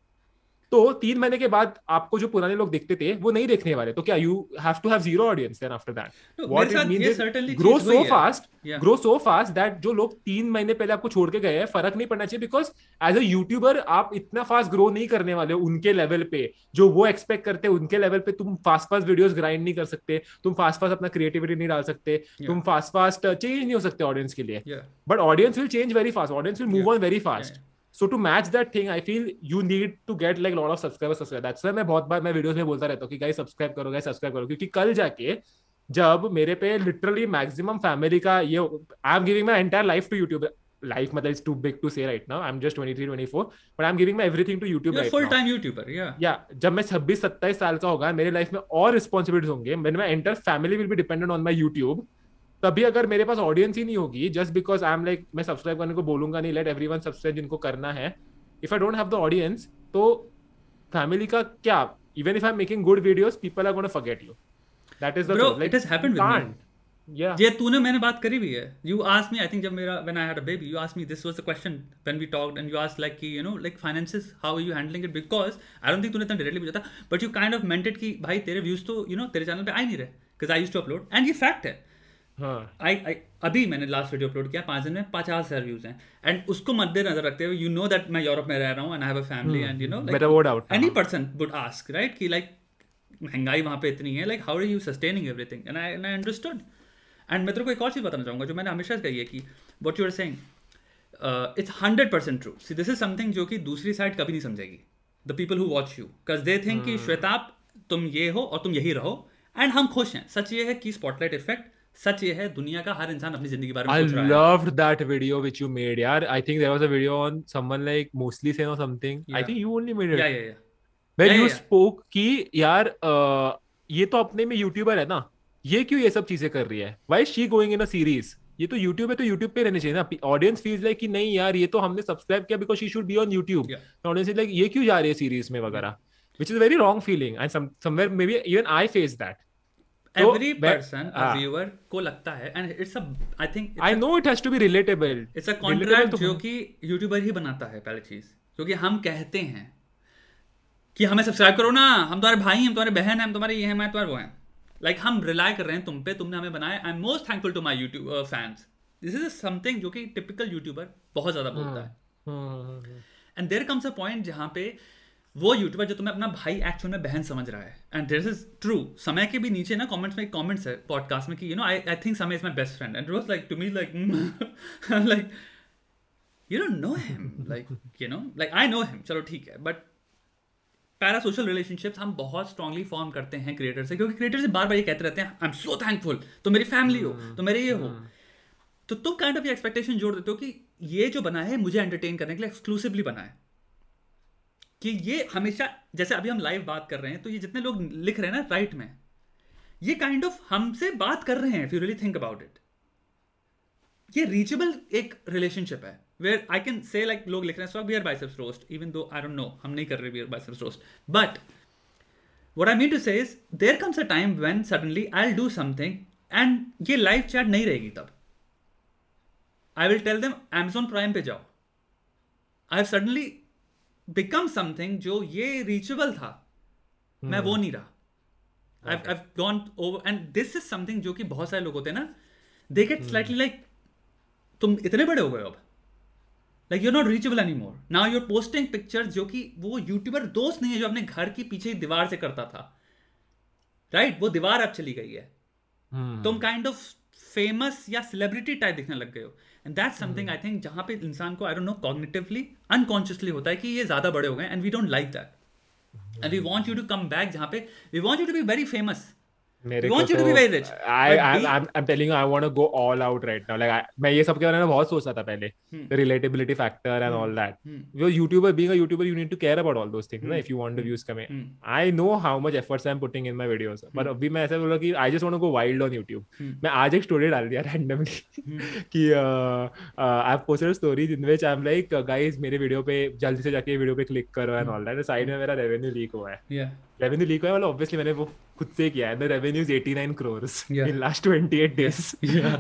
तो तीन महीने के बाद आपको जो पुराने लोग देखते थे वो नहीं देखने वाले। तो क्या you have to have zero audience then after that what it means grow so. Fast grow so fast that जो लोग तीन महीने पहले आपको छोड़ के गए हैं फ़र्क नहीं पड़ना चाहिए बिकॉज़ एज अ यूट्यूबर आप इतना फास्ट ग्रो नहीं करने वाले उनके लेवल पे। जो वो एक्सपेक्ट करते हैं उनके लेवल पे तुम फास्ट फास्ट वीडियोस ग्राइंड नहीं कर सकते तुम फास्ट फास्ट अपना क्रिएटिविटी नहीं डाल सकते तुम फास्ट फास्ट चेंज नहीं हो सकते ऑडियंस के लिए। But audience will change very fast audience will move on very on very to match to thing I feel you need to need like get of a lot of subscribers subscribe that's why मैं बहुत बार मैं वीडियोस में बोलता रहता हूँ कि गाइस सब्सक्राइब करो गाइस सब्सक्राइब करो. क्योंकि कल जाके जब मेरे पे लिटरली मैक्सिमम फैमिली का ये I am giving my entire life to YouTube life मतलब it's too big to say right now I am just 23 24 but I am giving my everything to YouTube right full time YouTuber या या जब मैं 26 27 साल का होगा मेरे लाइफ में और रिस्पॉन्सिबिलिटीज होंगे मैंने मैं entire family will be dependent on my YouTube तभी अगर मेरे पास ऑडियंस ही नहीं होगी just because I am like मैं सब्सक्राइब करने को बोलूँगा नहीं लेट एवरीवन सब्सक्राइब जिनको करना है। If I don't have the audience तो फैमिली का क्या? Even if I am making good videos people are gonna forget you that is the happened with me. Yeah. ये तूने मैंने बात करी भी है। You ask me I think जब मेरा when I had a baby you ask me this was the question when we talked and you ask like कि you know like finances how are you handling it because I don't think तूने इतना डायरेक्टली पूछा था but you kind of meant it कि भाई तेरे व्यूज़ तो यू you नो know, तेरे चैनल पे आ नहीं रहे because I used to upload and ये फैक्ट हाँ। आई आई अभी मैंने लास्ट वीडियो अपलोड किया पाँच दिन में पचास हज़ार व्यूज़ हैं। एंड उसको मद्देनजर रखते हुए यू नो दैट मैं यूरोप में रह रहा हूँ and I have a family and you know any person would ask right कि लाइक महँगाई वहाँ पे इतनी है like how are you sustaining everything and I and I understood and मैं तेरे को एक और चीज़ बताना चाहूँगा जो मैंने हमेशा कही है कि what you are saying it's hundred percent true see this is something जो कि दूसरी साइड कभी नहीं समझेगी. The people who watch you because they think कि श्वेताब तुम ये हो और तुम यही रहो एंड हम खुश हैं। सच ये है कि स्पॉटलाइट इफ़ेक्ट सच ये है दुनिया का हर इंसान अपनी ज़िंदगी के बारे में सोच रहा है loved that video which you made, yaar. I think there was a video on someone like Mostly Sen or something. I Yeah. think you only made it. या या या Where Yeah, you yeah, yeah. spoke कि यार uh, ये तो अपने में यूट्यूबर है ना ये क्यों ये सब चीज़ें कर रही है why she going in a series ये तो यूट्यूब है तो यूट्यूब पे रहने चाहिए ना ऑडियंस फील्स लाइक कि नहीं यार ये तो हमने सब्सक्राइब किया because she should be on YouTube audience is like ये क्यों जा रही है सीरीज़ में वगैरह a very wrong feeling and some somewhere maybe even I faced that तो एवरी पर्सन हाँ। व्यूअर को लगता है and it's a I think I know it has to be relatable. It's a contract जो कि यूट्यूबर ही बनाता है पहली चीज़ क्योंकि हम कहते हैं कि हमें सब्सक्राइब करो ना हम तुम्हारे भाई हैं तुम्हारे बहन हैं हम तुम्हारे ये हैं मैं तुम्हारे वो हैं। लाइक हम रिलाई कर रहे हैं तुम पे तुमने हमें बनाया I am most thankful to my YouTube fans this is something जो कि टिपिकल यूट्यूबर बहुत ज़्यादा बोलता है हम्म, and there comes a point जहाँ पे वो यूट्यूबर जो तुम्हें अपना भाई एक्चुअल में बहन समझ रहा है। And this is true Samay के भी नीचे ना कमेंट्स में एक कमेंट्स है पॉडकास्ट में कि you know I I think Samay is my best friend and was like to me like like you don't know him like you know like I know him चलो ठीक है. बट पैरा सोशल रिलेशनशिप्स हम बहुत स्ट्रांगली फॉर्म करते हैं क्रिएटर से क्योंकि क्रिएटर से बार बार ये कहते रहते हैं आई एम सो थैंकफुल तो मेरी फैमिली हो तो मेरे ये हो. तो तुम काइंड ऑफ़ ये एक्सपेक्टेशन जोड़ देते हो कि ये जो बना है मुझे एंटरटेन करने के लिए एक्सक्लूसिवली बना है। कि ये हमेशा, जैसे अभी हम लाइव बात कर रहे हैं तो ये जितने लोग लिख रहे हैं ना राइट में, ये काइंड ऑफ़ हमसे बात कर रहे हैं if you really think about it ये रीचेबल एक रिलेशनशिप है where I can say like लोग लिख रहे हैं so Beer Biceps roast even though I don't know हम नहीं कर रहे Beer Biceps roast but what I mean to say is, there comes a time when suddenly I'll do something and ये लाइव चैट नहीं रहेगी तब. I will tell them Amazon Prime पे जाओ. I have suddenly become something जो ये रीचेबल था। मैं वो नहीं रहा। I've, I've gone over and this is something जो कि बहुत सारे लोग होते हैं ना they get slightly like तुम इतने बड़े हो गए अब। Like you not reachable any more now you're posting picture जो कि वो यूट्यूबर दोस्त नहीं है जो अपने घर की पीछे ही दीवार से करता था। Right right? वो दीवार अब चली गई है। हम्म, तुम काइंड ऑफ़ फ़ेमस या सेलिब्रिटी टाइप दिखने लग गए हो। And that something I think जहाँ पे इंसान को I don't know cognitively unconsciously होता है कि ये ज़्यादा बड़े हो गए and we don't like that and we want you to come back जहाँ पे we want you to be very famous मेरे We को want you to तो- be very rich, I, but I, be- I'm, I'm telling you, I want to go all out right now. Like, I, मैं ये सब के बारे में बहुत सोचता था पहले. Hmm. The relatability factor and all that. Hmm. You're YouTuber, being a YouTuber, you need to care about all those things, ना, if you want the views coming. Hmm. I know how much efforts I'm putting in my videos. But अभी मैं ऐसा बोला कि I just want to go wild on YouTube. Hmm. मैं आज एक स्टोरी डाल दिया randomly कि uh, uh, I've posted a story in which I'm like, uh, guys, मेरे वीडियो पे जल्दी से जाके वीडियो पे क्लिक करो and all that. साइड में मेरा रेवेन्यू लीक हुआ है. या रेवेन्यू लीक हुआ ऑब्वियसली मैंने वो खुद से किया है। The is 89 crores in last 28 days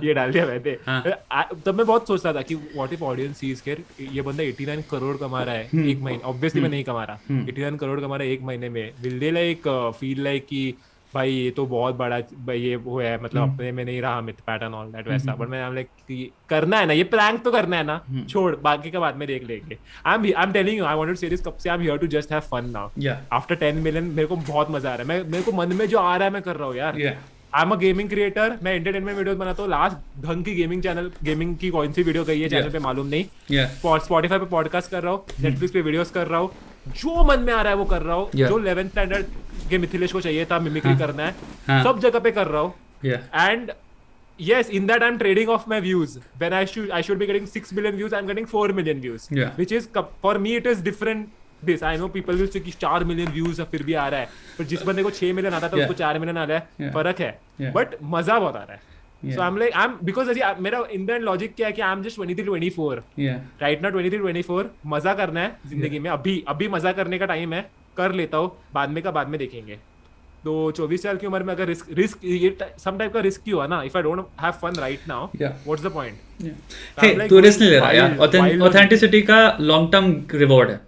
ये डाल दिया मैंने। हाँ. तब मैं बहुत सोचता था कि what if audience sees care ये बंदा 89 करोड़ कमा रहा है एक महीने। ऑब्वियसली मैं नहीं कमा रहा। 89 करोड़ कमा रहा है एक महीने में। Will they like feel like कि भाई ये तो बहुत बड़ा भाई ये वो है मतलब अपने में नहीं रहा मिथ पैटर्न ऑल दैट वैसा। बट मैं लाइक करना है ना ये प्रैंक तो करना है ना छोड़ बाकी का बाद में देख लेंगे। I am I am telling you I wanted to say this कब से I am here to just have fun now after 10 million मेरे को बहुत मज़ा आ रहा है। मैं मेरे को मन में जो आ रहा है मैं कर रहा हूँ यार। I am a gaming creator मैं एंटरटेनमेंट वीडियोस बनाता हूँ। लास्ट ढंग की गेमिंग चैनल गेमिंग की कौन सी वीडियो गई है चैनल पे मालूम नहीं। स्पॉटिफाई पे पॉडकास्ट कर रहा हूँ नेटफ्लिक्स पे वीडियोस कर रहा हूँ। जो मन में आ रहा है वो कर रहा हूँ Yeah. जो 11th स्टैंडर्ड के मिथिलेश को चाहिए था मिमिक्री हाँ. करना है हाँ. सब जगह पे कर रहा हूँ and yes in that i'm trading off my views when i should i should be getting 6 million views i'm getting 4 million views Yeah. which is for me it is different this i know people will say कि 4 million views है फिर भी आ रहा है पर जिस बंदे को 6 million आता था. उसको 4 million आ रहा है Yeah. फ़र्क है Yeah. बट मज़ा बहुत आ रहा है so I am like I am because ऐसी मेरा इन द लॉजिक क्या है कि आई एम जस्ट 23 24 राइट ना 23 24 मज़ा करना है ज़िंदगी में। अभी अभी मज़ा करने का टाइम है कर लेता हूँ बाद में का बाद में देखेंगे। तो चौबीस साल की उम्र में अगर रिस्क रिस्क ये सम टाइप का रिस्क ही हुआ ना if I don't have fun right now what's the point तू रिस्क नहीं ले रहा यार। ऑथेंटिसिटी का लॉन्ग टर्म रिवॉर्ड है।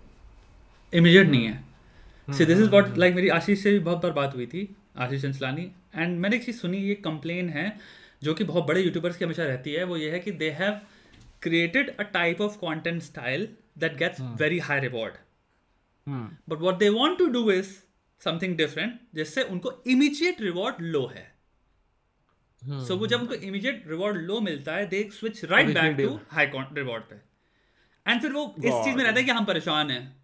इमीडिएट नहीं है। See this is what like मेरी आशीष से भी बहुत बार बात हुई थी आशीष चंचलानी। एंड मैंने एक चीज़ सुनी ये कंप्लेन है जो कि बहुत बड़े यूट्यूबर्स की हमेशा रहती है वो ये है कि they have created a type of content style that gets very high reward but what they want to do is something different जिससे उनको इमीडिएट रिवॉर्ड लो है। So hmm. so, वो जब उनको इमीडिएट रिवॉर्ड लो मिलता है they switch right back to high reward पे। एंड फिर वो इस चीज़ में रहता है कि हम परेशान हैं।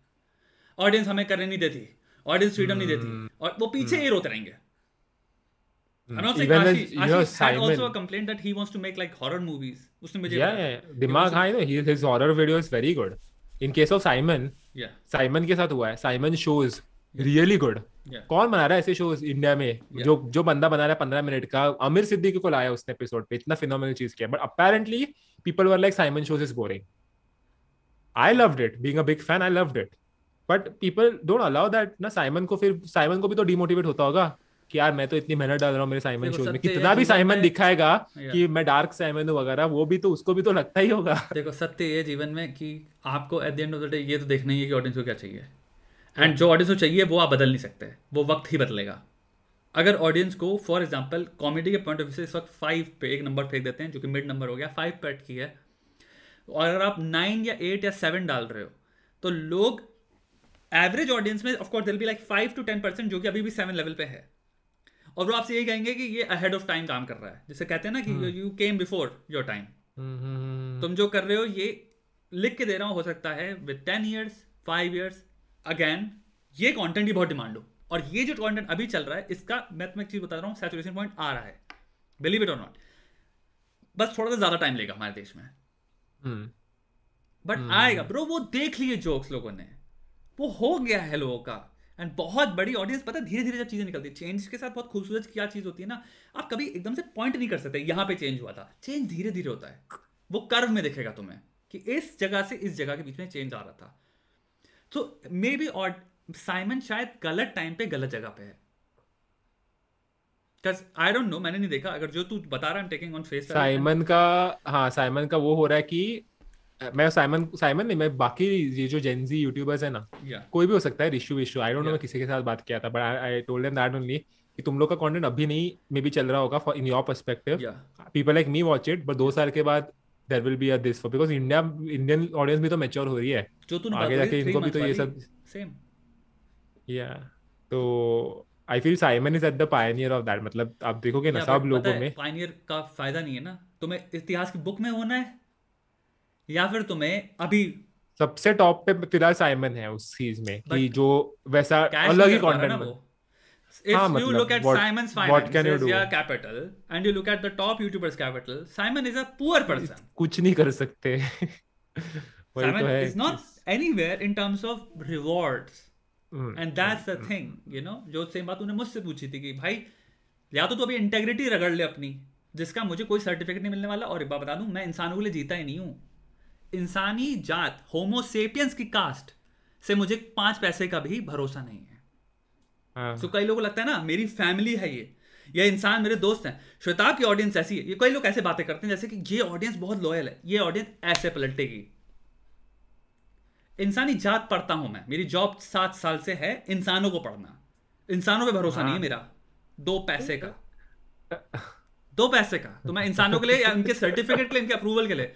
ऑडियंस हमें करने नहीं देती। ऑडियंस फ्रीडम नहीं देती। Hmm. और वो पीछे ही रोते रहेंगे। I'm not Even Ashish, as, Ashish had also a complaint that he wants to make like horror movies. उसने मुझे yeah, yeah. दिमाग हाँ ही his horror video is very good. In case of Simon, yeah. Simon के साथ हुआ है. Simon shows रियली गुड कौन बना रहा है ऐसे शोज़ इंडिया में yeah. जो जो बंदा बना रहा है पंद्रह मिनट का अमीर सिद्दीकी को लाया उसने एपिसोड पे इतना फिनोमिनल चीज़ किया but apparently people were like Simon shows is boring I loved it being a big fan I loved it but people don't allow that ना साइमन को फिर साइमन को भी तो डिमोटिवेट होता होगा कि यार मैं तो इतनी मेहनत डाल रहा हूँ मेरे साइमन शोज़ में। कितना भी साइमन दिखाएगा कि मैं डार्क साइमन हूँ वगैरह वो भी तो उसको भी तो लगता ही होगा। देखो सत्य ये जीवन में कि आपको at the end of the day ये तो देखना ही है कि ऑडियंस को क्या चाहिए। एंड जो ऑडियंस को चाहिए वो आप बदल नहीं सकते। वो वक्त ही बदलेगा। अगर ऑडियंस को फॉर एग्ज़ाम्पल कॉमेडी के पॉइंट ऑफ़ व्यू से इस वक्त फाइव पे एक नंबर फेंक देते हैं जो कि मिड नंबर हो गया फाइव पे की है। और अगर आप नाइन या एट या सेवन डाल रहे हो तो लोग एवरेज ऑडियंस में of course they'll be like five to ten percent जो कि अभी भी सेवन लेवल पे है। और वो आपसे यही कहेंगे कि ये अहेड ऑफ़ टाइम काम कर रहा है। जैसे कहते हैं ना कि you came before your time तुम जो कर रहे हो ये लिख के दे रहा हूँ हो सकता है with ten years five years again ये कंटेंट की बहुत डिमांड हो। और ये जो कंटेंट अभी चल रहा है इसका मैं तुम्हें एक चीज़ बता रहा हूँ सैचुरेशन पॉइंट आ रहा है। बिलीव इट और नॉट बस थोड़ा सा ज़्यादा टाइम लेगा हमारे देश में। But hmm. hmm. आएगा। ब्रो वो देख लिए जोक्स लोगों ने। वो हो गया है लोगों का। एंड बहुत बड़ी ऑडियंस पता है धीरे धीरे जब चीज़ें निकलती है चेंज के साथ बहुत खूबसूरत क्या चीज़ होती है ना, आप कभी एकदम से पॉइंट नहीं कर सकते, यहाँ पे चेंज हुआ था। चेंज धीरे धीरे होता है। वो कर्व में दिखेगा तुम्हें, कि इस जगह से इस जगह के बीच में चेंज आ रहा था। तो मे बी और साइमन शायद गलत टाइम पे गलत जगह पे है। आई डोंट नो मैंने नहीं देखा। अगर जो तू बता रहा है टेकिंग ऑन फेस साइमन का हाँ साइमन का वो हो रहा है कि मैं साइमन साइमन नहीं मैं बाकी ये जो जेनजी यूट्यूबर्स है ना yeah. कोई भी हो सकता है Rishu Vishu I don't know मैं किसी के साथ बात किया था but I told them that only कि तुम लोग का कंटेंट अभी नहीं मे बी चल रहा होगा for in your perspective people like me watch it but दो साल के बाद there will be a this for because India Indian audience भी तो मेच्योर हो रही है। जो तूने आगे जाके इनको भी तो ये सब सेम या तो I feel Simon is at the pioneer of that मतलब आप देखोगे ना सब लोगों में पायनियर का फ़ायदा नहीं है ना। तुम्हें इतिहास की बुक में होना है या फिर तुम्हें अभी सबसे टॉप पे फ़िलहाल साइमन है उस चीज़ में कि जो वैसा अलग ही कंटेंट है if you look at Simon's finance या capital and you look at the top YouTubers capital Simon is a poor person कुछ नहीं कर सकते। Simon is not anywhere in terms of rewards and that's the thing you know जो सेम बात उन्होंने मुझसे पूछी थी कि भाई या तो तू अभी इंटेग्रिटी रगड़ ले अपनी जिसका मुझे कोई सर्टिफिकेट नहीं मिलने वाला और बता दूँ मैं इंसानों के लिए जीता ही नहीं हूँ। इंसानी जात होमोसेपियंस की कास्ट से मुझे पाँच पैसे का भी भरोसा नहीं है। हाँ। तो कई लोगों को लगता है ना मेरी फैमिली है ये ये इंसान मेरे दोस्त हैं। श्वेताब की ऑडियंस ऐसी है ये कई लोग ऐसे बातें करते हैं जैसे कि ये ऑडियंस बहुत लॉयल है ये ऑडियंस ऐसे पलटेगी इंसानी जात पढ़ता हूँ मैं मेरी जॉब सात साल से है इंसानों को पढ़ना। इंसानों पे भरोसा हाँ। नहीं है मेरा दो पैसे का। दो पैसे का तो मैं इंसानों के लिए या उनके सर्टिफिकेट के लिए इनके अप्रूवल के लिए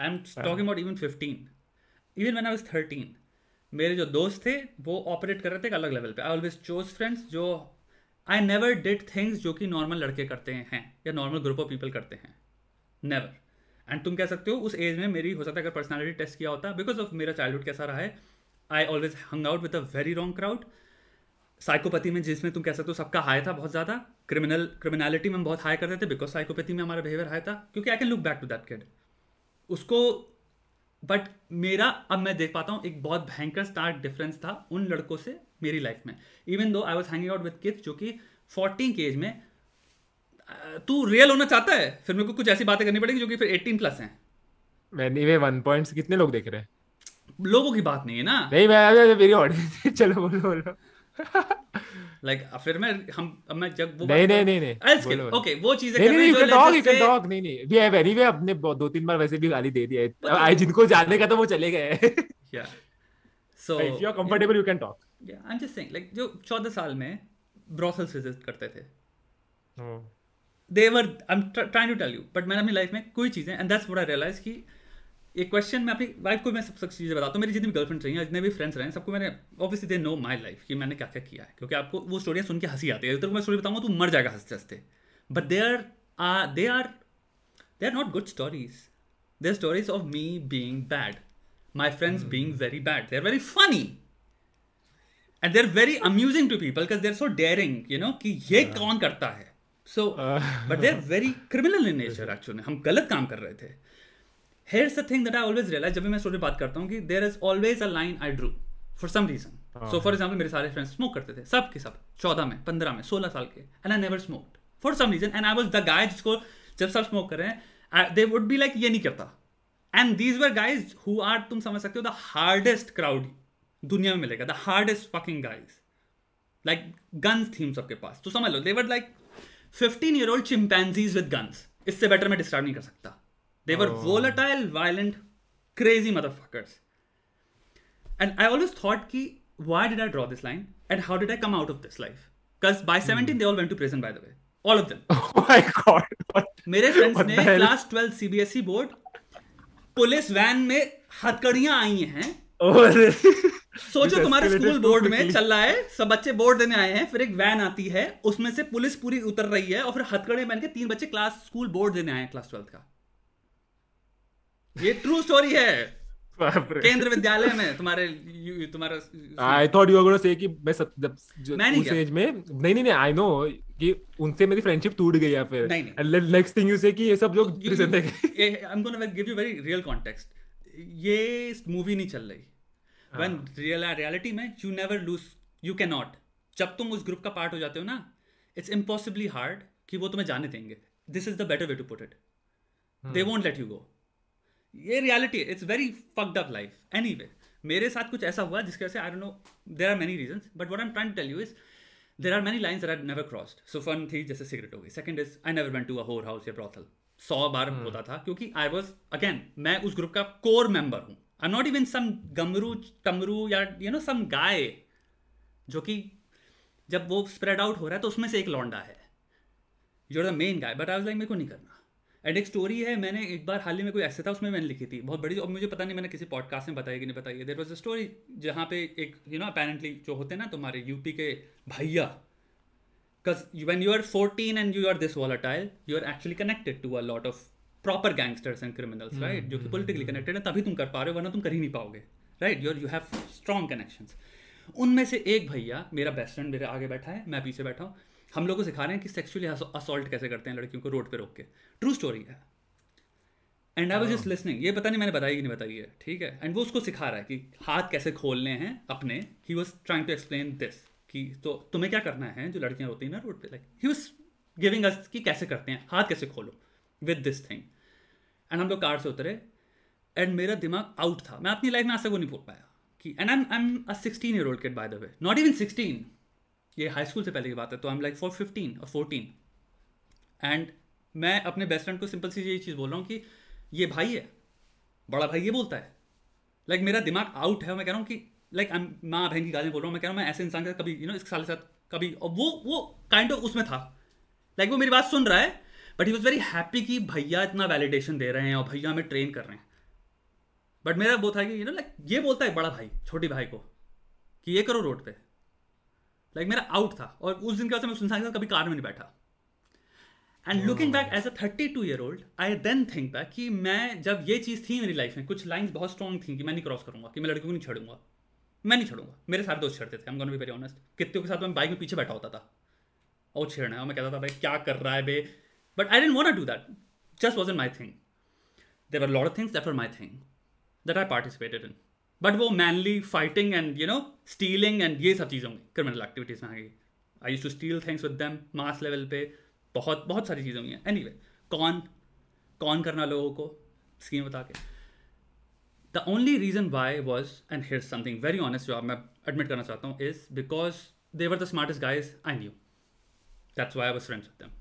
I am talking about even 15 even when I was 13 मेरे जो दोस्त थे वो ऑपरेट कर रहे थे एक अलग लेवल पे। आई ऑलवेज चोज फ्रेंड्स जो आई नेवर डिड थिंग्स जो कि नॉर्मल लड़के करते हैं या नॉर्मल ग्रुप ऑफ़ पीपल करते हैं। नेवर एंड तुम कह सकते हो उस एज में मेरी हो सकता है अगर पर्सनैलिटी टेस्ट किया होता बिकॉज़ ऑफ़ मेरा चाइल्डहुड कैसा रहा है I always hung out with a very wrong crowd psychopathy में जिसमें तुम कह सकते हो सबका हाई था बहुत ज़्यादा। क्रिमिनल क्रिमिनलिटी में हम बहुत हाई करते थे बिकॉज़ साइकोपैथी में हमारा बिहेवियर हाई था क्योंकि I can look back to that kid उसको बट मेरा अब मैं देख पाता हूँ एक बहुत भयंकर स्टार्ट डिफरेंस था उन लड़कों से मेरी लाइफ में। Even though I was hanging out with kids जो कि फोर्टीन के एज में तू रियल होना चाहता है? फिर मेरे को कुछ ऐसी बातें करनी पड़ेगी जो कि फिर एटीन प्लस हैं। मैंने वे वन पॉइंट्स कितने लोग देख रहे हैं? लोगों की बात नहीं है ना? नहीं मैं मेरी ऑडियंस चलो बोलो बोलो। लाइक फिर मैं हम अब मैं जब वो नहीं नहीं नहीं ओके वो चीज़ें नहीं नहीं you can talk you can talk नहीं नहीं। वी हैव एनीवे अपने दो तीन बार वैसे भी गाली दे दिया है। आई जिनको जानने का तो वो चले गए yeah so if you are comfortable you can talk yeah I am just saying like जो 14 साल में ब्रोथल्स विज़िट करते थे। They were I am trying to tell you but मैंने अपनी लाइफ में कोई चीज़ें and that's what I realize की एक क्वेश्चन मैं अपनी वाइफ को मैं सब सब चीज़ें बताता हूँ। मेरी जितनी भी गर्लफ्रेंड रही हैं जितने भी फ्रेंड्स रहे हैं सबको मैंने obviously they know my life कि मैंने क्या क्या किया है। क्योंकि आपको वो स्टोरियाँ सुन के हँसी आती है। तो मैं स्टोरी बताऊँगा तो मर जाएगा हँसते हँसते। But they are they are they are not good stories they are stories of me being bad my friends being very bad they are very funny and they are very amusing to people because they are so daring you know कि ये कौन करता है? So but they are very criminal in nature actually हम गलत काम कर रहे थे। Here's the thing that I always realize जब भी मैं स्टोरी बात करता हूँ कि there is always a line I drew for some reason so for example मेरे सारे फ्रेंड्स स्मोक करते थे सब के सब चौदह में पंद्रह में सोलह साल के and I never smoked for some reason and I was the guy जिसको जब सब स्मोक कर रहे हैं दे वुड बी लाइक ये नहीं करता. And these were guys who are तुम समझ सकते हो द हार्डेस्ट क्राउड दुनिया में मिलेगा the hardest fucking guys like guns थी उन सबके पास। तो समझ लो they were like fifteen year old chimpanzees with guns इससे बेटर मैं डिस्क्राइब नहीं कर सकता। They were oh. volatile, violent, crazy motherfuckers. And I always thought, ki, why did I draw this line? And how did I come out of this life? Because by 17, mm. they all went to prison, by the way. All of them. Oh my god. What, मेरे फ्रेंड्स ने class 12 CBSE board police van में हथकड़ियाँ आई हैं सोचो तुम्हारे स्कूल बोर्ड में चल रहा है सब बच्चे बोर्ड देने आए हैं फिर एक वैन आती है उसमें से पुलिस पूरी उतर रही है और फिर हथकड़े पहन के तीन बच्चे क्लास स्कूल बोर्ड देने आए हैं क्लास ट्वेल्थ का ये ट्रू स्टोरी है। केंद्र विद्यालय में तुम्हारे तुम्हारा I thought you gonna say कि मैं सब जब मैं नहीं उस एज में नहीं नहीं नहीं आई नो कि उनसे मेरी फ्रेंडशिप टूट गई है फिर। नेक्स्ट थिंग यू से कि ये सब लोग प्रेजेंट है। I am gonna give you very real context ये मूवी नहीं चल रही। व्हेन रियल रियलिटी में you never lose you can not जब तुम उस ग्रुप का पार्ट हो जाते हो ना इट्स इम्पॉसिबली हार्ड कि वो तुम्हें जाने देंगे। This is the better way to put it they won't let you go ये रियलिटी है. It's very fucked up life anyway मेरे साथ कुछ ऐसा हुआ जिसके वजह से I don't know there are many reason but what am trying tell you is there are many lines are never crossed so fun थी जैसे सिगरेट हो गई. Second is I never went to a whore house या ब्रॉथल सौ बार hmm. होता था क्योंकि आई वॉज़ अगेन मैं उस ग्रुप का कोर मेंबर हूँ. आई नॉट इवन सम गमरू टमरू या यू नो सम गाय जो कि जब वो स्प्रेड आउट हो रहा है तो उसमें से एक लौंडा है. जो the main guy but I was like मेरे को नहीं करना. एंड एक स्टोरी है मैंने एक बार हाल ही में कोई ऐसे था उसमें मैंने लिखी थी। बहुत बड़ी और मुझे पता नहीं मैंने किसी पॉडकास्ट में बताई कि नहीं बताई देर वॉज़ अ स्टोरी जहाँ पे एक यू नो अपेरेंटली जो होते हैं ना तुम्हारे यूपी के भैया because when you are fourteen and you are this volatile you are actually connected to a lot of proper gangsters and criminals right जो कि पोलिटिकली कनेक्टेड है तभी तुम कर पा रहे हो वरना तुम कर ही नहीं पाओगे right your you have strong connection उनमें से एक भैया मेरा बेस्ट फ्रेंड मेरे आगे बैठा है मैं पीछे बैठा हूँ हम लोग को सिखा रहे हैं कि सेक्सुअली असोल्ट कैसे करते हैं लड़कियों को रोड पे रोक के। ट्रू स्टोरी है। And I was just listening ये पता नहीं मैंने बताई कि नहीं बताई है ठीक है? एंड वो उसको सिखा रहा है कि हाथ कैसे खोलने हैं अपने। He was trying to explain this कि तो तुम्हें क्या करना है जो लड़कियाँ होती हैं ना रोड पे? Like he was giving us कि कैसे करते हैं? हाथ कैसे खोलो? विद दिस थिंग एंड हम लोग कार से उतरे। एंड मेरा दिमाग आउट था। मैं अपनी लाइफ में आज तक वो नहीं बोल पाया कि and I am a sixteen year old kid by the way not even sixteen ये हाई स्कूल से पहले की बात है तो I am like for fifteen और फोर्टीन एंड मैं अपने बेस्ट फ्रेंड को सिंपल सी ये चीज़ बोल रहा हूँ कि ये भाई है बड़ा भाई ये बोलता है। लाइक like, मेरा दिमाग आउट है मैं कह रहा हूँ कि लाइक like, माँ बहन की गालियाँ बोल रहा हूँ मैं कह रहा हूँ मैं ऐसे इंसान के कभी यू नो इस साल के साथ कभी और वो वो काइंड ऑफ़ उसमें था। लाइक like, वो मेरी बात सुन रहा है but he was very happy कि भैया इतना वैलिडेशन दे रहे हैं और भैया हमें ट्रेन कर रहे हैं। बट मेरा वो था कि यू नो लाइक ये बोलता है बड़ा भाई छोटी भाई को कि ये करो रोड पे। लाइक मेरा आउट था। और उस दिन के बाद मैं सुनसान के साथ कभी कार में नहीं बैठा। And looking back as a thirty two year old I then think back कि मैं जब ये चीज़ थी मेरी लाइफ में कुछ लाइंस बहुत स्ट्रॉन्ग थी कि मैं नहीं क्रॉस करूँगा कि मैं लड़कियों को नहीं छेड़ूँगा। मैं नहीं छेड़ूँगा। मेरे सारे दोस्त छेड़ते थे हम गोना भी वेरी ऑनेस्ट कितने के साथ मैं बाइक में पीछे बैठा होता था। और छेड़ना है मैं कहता था भाई क्या कर रहा है बे? But I didn't want do that just was in my thing there are lot of things that are my thing that I participated in but वो mainly fighting and you know stealing and ये सब चीज़ होंगी क्रिमिनल एक्टिविटीज़ में आ गई I use to steal things with them mass level पे बहुत बहुत सारी चीज़ें हुई हैं एनी वे कौन कौन करना लोगों को? स्कीम बता के। The only reason why was and here something very honest जो आप मैं एडमिट करना चाहता हूँ is because they were the smartest guys I knew that's why I was friends with them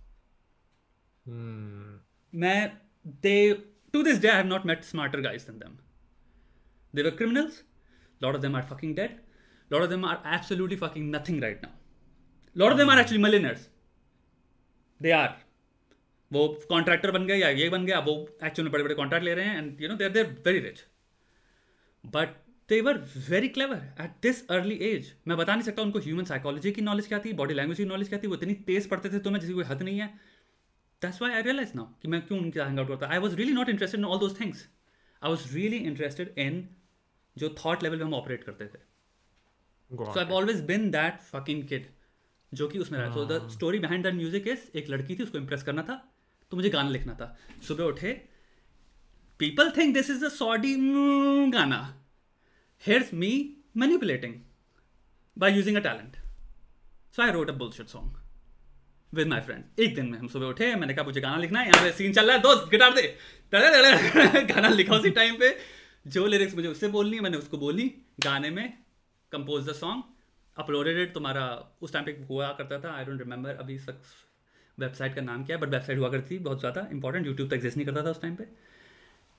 मैं the to this day I have not met smarter guys than them they were criminals lot of them are fucking dead lot of them are absolutely fucking nothing right now lot of them are actually millionaires they are वो कॉन्ट्रैक्टर बन गए या ये बन गया वो एक्चुअल में बड़े बड़े कॉन्ट्रैक्ट ले रहे हैं and you know they're they're very rich but they were very clever at this early age मैं बता नहीं सकता उनको ह्यूमन साइकोलॉजी की नॉलेज क्या थी बॉडी लैंग्वेज की नॉलेज क्या थी वो इतनी तेज पढ़ते थे तो मैं जिसकी कोई हद नहीं है। That's why I realize now कि मैं क्यों उनके हैंग आउट करता। I was really not interested in all those things I was really interested in जो थॉट लेवल पे हम ऑपरेट करते थे। So I always been that fucking kid जो कि उसमें रहा so the story behind that music is एक लड़की थी उसको इंप्रेस करना था तो मुझे गाना लिखना था। सुबह उठे people think this is a soddy गाना। Here's me manipulating by using a talent so I wrote a bullshit song with my friend एक दिन में हम सुबह उठे मैंने कहा मुझे गाना लिखना है यहाँ पे सीन चल रहा है दोस्त गिटार दे। गाना लिखा उसी टाइम पे। जो लिरिक्स मुझे उससे बोलनी मैंने उसको बोली गाने में compose the song uploaded it तुम्हारा उस टाइम पे हुआ करता था आई डोंट रिमेंबर अभी तक वेबसाइट का नाम क्या है बट वेबसाइट हुआ करती थी बहुत ज़्यादा इंपॉर्टेंट यूट्यूब तक एग्जिस्ट नहीं करता था उस टाइम पे।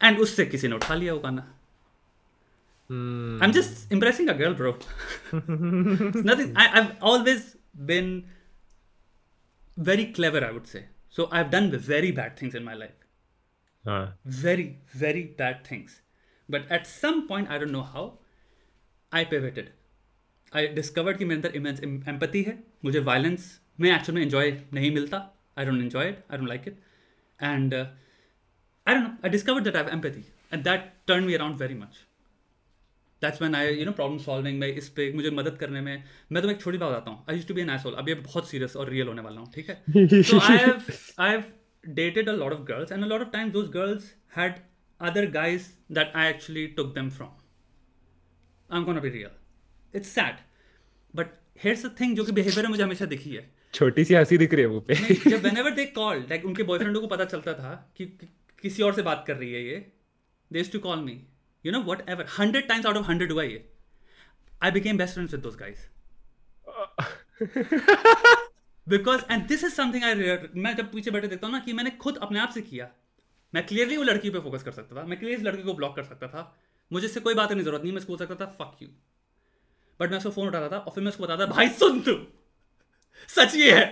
एंड उससे किसी ने उठा लिया वो गाना। I am just impressing a girl bro nothing I I always been very clever i would say. So i've done very bad things in my life. हाँ। Very very bad things. But at some point i don't know how i pivoted. I discovered कि मेरे अंदर इमेंस एम्पति है। मुझे वायलेंस में एक्चुअल में इन्जॉय नहीं मिलता। I don't enjoy it I don't like it and I don't know I discovered that I have empathy and that turn me around very much that's when I you know problem solving में इस पे मुझे मदद करने में मैं तुम्हें एक छोटी बात बताता हूँ। I use to be an asshole अभी बहुत सीरियस और रियल होने वाला हूँ ठीक है? So I have I've dated a lot of girls, and a lot of times those girls had other guys that I actually took them from. I'm gonna be real. It's sad, but here's the thing जो कि बिहेवियर में मुझे हमेशा दिखी है छोटी सी हँसी दिख रही है मुँह पे जब whenever they called, like उनके बॉयफ्रेंडों को पता चलता था कि कि- किसी और से बात कर रही है ये they used to call me you know whatever hundred times out of hundred हुआ ये I became best friends with those guys because and this is something I मैं जब पीछे बैठे देखता हूँ ना कि मैंने खुद अपने आप से किया मैं क्लियरली वो लड़की पे फोकस कर सकता था मैं क्लियरली लड़की को ब्लॉक कर सकता था। मुझे इससे कोई बात करने ज़रूरत नहीं मैं उसको बोल सकता था फक यू बट मैं उसको फ़ोन उठाता था और फिर मैं उसको बताता भाई सुन तू। सच ये है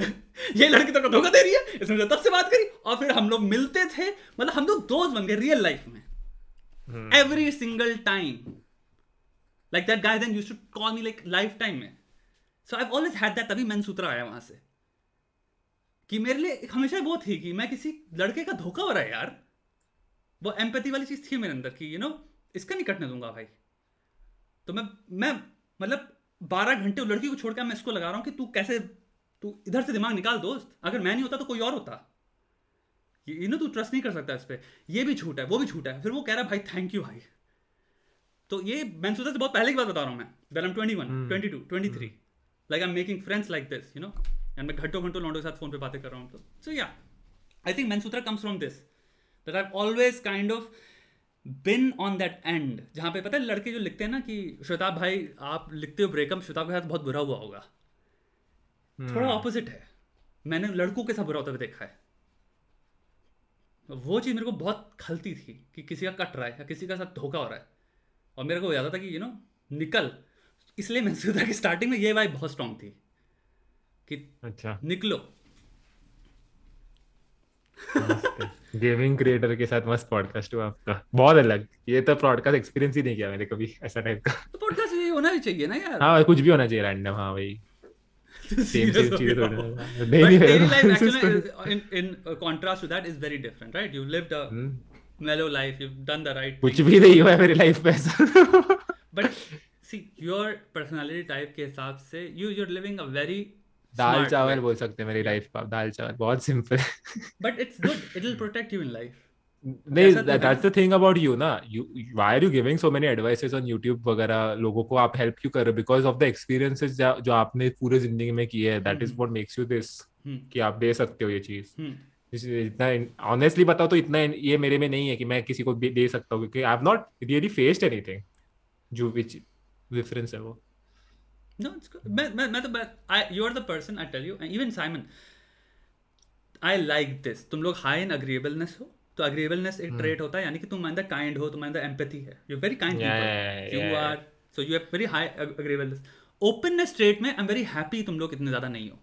ये लड़की तो धोखा दे रही है इसने मुझे तब से बात करी और फिर हम लोग मिलते थे मतलब हम लोग दोस्त बन गए रियल लाइफ में। Every single time like that guy then use to call me like lifetime में। So I always had that तभी मैंने सूत्रा आया वहाँ से। कि मेरे लिए हमेशा वो थी कि मैं किसी लड़के का धोखा हो रहा है यार। वो एम्पैथी वाली चीज़ थी मेरे अंदर की यू नो इसका नहीं कटने दूँगा भाई। तो मैं मैं मतलब बारह घंटे उस लड़की को छोड़कर मैं इसको लगा रहा हूँ कि तू कैसे तू इधर से दिमाग निकाल दोस्त। अगर मैं नहीं होता तो कोई और होता। यू नो तू ट्रस्ट नहीं कर सकता इस पर ये भी झूठ है वो भी झूठ है। फिर वो कह रहा है भाई थैंक यू भाई। तो ये मैं सोचा से बहुत पहले की बात बता रहा हूँ मैं। Well am twenty one twenty two twenty three like I am making friends like this you know and मैं घंटों घंटों लौंडों के साथ फ़ोन पे बातें कर रहा हूँ तो। So yeah I think Mansutra comes from this that I always kind of been on that and जहाँ पे पता है लड़के जो लिखते हैं ना कि श्वेताब भाई आप लिखते हो ब्रेकअप श्वेताब के साथ बहुत बुरा हुआ होगा। hmm. थोड़ा ऑपोजिट है। मैंने लड़कों के साथ बुरा होता हुआ देखा है। वो चीज़ मेरे को बहुत खलती थी कि किसी का कट रहा है या किसी का साथ धोखा हो रहा है। और मेरे को याद आता था कि यू नो निकल। इसलिए मैं सोचा कि स्टार्टिंग में ये वाइब बहुत स्ट्रांग थी कि अच्छा। निकलो। गेमिंग क्रिएटर के साथ मस्त पॉडकास्ट हुआ आपका बहुत अलग ये तो पॉडकास्ट एक्सपीरियंस ही नहीं किया मैंने कभी ऐसा टाइप का तो पॉडकास्ट ये होना भी चाहिए ना यार हाँ कुछ भी होना चाहिए रैंडम हाँ भाई सेम सेम चीज़ थोड़ी ना But नहीं नहीं daily life है actually, uh, in in uh, contrast to that, is very different, right? You've lived a hmm, mellow life. You've done the right कुछ. भी नहीं हुआ है मेरी लाइफ में But see, your personality type के हिसाब से, you you're living a very दाल चावल बोल सकते हैं मेरी लाइफ का दाल चावल बहुत सिंपल है But it's good. It'll protect you in life. नहीं that's the thing about you ना you why are you giving so many advices on YouTube वगैरह लोगों को आप हेल्प क्यों कर रहे हो बिकॉज़ ऑफ़ द एक्सपीरियंसेस जो आपने पूरे ज़िंदगी में किए हैं that is. What makes you this. कि आप दे सकते हो ये चीज़ Hmm. इतना ऑनेस्टली बताओ तो इतना ये मेरे में नहीं है कि मैं किसी को दे दे सकता हूँ क्योंकि I have not really faced anything जो विच डिफरेंस है वो No, it's good. मैं मैं मैं तो मैं I you're the person I tell you and even Simon I like this तुम लोग high in agreeableness हो तो agreeableness एक trait होता है यानी कि तुम अंदर kind हो तुम अंदर empathy है you're very kind Yeah, people yeah, you yeah. are so you have very high agreeableness openness trait में I'm very happy तुम लोग इतने ज़्यादा नहीं हो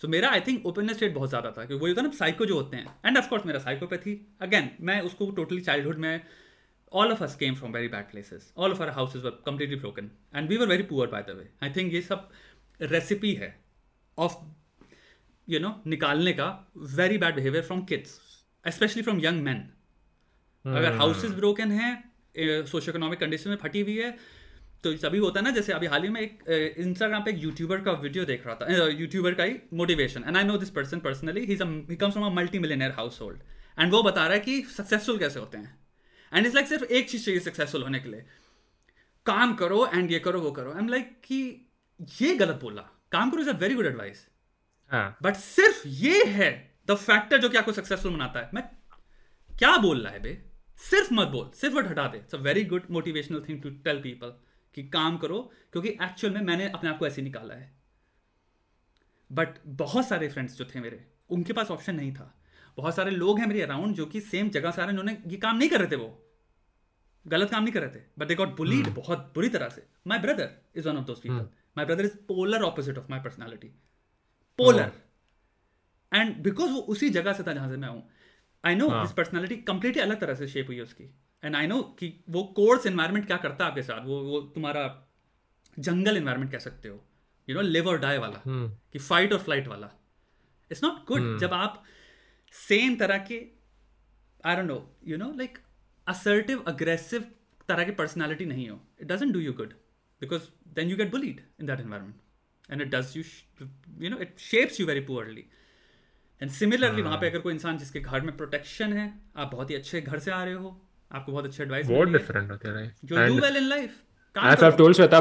सो so, मेरा आई थिंक ओपननेस रेट बहुत ज़्यादा था क्योंकि वो होता है ना साइको जो होते हैं एंड ऑफकोर्स मेरा साइकोपैथी अगेन मैं उसको टोटली चाइल्डहुड में all of us came from very bad places. All of our houses were completely broken. And we were very poor by the way. I think ये सब रेसिपी है ऑफ़ यू नो निकालने का very bad behaviour from kids specially from young man अगर हाउसेस ब्रोकन है सोशो इकोनॉमिक कंडीशन में फटी हुई है तो तभी होता है ना जैसे अभी हाल ही में एक इंस्टाग्राम पे एक यूट्यूबर का वीडियो देख रहा था यूट्यूबर का ही motivation and I know this person personally he comes from a multi millionaire household and वो बता रहा है कि सक्सेसफुल कैसे होते हैं? एंड इट्स लाइक सिर्फ़ एक चीज़ चाहिए सक्सेसफुल होने के लिए। काम करो एंड ये करो वो करो। आई एम लाइक कि ये गलत बोला। काम करो is a very good advice but सिर्फ़ ये है द फैक्टर जो कि आपको सक्सेसफुल बनाता है। मैं क्या बोल रहा है बे? सिर्फ़ मत बोल। सिर्फ़ वर्ड हटा दे। It's a very good motivational thing to tell people कि काम करो क्योंकि एक्चुअल में मैंने अपने आप को ऐसे निकाला है। बट बहुत सारे फ्रेंड्स जो थे मेरे उनके पास ऑप्शन नहीं था। बहुत सारे लोग हैं मेरे अराउंड जो कि सेम जगह से आ रहे हैं उन्होंने ये काम नहीं कर रहे थे वो। गलत काम नहीं कर रहे थे। बट दे गॉट बुलीड बहुत बुरी तरह से। My brother is one of those people my brother is polar opposite of my personality polar and because वो उसी जगह से था जहाँ से मैं हूँ I know. His personality completely अलग तरह से शेप हुई है उसकी। एंड आई नो कि वो कोर्स एनवायरनमेंट क्या करता है आपके साथ? वो वो तुम्हारा जंगल एनवायरनमेंट कह सकते हो। यू नो लिव और डाई वाला। हम्म कि फाइट और फ़्लाइट वाला। इट्स नॉट गुड जब आप सेम तरह के I don't know you know like assertive aggressive तरह की पर्सनालिटी नहीं हो. It doesn't do you good because then you get bullied in that environment and it does you you know it shapes you very poorly and similarly वहाँ पे अगर कोई इंसान जिसके घर में प्रोटेक्शन है आप बहुत ही अच्छे घर से आ रहे हो आपको बहुत अच्छे एडवाइस बहुत डिफरेंट होते हैं you do well in life I've told Shweta,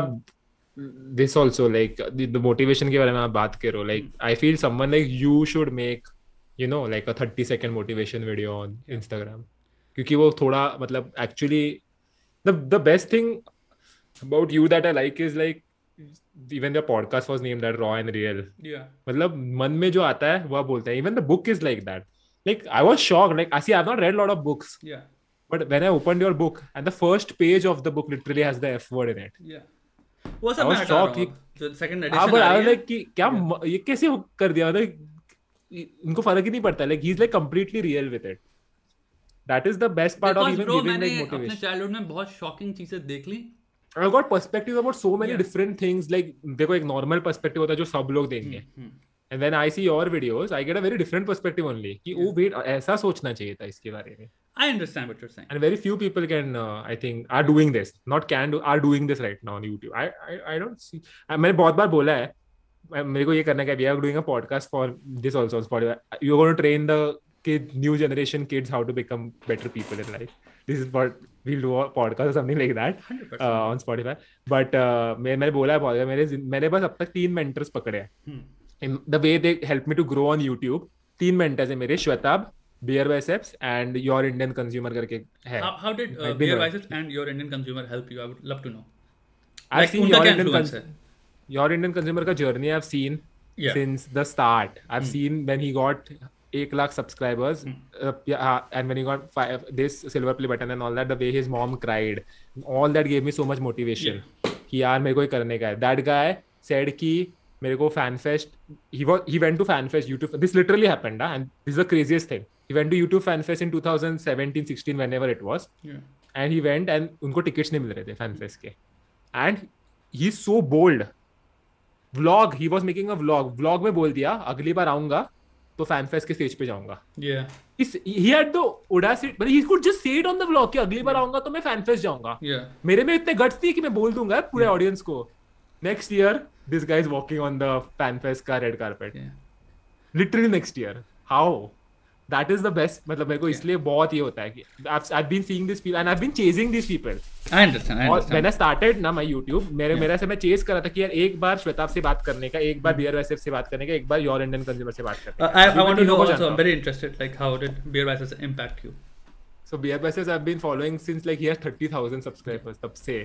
this also like the, the motivation के बारे में आप बात कर रहे हो like I feel someone like you you know like a thirty second motivation video on Instagram क्योंकि वो थोड़ा मतलब actually the best thing about you that I like is like even the podcast was name that raw and real मतलब मन में जो आता है वह बोलता है. Even the book is like that like I was shock like I see I not read lot of books but when I open your book and the first page of the book literally has the F word in it वो सब मैटर शॉक कि सेकंड एडिशन आई लाइक कि क्या ये कैसे कर दिया? मतलब इनको फ़र्क ही नहीं पड़ता like he is like completely real with it that is the best part of even giving like motivation अपने चाइल्डहुड में बहुत शॉकिंग चीज़ें देख ली। I got perspective about so many different things like देखो एक नॉर्मल पर्सपेक्टिव होता है जो सब लोग देंगे। And then I see your videos I get a very different perspective only कि oh, ओ वेट ऐसा सोचना चाहिए था इसके बारे में. I understand what you are saying and very few people can I think are doing this not can are doing this right now on YouTube. I I don't see मैंने बहुत बार बोला है मेरे को ये करना है we are doing a podcast for this also on spotify you're going to train the kid new generation kids how to become better people in life this is what we'll do a podcast or something like that 100%. uh, on spotify but uh, मैं मैंने बोला है बहुत मेरे मैंने बस अब तक तीन mentors पकड़े हैं Hmm. the way they help me to grow on YouTube तीन mentors हैं मेरे Shwetabh beer biceps and your Indian consumer करके है How, how did uh, Might be Beer not. Biceps and your Indian consumer help you? I would love to your Indian है? consumer का journey I've seen Yeah. since the start. I've mm. seen when he got एक lakh subscribers mm. uh, yeah, and when he got five, this silver play button and all that, the way his mom cried, all that gave me so much motivation. कि यार मेरे को ये करने का है. That guy said कि मेरे को fan fest he was he went to fan fest YouTube this literally happened huh? and this is the craziest thing he went to YouTube fan fest in 2017 16 whenever it was Yeah. and he went and उनको टिकट्स नहीं मिल रहे थे फ़ैन फेस्ट के and he is so bold vlog he was making a vlog vlog में बोल दिया अगली बार आऊँगा तो फ़ैन फेस्ट के स्टेज पे जाऊँगा। Yeah. He had the audacity मतलब he could just say it on the vlog कि अगली बार आऊँगा तो मैं फ़ैन फेस्ट जाऊँगा। Yeah. मेरे में इतने गट्स थी कि मैं बोल दूँगा पूरे ऑडियंस को next year this guys walking on the fan fest का red carpet literally next year how that is the best मतलब मेरे को इसलिए बहुत ये होता है कि I been seeing this people and I been chasing this people I understand I और understand व्हेन आई स्टार्टेड ना माय YouTube मेरे Yeah. मेरा से मैं चेस कर रहा था कि यार एक बार श्वेताब से बात करने का एक बार बियर वैसेफ से बात करने का एक बार योर इंडियन कंज्यूमर से बात करने Uh, I, I क्योंकि want to तीनों know को also. जानता I'm very interested. Like, how did Beer Vices impact you? So Beer Versus I've been following since like he has 30,000 subscribers तब से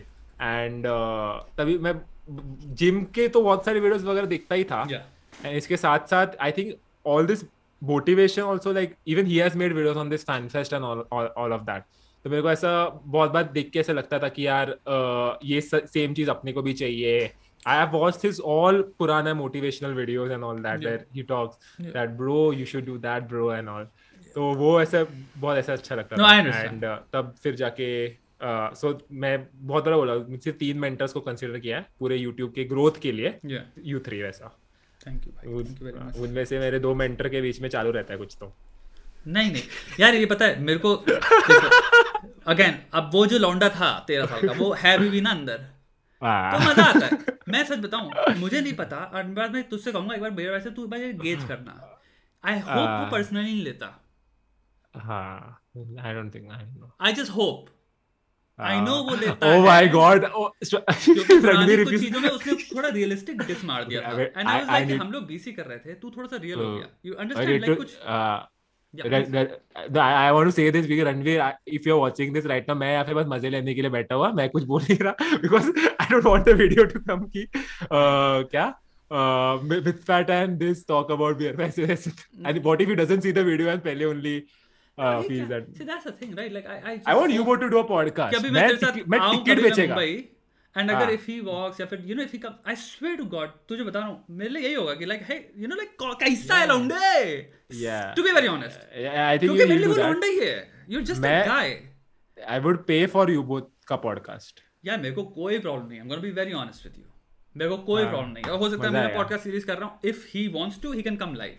and uh, तभी मैं जिम के तो बहुत सारे वीडियोस वगैरह देखता ही था इसके साथ साथ I think all this motivation also like even he has made videos on this fan fest and all of that तो मेरे को ऐसा बहुत बार देख के ऐसा लगता था कि यार uh, ये सेम चीज़ अपने को भी चाहिए I have watched his all पुराना motivational videos and all that Yeah. Where he talks Yeah. That bro you should do that bro and all तो वो ऐसा बहुत ऐसा अच्छा लगता No, था I. एंड तब फिर जाके सो मैं बहुत बड़ा बोला मुझसे तीन मेंटर्स को कंसीडर किया है पूरे यूट्यूब के ग्रोथ के लिए Yeah. यू थ्री वैसा Very much. उन- उनमें से मेरे दो मेंटर के बीच में चालू रहता है कुछ तो। नहीं नहीं. यार ये पता है मेरे को अगेन अब वो जो लौंडा था तेरह साल का वो है भी, भी ना अंदर। तो हाँ। मज़ा आता है। मैं सच बताऊँ मुझे नहीं पता और बाद में तुझसे कहूँगा एक बार बेयर वैसे तू भाई गेज करना। आई होप वो हाँ। पर्सनली नहीं लेता। हाँ। I don't think I know I just hope I know वो लेता है माय है गॉड क्योंकि रणवीर कुछ चीज़ों में उसने थोड़ा रियलिस्टिक डिस मार दिया था I- and I was like हम लोग बीसी कर रहे थे तू थोड़ा सा रियल हो Hmm. गया यू अंडरस्टैंड लाइक कुछ uh, want to say this because Ranveer if you're watching this right now मैं यहाँ पे बस मज़े लेने के लिए बैठा हुआ मैं कुछ बोल नहीं रहा because I don't want the video to come कि uh, क्या uh, with fat and this talk about beer वैसे वैसे and what if he doesn't see the video and पहले only uh, अरे feels that See, that's the thing, right? Like, I, I, I want you to do a podcast. कि मैं मैं तेरे साथ मैं टिकट बेचेगा। मुंबई एंड अगर हाँ। इफ़ ही वॉक्स या फिर you know if he come I swear to god तुझे बता रहा हूँ मेरे लिए यही होगा कि like hey you know like कैसा है लौंडे? To be very honest I think क्योंकि मेरे लिए do वो that. लौंडा ही है। You just a guy I would pay for you both का podcast. यार मेरे को कोई प्रॉब्लम नहीं है। I am gonna be very honest with you मेरे को कोई हाँ, प्रॉब्लम नहीं हो। सकता है मैं पॉडकास्ट सीरीज़ कर रहा हूँ। If he wants to he can come live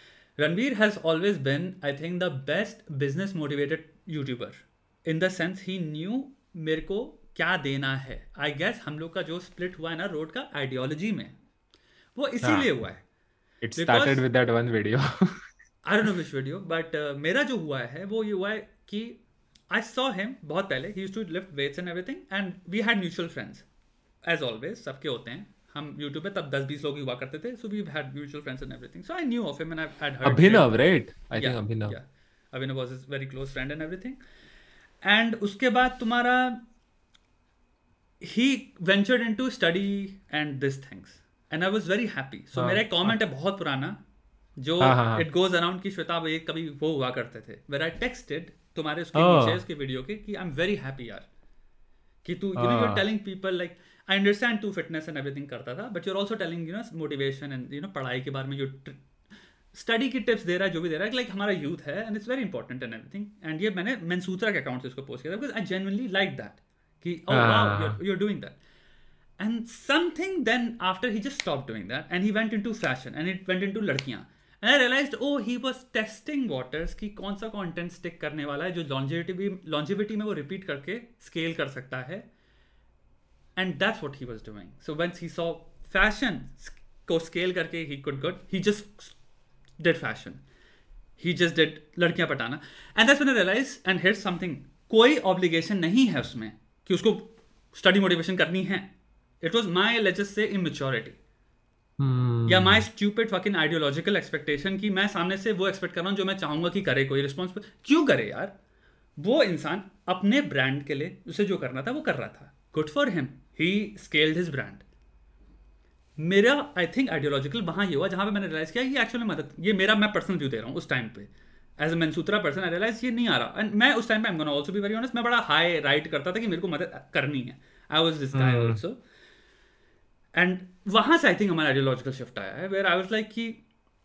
Ranveer has always been, I think, the best business motivated YouTuber in the sense he knew मेरे को क्या देना है। आई गेस हम लोग का जो स्प्लिट हुआ है ना रोड का आइडियोलॉजी में वो इसीलिए हुआ है। It Because- started with that one video. I don't know which video but मेरा जो हुआ है वो ये हुआ है कि आई सॉ हिम बहुत पहले he used to lift weights and everything and we had mutual friends as always सबके होते हैं। हम यूट्यूब पे तब दस बीस लोग ही हुआ करते थे so we had mutual friends and everything so I knew of him and I had heard Abhinav right? I think Abhinav. Abhinav was his very close friend and everything and उसके बाद तुम्हारा he ventured into study and this things and I was very happy so हाँ, मेरा एक कमेंट है। बहुत पुराना जो हाँ, हाँ, हाँ. इट गोज अराउंड कि श्वेता ये कभी वो हुआ करते थे। वेर आई टेक्सटेड तुम्हारे उसके Oh. नीचे उसके वीडियो के कि आई एम वेरी हैप्पी यार। कि तू यू नो यू आर हाँ. Telling people like I understand to fitness and everything करता था but you're also telling you know motivation and you know पढ़ाई के बारे में जो स्टडी की टिप्स दे रहा है जो भी दे रहा है लाइक हमारा यूथ है and it's very important and everything and ये मैंने मैंसूत्रा के अकाउंट से उसको पोस्ट किया था because I genuinely like that कि you doing that and something then after he just stop doing that and he went in to fashion and it went in to लड़कियाँ. And I realise oh he was testing waters की कौन सा कॉन्टेंट स्टिक करने वाला है जो लॉन्जिविटी लॉन्जिविटी में वो रिपीट करके स्केल कर सकता है. And that's what he was doing. So once he saw fashion को scale करके he could good he just did fashion. He just did लड़कियाँ पटाना and that's when I realized and here's something कोई obligation नहीं है उसमें कि उसको स्टडी मोटिवेशन करनी है इट वॉज़ माई लेजेस से इमेच्योरिटी. या my stupid fucking ideological expectation कि मैं सामने से वो एक्सपेक्ट कर रहा हूँ जो मैं चाहूँगा कि करे कोई रिस्पॉन्स क्यों करे यार वो इंसान अपने ब्रांड के लिए उसे जो करना था वो कर रहा था good for him he scaled his brand मेरा आई थिंक आइडियोलॉजिकल वहाँ ये हुआ जहाँ पे मैंने रियलाइज़ किया कि एक्चुअली मदद ये मेरा मैं पर्सनल व्यू दे रहा हूँ उस टाइम पे. As a Mansutra person I realise ये नहीं आ रहा. एंड मैं उस टाइम पे I am gonna also be very honest मैं बड़ा हाई राइट करता था कि मेरे को मदद करनी है. I was this guy also and वहाँ से आई थिंक हमारा आइडियोलॉजिकल शिफ्ट आया है वेयर आई वाज लाइक कि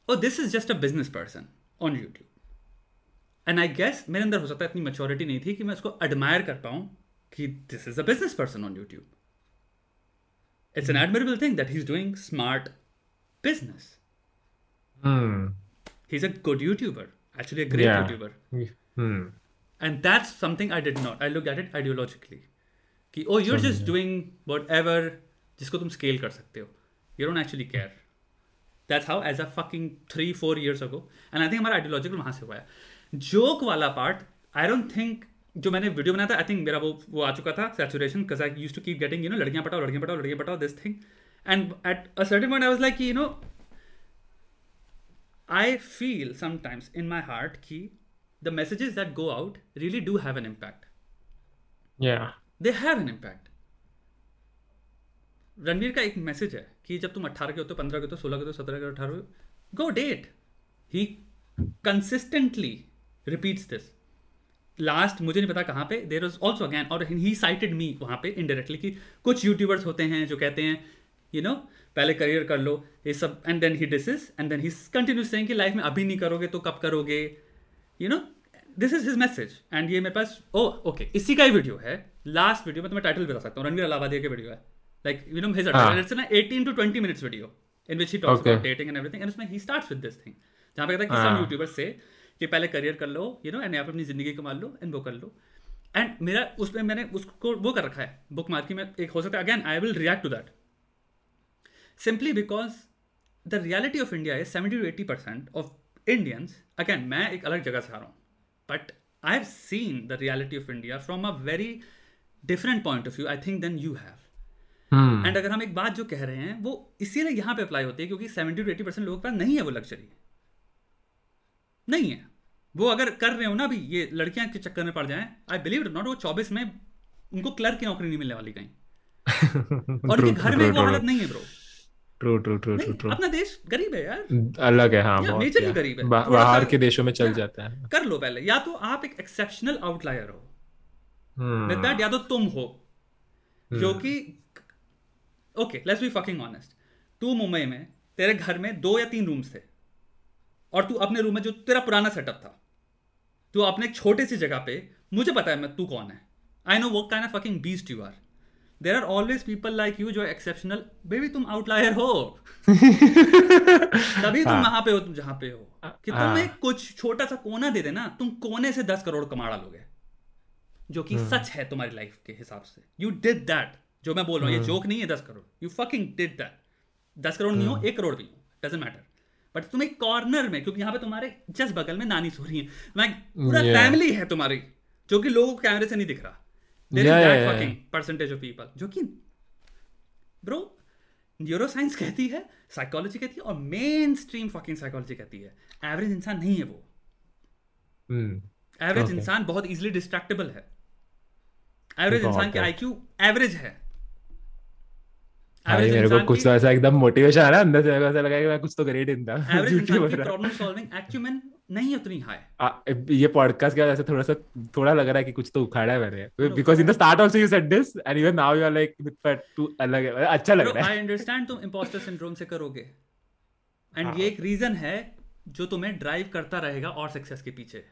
ओ this is just a business person on YouTube and I guess मेरे अंदर हो सकता है इतनी मेच्योरिटी नहीं थी कि मैं उसको एडमायर कर पाऊँ कि this is a business person on YouTube it's an admirable thing that he's doing smart business. Hmm. He's a good YouTuber, actually a great Yeah. YouTuber. Hmm. And that's something I did not. I looked at it ideologically. कि oh you're just doing whatever जिसको तुम scale कर सकते हो. You don't actually care. That's how as a fucking three four years ago. And I think हमारा ideological वहाँ से हुआ है. Joke वाला part I don't think जो मैंने वीडियो बनाया था आई थिंक मेरा वो वो आ चुका था saturation because I use to keep getting you know लड़कियाँ पटाओ लड़कियाँ पटाओ लड़कियाँ पटाओ this thing and at a certain point I was like you know I feel sometimes in my heart कि the messages that go out really do have an impact. They have an impact Ranveer का एक मैसेज है कि जब तुम अट्ठारह के होते हो पंद्रह के होते हो सोलह के होते हो सत्रह के अठारह go date he consistently repeats this last मुझे नहीं पता कहाँ पे देर वॉज़ ऑल्सो अगैन और ही साइटेड मी वहाँ पे इनडायरेक्टली कि कुछ यूट्यूबर्स होते हैं जो कहते हैं यू नो पहले करियर कर लो ये सब and then he disses and then he continue saying कि लाइफ में अभी नहीं करोगे तो कब करोगे you know this is his message and ये मेरे पास ओ ओके इसी का ही वीडियो है लास्ट वीडियो में तुम्हें टाइटल भी बता सकता हूँ रणवीर अलाहाबादिया के वीडियो है like you know his. It's ना 18 to 20 minutes video in which he talks about dating and everything and उसमें he starts with this thing जहाँ पे कहता है कि सम. यूट्यूबर्स से कि पहले करियर कर लो यू नो एंड यहाँ पे अपनी ज़िंदगी कमा लो एंड वो कर लो। एंड मेरा उसमें मैंने उसको वो कर रखा है बुक मार्की में एक हो सकता है। Again I will react to that simply because the reality of India is seventy to eighty percent of Indians again मैं एक अलग जगह से आ रहा हूँ but I have seen the reality of India from a very different point of view I think then you have. And अगर हम एक बात जो कह रहे हैं वो इसीलिए यहाँ पे अप्लाई होती है क्योंकि सेवेंटी टू एटी परसेंट लोगों के पास नहीं है वो लग्जरी नहीं है। वो अगर कर रहे हो ना अभी ये लड़कियाँ के चक्कर में पड़ जाएँ। आई बिलीव नॉट वो चौबीस में उनको क्लर्क की नौकरी नहीं मिलने वाली कहीं। और True, उनके घर true, में वो हालत नहीं है bro True, true, true, true, true. अपना देश गरीब है यार। अलग है हाँ बहुत majorly yeah. गरीब है। बाहर के देशों में चल जाता है। कर लो पहले। या तो आप एक एक्सेप्शनल आउटलायर हो. विद दैट या तो तुम हो। जो कि okay let's be fucking honest तू मुंबई में तेरे घर में दो या तीन रूम्स थे। और तू अपने रूम में जो तेरा पुराना सेटअप था तू अपने छोटे सी जगह पे मुझे पता है मैं तू कौन है आई नो वो kind of fucking beast you are there are always people like you जो एक्सेप्शनल बेबी तुम आउटलायर हो तभी तुम हाँ. वहाँ पे हो तुम जहाँ पे हो कि हाँ. एक कुछ छोटा सा कोना दे देना तुम कोने से दस करोड़ कमा डालोगे जो कि हम्म। सच है तुम्हारी लाइफ के हिसाब से यू डिड दैट जो मैं बोल रहा हूँ ये हम्म। जोक नहीं है दस crore you fucking did that दस करोड़ नहीं हो हम्म। एक करोड़ भी हो डजेंट मैटर बट तुम एक कॉर्नर में क्योंकि यहाँ पे तुम्हारे जस्ट बगल में नानी सो रही है। मैं पूरा फैमिली है तुम्हारी जो कि लोगों को कैमरे से नहीं दिख रहा। Is that. Fucking percentage of people जो कि ब्रो न्यूरो साइंस कहती है साइकोलॉजी कहती है और मेन स्ट्रीम फकिंग साइकोलॉजी कहती है। एवरेज इंसान नहीं है वो। Hmm. Average Okay. इंसान बहुत इजिली डिस्ट्रैक्टेबल है। एवरेज इंसान की आईक्यू एवरेज है। भाई मेरे को कुछ तो ऐसा एकदम मोटिवेशन आ रहा है अंदर से मेरे को ऐसा लगा कि मैं कुछ तो ही था। झूठी बोल रहा। प्रॉब्लम सॉल्विंग एक्चुअल नहीं उतनी हाई ये पॉडकास्ट के वजह से थोड़ा सा थोड़ा लग रहा है कि कुछ तो उखाड़ा है मैंने। Because in the start also you said this and even now you are like but तू अलग है। मतलब अच्छा लग रहा है। आई अंडरस्टैंड तुम इंपोस्टर सिंड्रोम से करोगे। एंड हाँ। ये एक रीजन है जो तुम्हें ड्राइव करता रहेगा और सक्सेस के पीछे।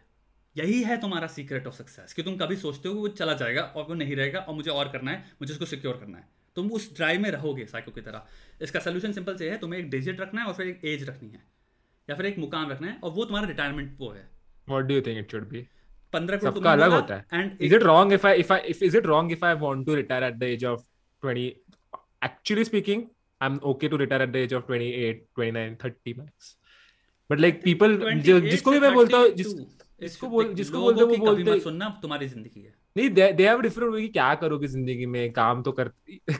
यही है तुम्हारा सीक्रेट ऑफ़ सक्सेस कि तुम कभी सोचते हो वो चला जाएगा और वो नहीं रहेगा और मुझे और करना है मुझे उसको सिक्योर करना है। तुम उस ड्राइव में रहोगे साइको की तरह। इसका सोल्यूशन सिंपल से है तुम्हें एक डिजिट रखना है और फिर एक एज रखनी है। या फिर एक मुकाम रखना है और वो तुम्हारा रिटायरमेंट वो है। What do you think it should be crore सबका अलग होता है। And is it wrong if i if i if is it wrong if i want to retire at the age of 20 actually speaking i'm okay to retire at the age of 28 29 30 max. But like people जिसको भी मैं बोलता हूँ जिस जिसको बोल जिसको बोलते हैं वो बोलते सुनना तुम्हारी ज़िंदगी है। नहीं दे दे हैव डिफरेंट वे कि क्या करोगे ज़िंदगी में? काम तो कर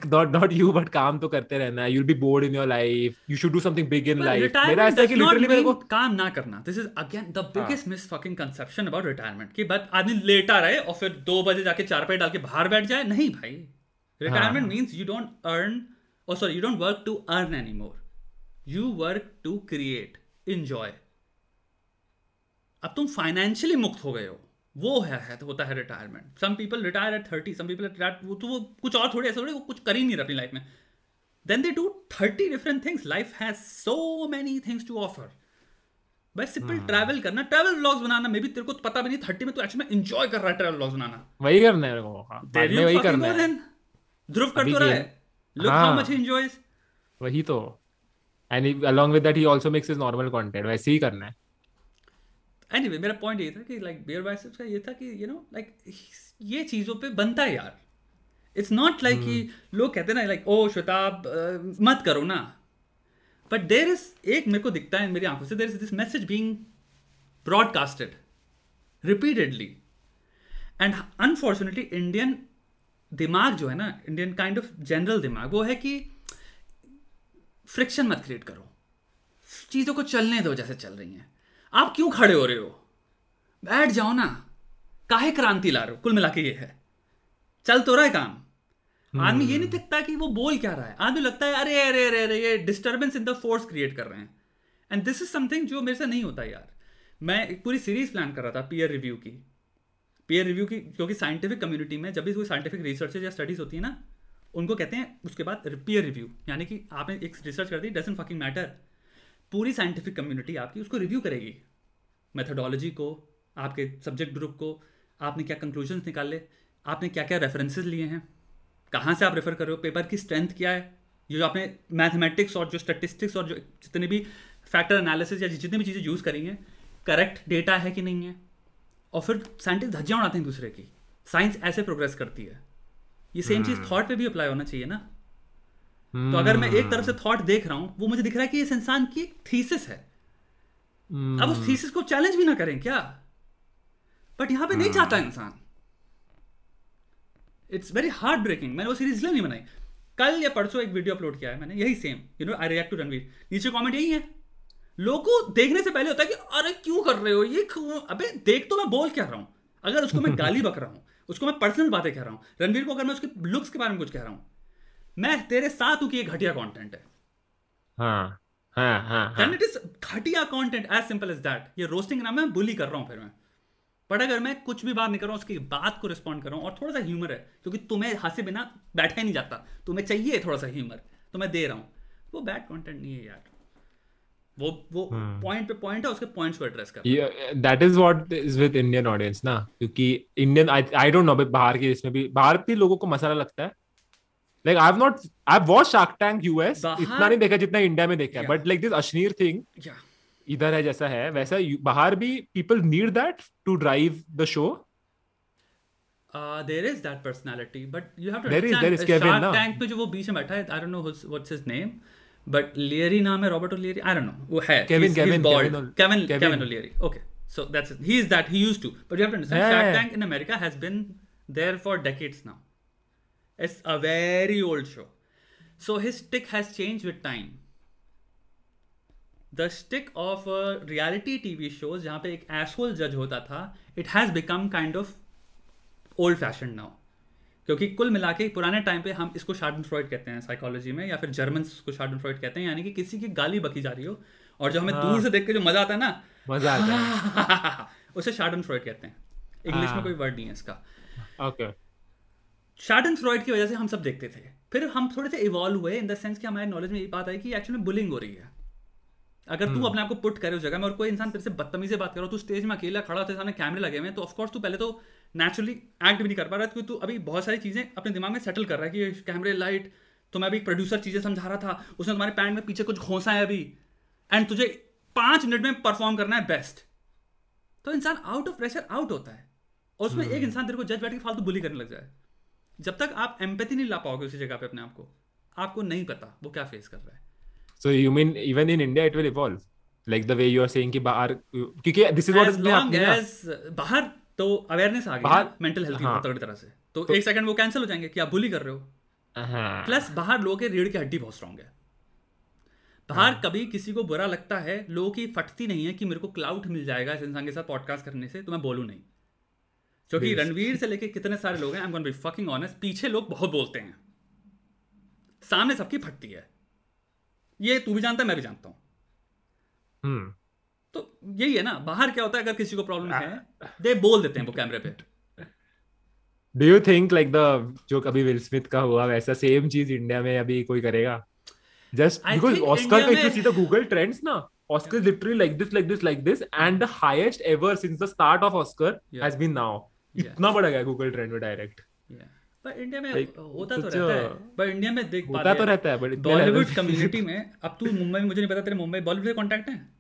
नॉट नॉट यू बट काम तो करते रहना है। You will be bored in your life you should do something big in life मेरा ऐसा कि लिटरली मेरे को काम ना करना। This is again the biggest mis fucking conception about retirement कि बट आदमी लेट लेटा रहे और फिर दो बजे जाके चार पे डाल के बाहर बैठ जाए। नहीं भाई। Retirement means you don't earn और sorry you don't work to earn any more you work to create enjoy अब तुम फाइनेंशियली मुक्त हो गए हो। वो है, है तो होता है retirement some people retire at thirty some people retire वो तो वो कुछ और थोड़े ऐसे थोड़े वो कुछ कर ही नहीं रहे अपनी लाइफ में. Then they do thirty different things life has so many things to offer बस सिंपल ट्रैवल करना ट्रैवल व्लॉग्स बनाना मे बी तेरे को तो पता भी नहीं थर्टी में तो एक्चुअली में एंजॉय कर रहा है ट्रैवल व्लॉग्स बनाना. वही करना है हाँ, में वही करना है। ध्रुव कर तो रहा है. लुक हाउ मच एंजॉयज वही तो. And along with that he also makes his normal content वैसे ही करना है। एनीवे मेरा पॉइंट ये था कि लाइक बियर बाइसेप्स का ये था कि यू नो लाइक ये चीज़ों पे बनता है यार। इट्स नॉट लाइक कि hmm. लोग कहते हैं ना लाइक ओ श्वेताब मत करो ना। बट देर इज़ एक मेरे को दिखता है मेरी आँखों से there is this message being broadcasted repeatedly and unfortunately Indian दिमाग जो है ना इंडियन काइंड ऑफ़ जनरल दिमाग वो है कि फ्रिक्शन मत क्रिएट करो। चीज़ों को चलने दो जैसे चल रही हैं। आप क्यों खड़े हो रहे हो? बैठ जाओ ना। काहे क्रांति ला रहे हो? कुल मिला के ये है। चल तो रहा है काम। आदमी ये नहीं दिखता कि वो बोल क्या रहा है। आदमी लगता है अरे अरे अरे अरे ये disturbance in the force create कर रहे हैं। एंड दिस इज़ समथिंग जो मेरे से नहीं होता यार। मैं एक पूरी सीरीज़ प्लान कर रहा था पीयर रिव्यू की। पीयर रिव्यू की क्योंकि साइंटिफिक कम्युनिटी में जब भी कोई साइंटिफिक रिसर्च या स्टडीज़ होती है ना उनको कहते हैं उसके बाद पीयर रिव्यू यानी कि आपने एक रिसर्च कर दी डजेंट फकिंग मैटर पूरी साइंटिफिक कम्युनिटी आपकी उसको रिव्यू करेगी। मेथोडोलॉजी को आपके सब्जेक्ट ग्रुप को आपने क्या कंक्लूजन निकाले आपने क्या क्या रेफरेंसेज लिए हैं कहाँ से आप रेफर कर रहे हो पेपर की स्ट्रेंथ क्या है ये जो आपने मैथमेटिक्स और जो स्टेटिस्टिक्स और जो जितने भी फैक्टर एनालिसिस या जितनी भी चीज़ें यूज़ करी हैं करेक्ट डेटा है कि नहीं है? और फिर साइंटिस्ट धज्जियाँ उड़ाते हैं दूसरे की। साइंस ऐसे प्रोग्रेस करती है। ये सेम चीज़ थॉट पे भी अप्लाई होना चाहिए ना। तो अगर मैं एक तरफ़ से थॉट देख रहा हूँ वो मुझे दिख रहा है कि इस इंसान की एक थीसिस है। अब उस थीसिस को चैलेंज भी ना करें क्या? बट यहाँ पे नहीं hmm. चाहता इंसान। इट्स वेरी हार्ड ब्रेकिंग मैंने वो सीरीज़ इसलिए नहीं बनाई। कल या परसों एक वीडियो अपलोड किया है मैंने यही same you know I react to Ranveer नीचे कमेंट यही है। लोगों को देखने से पहले होता है कि अरे क्यों कर रहे हो? ये अबे देख तो मैं बोल क्या रहा हूँ। अगर उसको मैं गाली बक रहा हूँ उसको मैं पर्सनल बातें कह रहा हूँ रणवीर को अगर मैं उसके लुक्स के बारे में कुछ कह रहा हूँ मैं तेरे साथ हूँ कि ये घटिया कंटेंट है। हाँ हाँ हाँ इट इज़ घटिया content as simple as that ये रोस्टिंग ना मैं बुली कर रहा हूँ फिर मैं। बट अगर मैं कुछ भी बात नहीं कर रहा हूँ उसकी बात को रिस्पॉन्ड कर रहा हूँ और थोड़ा सा ह्यूमर है क्योंकि तुम्हें हंसे बिना बैठा ही नहीं जाता तुम्हें चाहिए थोड़ा सा ह्यूमर तो मैं दे रहा हूँ। वो बैड कंटेंट नहीं है यार। वो वो पॉइंट hmm. पे पॉइंट है उसके पॉइंट्स को एड्रेस कर that is what is with Indian audience ना क्योंकि इंडियन आई डोंट नो बाहर के इसमें भी बाहर भी लोगों को मसाला लगता है like i've not i've watched shark tank us इतना नहीं देखा जितना इंडिया में देखा है but like this Ashneer thing इधर है जैसा है वैसा बाहर भी people need that to drive the show Uh, there is that personality, but you have to there understand. Is, there is Kevin, Shark Tank पे जो वो बीच में बैठा है, I don't know who's, what's his name, but Leary नाम है Robert O'Leary, I don't know, वो है. Kevin, he's, Kevin, he's bald. Kevin, Kevin, Kevin, Kevin O'Leary. Okay, so that's it. He is that. He used to, but you have to understand. Yeah, Shark Tank in America has been there for decades now. It's a very old show. So his stick has changed with time. The stick of a reality TV shows जहाँ पे एक एसहोल जज होता था it has become kind of old fashion now क्योंकि कुल मिला के पुराने टाइम पे हम इसको शार्डन फ्रॉइड कहते हैं साइकोलॉजी में या फिर जर्मन को शार्डन फ्रॉइड कहते हैं यानी कि किसी की गाली बकी जा रही हो और जो हमें हाँ. दूर से देख के जो मज़ा आता है ना मज़ा आता है उसे शार्डन फ्रॉइड कहते हैं इंग्लिश में हाँ। कोई वर्ड नहीं है इसका ओके okay. शार्डन फ्रॉइड की वजह से हम सब देखते थे। फिर हम थोड़े से इवॉल्व हुए इन द सेंस कि हमारे नॉलेज में ये बात आई कि एक्चुअली बुलिंग हो रही है। अगर तू हम्म। अपने आप को पुट करे उस जगह में और कोई इंसान तेरे से बदतमीजी से बात करो तू स्टेज में अकेला खड़ा होते सामने कैमरे लगे हुए तो ऑफकोर्स तू पहले तो नेचुरली एक्ट भी नहीं कर पा रहा क्योंकि तू अभी बहुत सारी चीज़ें अपने दिमाग में सेटल कर रहा है कि कैमरे लाइट तो मैं अभी प्रोड्यूसर चीज़ें समझा रहा था उसने तुम्हारे पैंट में पीछे कुछ घोंसा है अभी एंड तुझे पाँच मिनट में परफॉर्म करना है बेस्ट तो इंसान आउट ऑफ़ प्रेशर आउट होता है। और उसमें एक हम्म। इंसान तेरे को जज बैठ के फालतू बुली करने लग जाए। जब तक आप एम्पैथी नहीं ला पाओगे उसी जगह पे अपने आप को आपको नहीं पता वो क्या फेस कर रहा है। So you mean even in India it will evolve like the way you are saying कि बाहर क्योंकि this is what is happening बाहर तो अवेयरनेस आ गई मेंटल हेल्थ की हाँ, तगड़ी तरह से। तो, तो एक सेकंड वो कैंसिल हो जाएँगे कि आप बुली कर रहे हो। प्लस हाँ। बाहर लोगों के रीढ़ की हड्डी बहुत स्ट्रांग है। बाहर हाँ. कभी किसी को बुरा लगता है लोगों की फटती नहीं है कि मेरे को क्लाउड मिल जाएगा इस इंसान के साथ पॉडकास्ट करने से तो मैं बोलूँ नहीं। क्योंकि रणवीर से लेके कितने सारे लोग हैं I am be fucking honest पीछे लोग बहुत बोलते हैं। सामने सबकी फटती है। ये तू भी जानता है मैं भी जानता हूँ। हम्म तो यही है ना बाहर क्या होता है अगर किसी को प्रॉब्लम है दे बोल देते हैं वो कैमरे पे। Do you think like the जो कभी विल स्मिथ का हुआ वैसा सेम चीज़ इंडिया में अभी कोई करेगा? जस्ट बिकॉज़ ऑस्कर का में- see the google ना Oscar is literally like this like this like this and the highest ever since the start of Oscar Yeah. has been now. इतना बढ़ गया गूगल ट्रेंड में डायरेक्ट पर इंडिया में होता तो रहता है। पर इंडिया में देख होता तो रहता है बट बॉलीवुड कम्युनिटी में अब तू मुंबई में मुझे नहीं पता तेरे मुंबई बॉलीवुड के कॉन्टैक्ट हैं?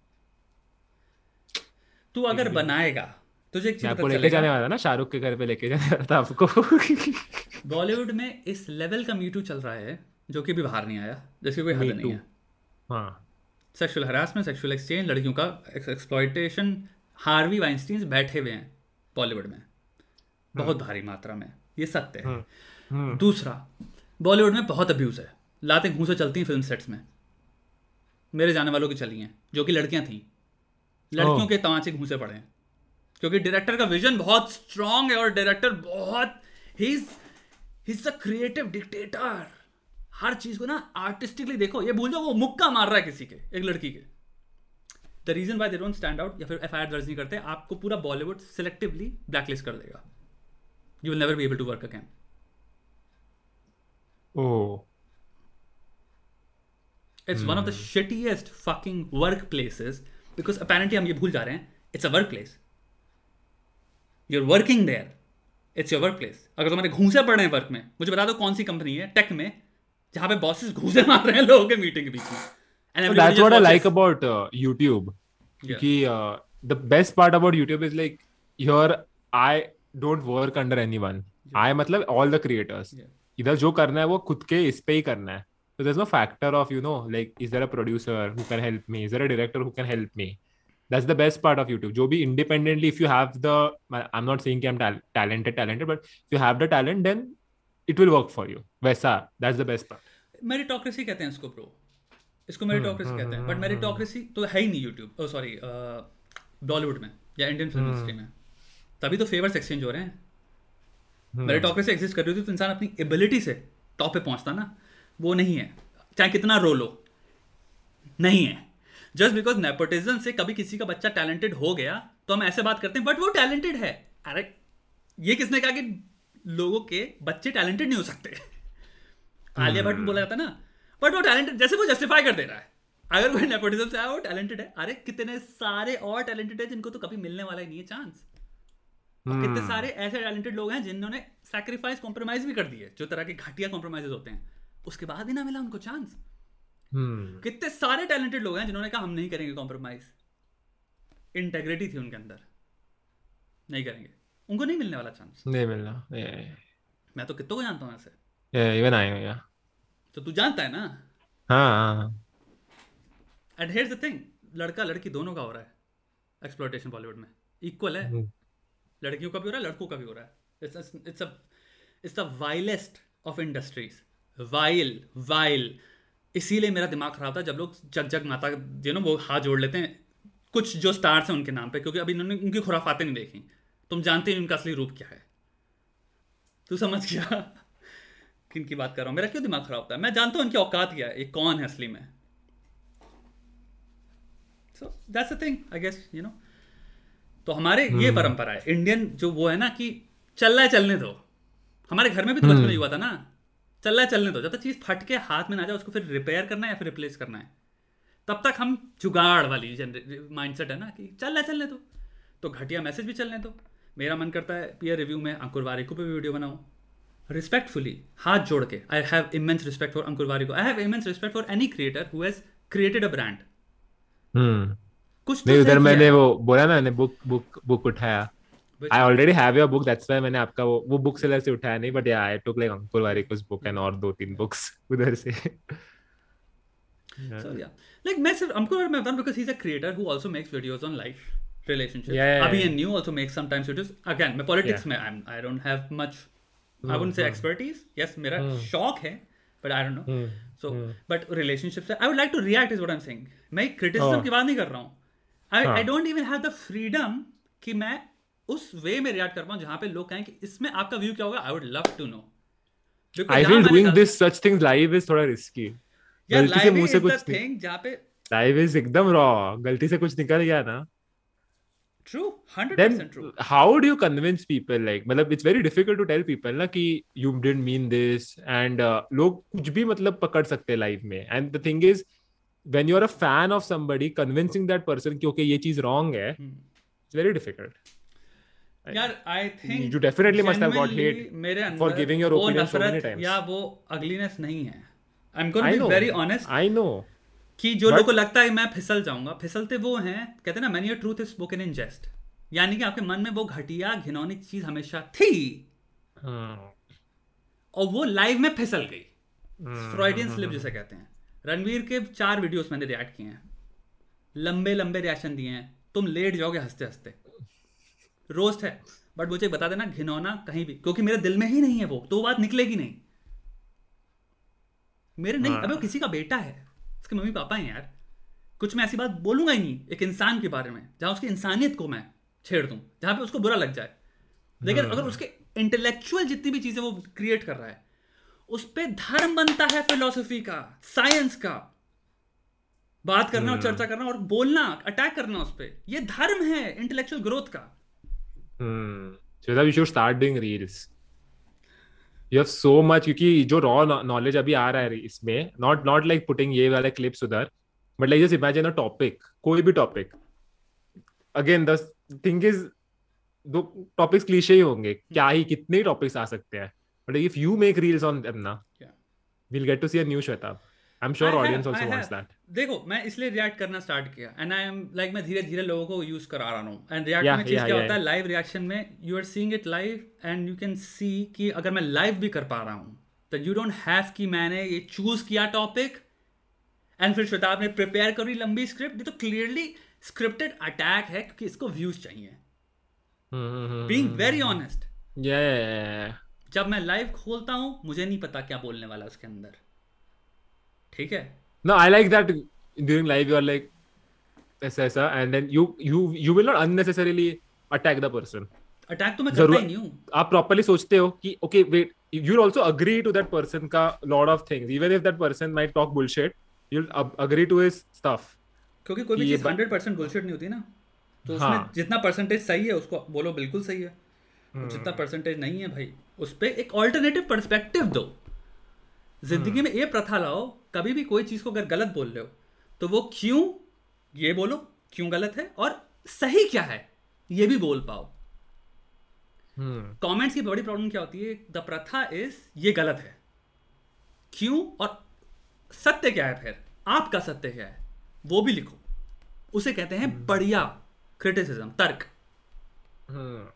तू अगर बनाएगा तुझे एक चीज़ आपको लेके जाने वाला ना शाहरुख के घर पे लेके जाने वाला था आपको। बॉलीवुड में इस लेवल का मीटू चल रहा है जो कि भी बाहर नहीं आया जैसे कोई हद नहीं. है। हाँ। सेक्सुअल हरासमेंट सेक्सुअल एक्सचेंज लड़कियों का एक्सप्लॉयटेशन हार्वी वाइंस्टीन बैठे हुए हैं बॉलीवुड में। बहुत भारी मात्रा में ये सत्य है। हम्म। दूसरा बॉलीवुड में बहुत अब्यूज है। लातें घूसे चलती हैं फ़िल्म सेट्स में। मेरे जाने वालों की चली हैं जो कि लड़कियाँ थीं। लड़कियों के तमाचे घूसे पड़े हैं। क्योंकि डायरेक्टर का विजन बहुत स्ट्रांग है और डायरेक्टर बहुत ही इज़ अ क्रिएटिव डिक्टेटर हर चीज़ को ना आर्टिस्टिकली देखो ये भूल जाओ वो मुक्का मार रहा है किसी के एक लड़की के। The reason why they don't stand out या फिर एफ़ आई आर दर्ज नहीं करते आपको पूरा बॉलीवुड सिलेक्टिवली ब्लैकलिस्ट कर देगा। You will never be able to work again oh It's hmm. one of the shittiest fucking workplaces because apparently हम ये भूल जा रहे हैं it's a workplace. You're working there. It's your workplace. अगर तुम्हारे घूसे पड़ रहे हैं वर्क में मुझे बता दो कौन सी कंपनी है टेक में जहाँ पे बॉसेस घूसे मार रहे हैं लोगों के मीटिंग के बीच में just what I like about uh, YouTube. Yeah. कि uh, the best part about YouTube is like here I don't work under anyone I मतलब ऑल द क्रिएटर्स इधर जो करना है वो खुद के इस पे ही करना है। तो there no factor of you know like is there a producer who can help me is there a director who can help me that's the best part of YouTube जो भी independently if you have the I am not saying am talented talented but you have the talent then it will work for you वैसा that's the best part meritocracy कहते हैं इसको ब्रो इसको मेरिटोक्रेसी कहते हैं. बट मेरिटोक्रेसी तो है ही नहीं यूट्यूब सॉरी बॉलीवुड में या इंडियन फ़िल्म इंडस्ट्री में. तभी तो फेवर्स एक्सचेंज हो रहे हैं। मेरिटोक्रेसी एग्जिस्ट कर रही होती तो इंसान अपनी एबिलिटी से टॉप पे पहुँचता ना वो नहीं है। चाहे कितना रोल हो नहीं है। जस्ट बिकॉज़ नेपोटिज्म से कभी किसी का बच्चा टैलेंटेड हो गया तो हम ऐसे बात करते हैं बट वो टैलेंटेड है। अरे ये किसने कहा कि लोगों के बच्चे टैलेंटेड नहीं हो सकते? आलिया भट्ट बोला जाता ना बट वो टैलेंटेड जैसे वो जस्टिफाई कर दे रहा है। अगर कोई नेपोटिज्म से आया वो टैलेंटेड है। अरे कितने सारे और टैलेंटेड है जिनको तो कभी मिलने वाला ही नहीं है चांस और कितने सारे ऐसे टैलेंटेड लोग हैं जिन्होंने सैक्रिफाइस कॉम्प्रोमाइज भी कर दिए जो तरह के घटिया कॉम्प्रोमाइज होते हैं। उसके बाद भी ना मिला उनको चांस Hmm. कितने सारे टैलेंटेड लोग हैं जिन्होंने कहा हम नहीं करेंगे कॉम्प्रोमाइज इंटेग्रिटी थी उनके अंदर। नहीं करेंगे। उनको नहीं मिलने वाला चांस नहीं मिलना. मैं तो कितनों को जानता हूँ ऐसे। even I yeah. तो तू जानता है ना? हाँ हाँ एंड हेयर्स द थिंग लड़का लड़की दोनों का हो रहा है। एक्सप्लोटेशन बॉलीवुड में। इक्वल है। हम्म. लड़कियों का भी हो रहा है, लड़कों का भी हो रहा है। It's it's a it's the vilest of industries while while इसीलिए मेरा दिमाग खराब था जब लोग जग जग माता जो ना वो हाथ जोड़ लेते हैं। कुछ जो स्टार्स हैं उनके नाम पे, क्योंकि अभी इन्होंने, उनकी खुराफातें नहीं देखी। तुम जानते ही उनका असली रूप क्या है। तू समझ गया? किन की बात कर रहा हूँ? मेरा क्यों दिमाग खराब था मैं जानता हूँ उनकी औकात क्या है, ये कौन है असली में। So that's the thing I guess you know तो हमारे ये परंपरा है। इंडियन जो वो है ना कि चल रहा है चलने दो। हमारे घर में भी तो बचपन में हुआ था ना। चल रहा है चलने दो। जब तक चीज़ फट के हाथ में ना जाए उसको फिर रिपेयर करना है या फिर रिप्लेस करना है। तब तक हम जुगाड़ वाली माइंडसेट है ना कि चल रहा है चलने दो। तो घटिया मैसेज भी चलने दो। मेरा मन करता है पीयर रिव्यू में अंकुर वारिको पे भी वीडियो बनाऊँ। रिस्पेक्टफुली हाथ जोड़ के। I have immense respect for Ankur Warikoo. I have immense respect for any creator who has created a brand hmm. कुछ तो नहीं उधर मैंने वो बोला ना मैंने बुक बुक बुक उठाया I already have your book that's why मैंने आपका वो वो बुक सेलर से उठाया नहीं but yeah I took like Ankur Warikoo's book and और दो तीन बुक्स उधर से So yeah, like मैं सिर्फ़ अंकुर हमको मैं बताऊँ because he's a creator who also makes videos on life relationships. Yeah, yeah, Abhi yeah. and New also makes sometimes videos. Again, मैं politics yeah. में I'm I don't have much. mm, I wouldn't say mm. expertise. Yes, मेरा शौक है, but I don't know. mm. So, mm. but relationships. I would like to react is what I'm saying. मैं criticism Oh. की बात नहीं कर रहा हूँ. I हाँ. I don't even have the freedom कि मैं उस वे में रिएक्ट कर पाऊँ जहाँ पे लोग कहें कि इसमें आपका व्यू क्या होगा? I would love to know I feel doing this such things live is थोड़ा रिस्की गलती से लाइव मुँह से इज़ द कुछ थिंग जहाँ पे लाइव इज़ एकदम रॉ गलती से कुछ निकल गया ना। True 100% then how do you convince people like मतलब it's very difficult to tell people ना कि you didn't mean this and uh, लोग कुछ भी मतलब पकड़ सकते हैं लाइफ में. And the thing is when you're a fan of somebody convincing that person कि okay ये चीज़ wrong है it's very difficult यार I think You definitely must have got hate मेरे अंदर for giving your वो opinion so many times. या वो अगलीनेस नहीं है I am I be know very honest I know कि जो लोगों को लगता है मैं फिसल जाऊँगा फिसलते वो हैं कहते हैं ना many truth is spoken in jest यानी कि आपके मन में वो घटिया घिनौनी चीज़ हमेशा थी Hmm. और वो लाइव में फिसल गई Hmm. फ्रॉइडियन स्लिप जिसे कहते हैं रणवीर के चार वीडियोस मैंने रिएक्ट किए हैं। लंबे लंबे रिएक्शन दिए हैं। तुम लेट जाओगे हँसते हँसते। रोस्ट है। बट मुझे बता देना घिनौना कहीं भी क्योंकि मेरे दिल में ही नहीं है वो तो वो बात निकलेगी नहीं। मेरे नहीं हाँ। अबे वो किसी का बेटा है। उसके मम्मी पापा हैं यार। कुछ मैं ऐसी बात बोलूँगा ही नहीं एक इंसान के बारे में जहाँ उसकी इंसानियत को मैं छेड़ दूँ जहाँ पे उसको बुरा लग जाए। लेकिन अगर उसके इंटेलेक्चुअल जितनी भी चीज़ें वो क्रिएट कर रहा है उस पर धर्म बनता है फिलोसफी का साइंस का। बात करना और हाँ। चर्चा करना और बोलना अटैक करना उस पर यह धर्म है इंटेलेक्चुअल ग्रोथ का। हम्म, जो रॉ नॉलेज अभी आ रहा है इसमें नॉट नॉट लाइक पुटिंग ये वाले क्लिप्स उधर but like just imagine a topic कोई भी topic again the thing is दो टॉपिक्स क्लीशे ही होंगे क्या ही कितने टॉपिक्स आ सकते हैं? But if you make reels on them Yeah. we'll get to see a new Shwetab I'm sure I audience have- audience I wants have. that. देखो मैं इसलिए रिएक्ट करना स्टार्ट किया एंड आई एम लाइक मैं धीरे धीरे लोगों को यूज़ करा रहा हूँ। एंड रिएक्ट में चीज़ क्या होता है? लाइव रिएक्शन में you are seeing it live and you can see कि अगर मैं लाइव भी कर पा रहा हूँ तो यू डोंट हैव कि मैंने ये चूज़ किया टॉपिक एंड फिर श्वेताब ने प्रिपेयर करी लंबी स्क्रिप्ट ये तो क्लियरली स्क्रिप्टेड अटैक है क्योंकि इसको व्यूज़ चाहिए। Being hmm, very. ऑनेस्ट जब मैं लाइव खोलता हूँ मुझे नहीं पता क्या बोलने वाला उसके अंदर। ठीक है? No I like that during live you are like ऐसा ऐसा and then you you you will not unnecessarily attack the person attack तो मैं करता ही नहीं हूँ। आप प्रॉपर्ली सोचते हो कि okay wait you also agree to that person का lot of things even if that person might talk bullshit you will agree to his stuff क्योंकि कोई भी चीज़ 100% बुलशिट नहीं होती ना। तो हाँ. जितना परसेंटेज सही है उसको बोलो बिल्कुल सही है। जितना परसेंटेज नहीं है भाई उस पर एक ऑल्टरनेटिव पर्सपेक्टिव दो। ज़िंदगी में ये प्रथा लाओ कभी भी कोई चीज़ को अगर गलत बोल रहे हो तो वो क्यों ये बोलो क्यों गलत है और सही क्या है ये भी बोल पाओ. कमेंट्स की बड़ी प्रॉब्लम क्या होती है? द प्रथा इज़ ये गलत है। क्यों और सत्य क्या है फिर? आपका सत्य क्या है? वो भी लिखो। उसे कहते हैं बढ़िया क्रिटिसिज्म तर्क। या Hmm.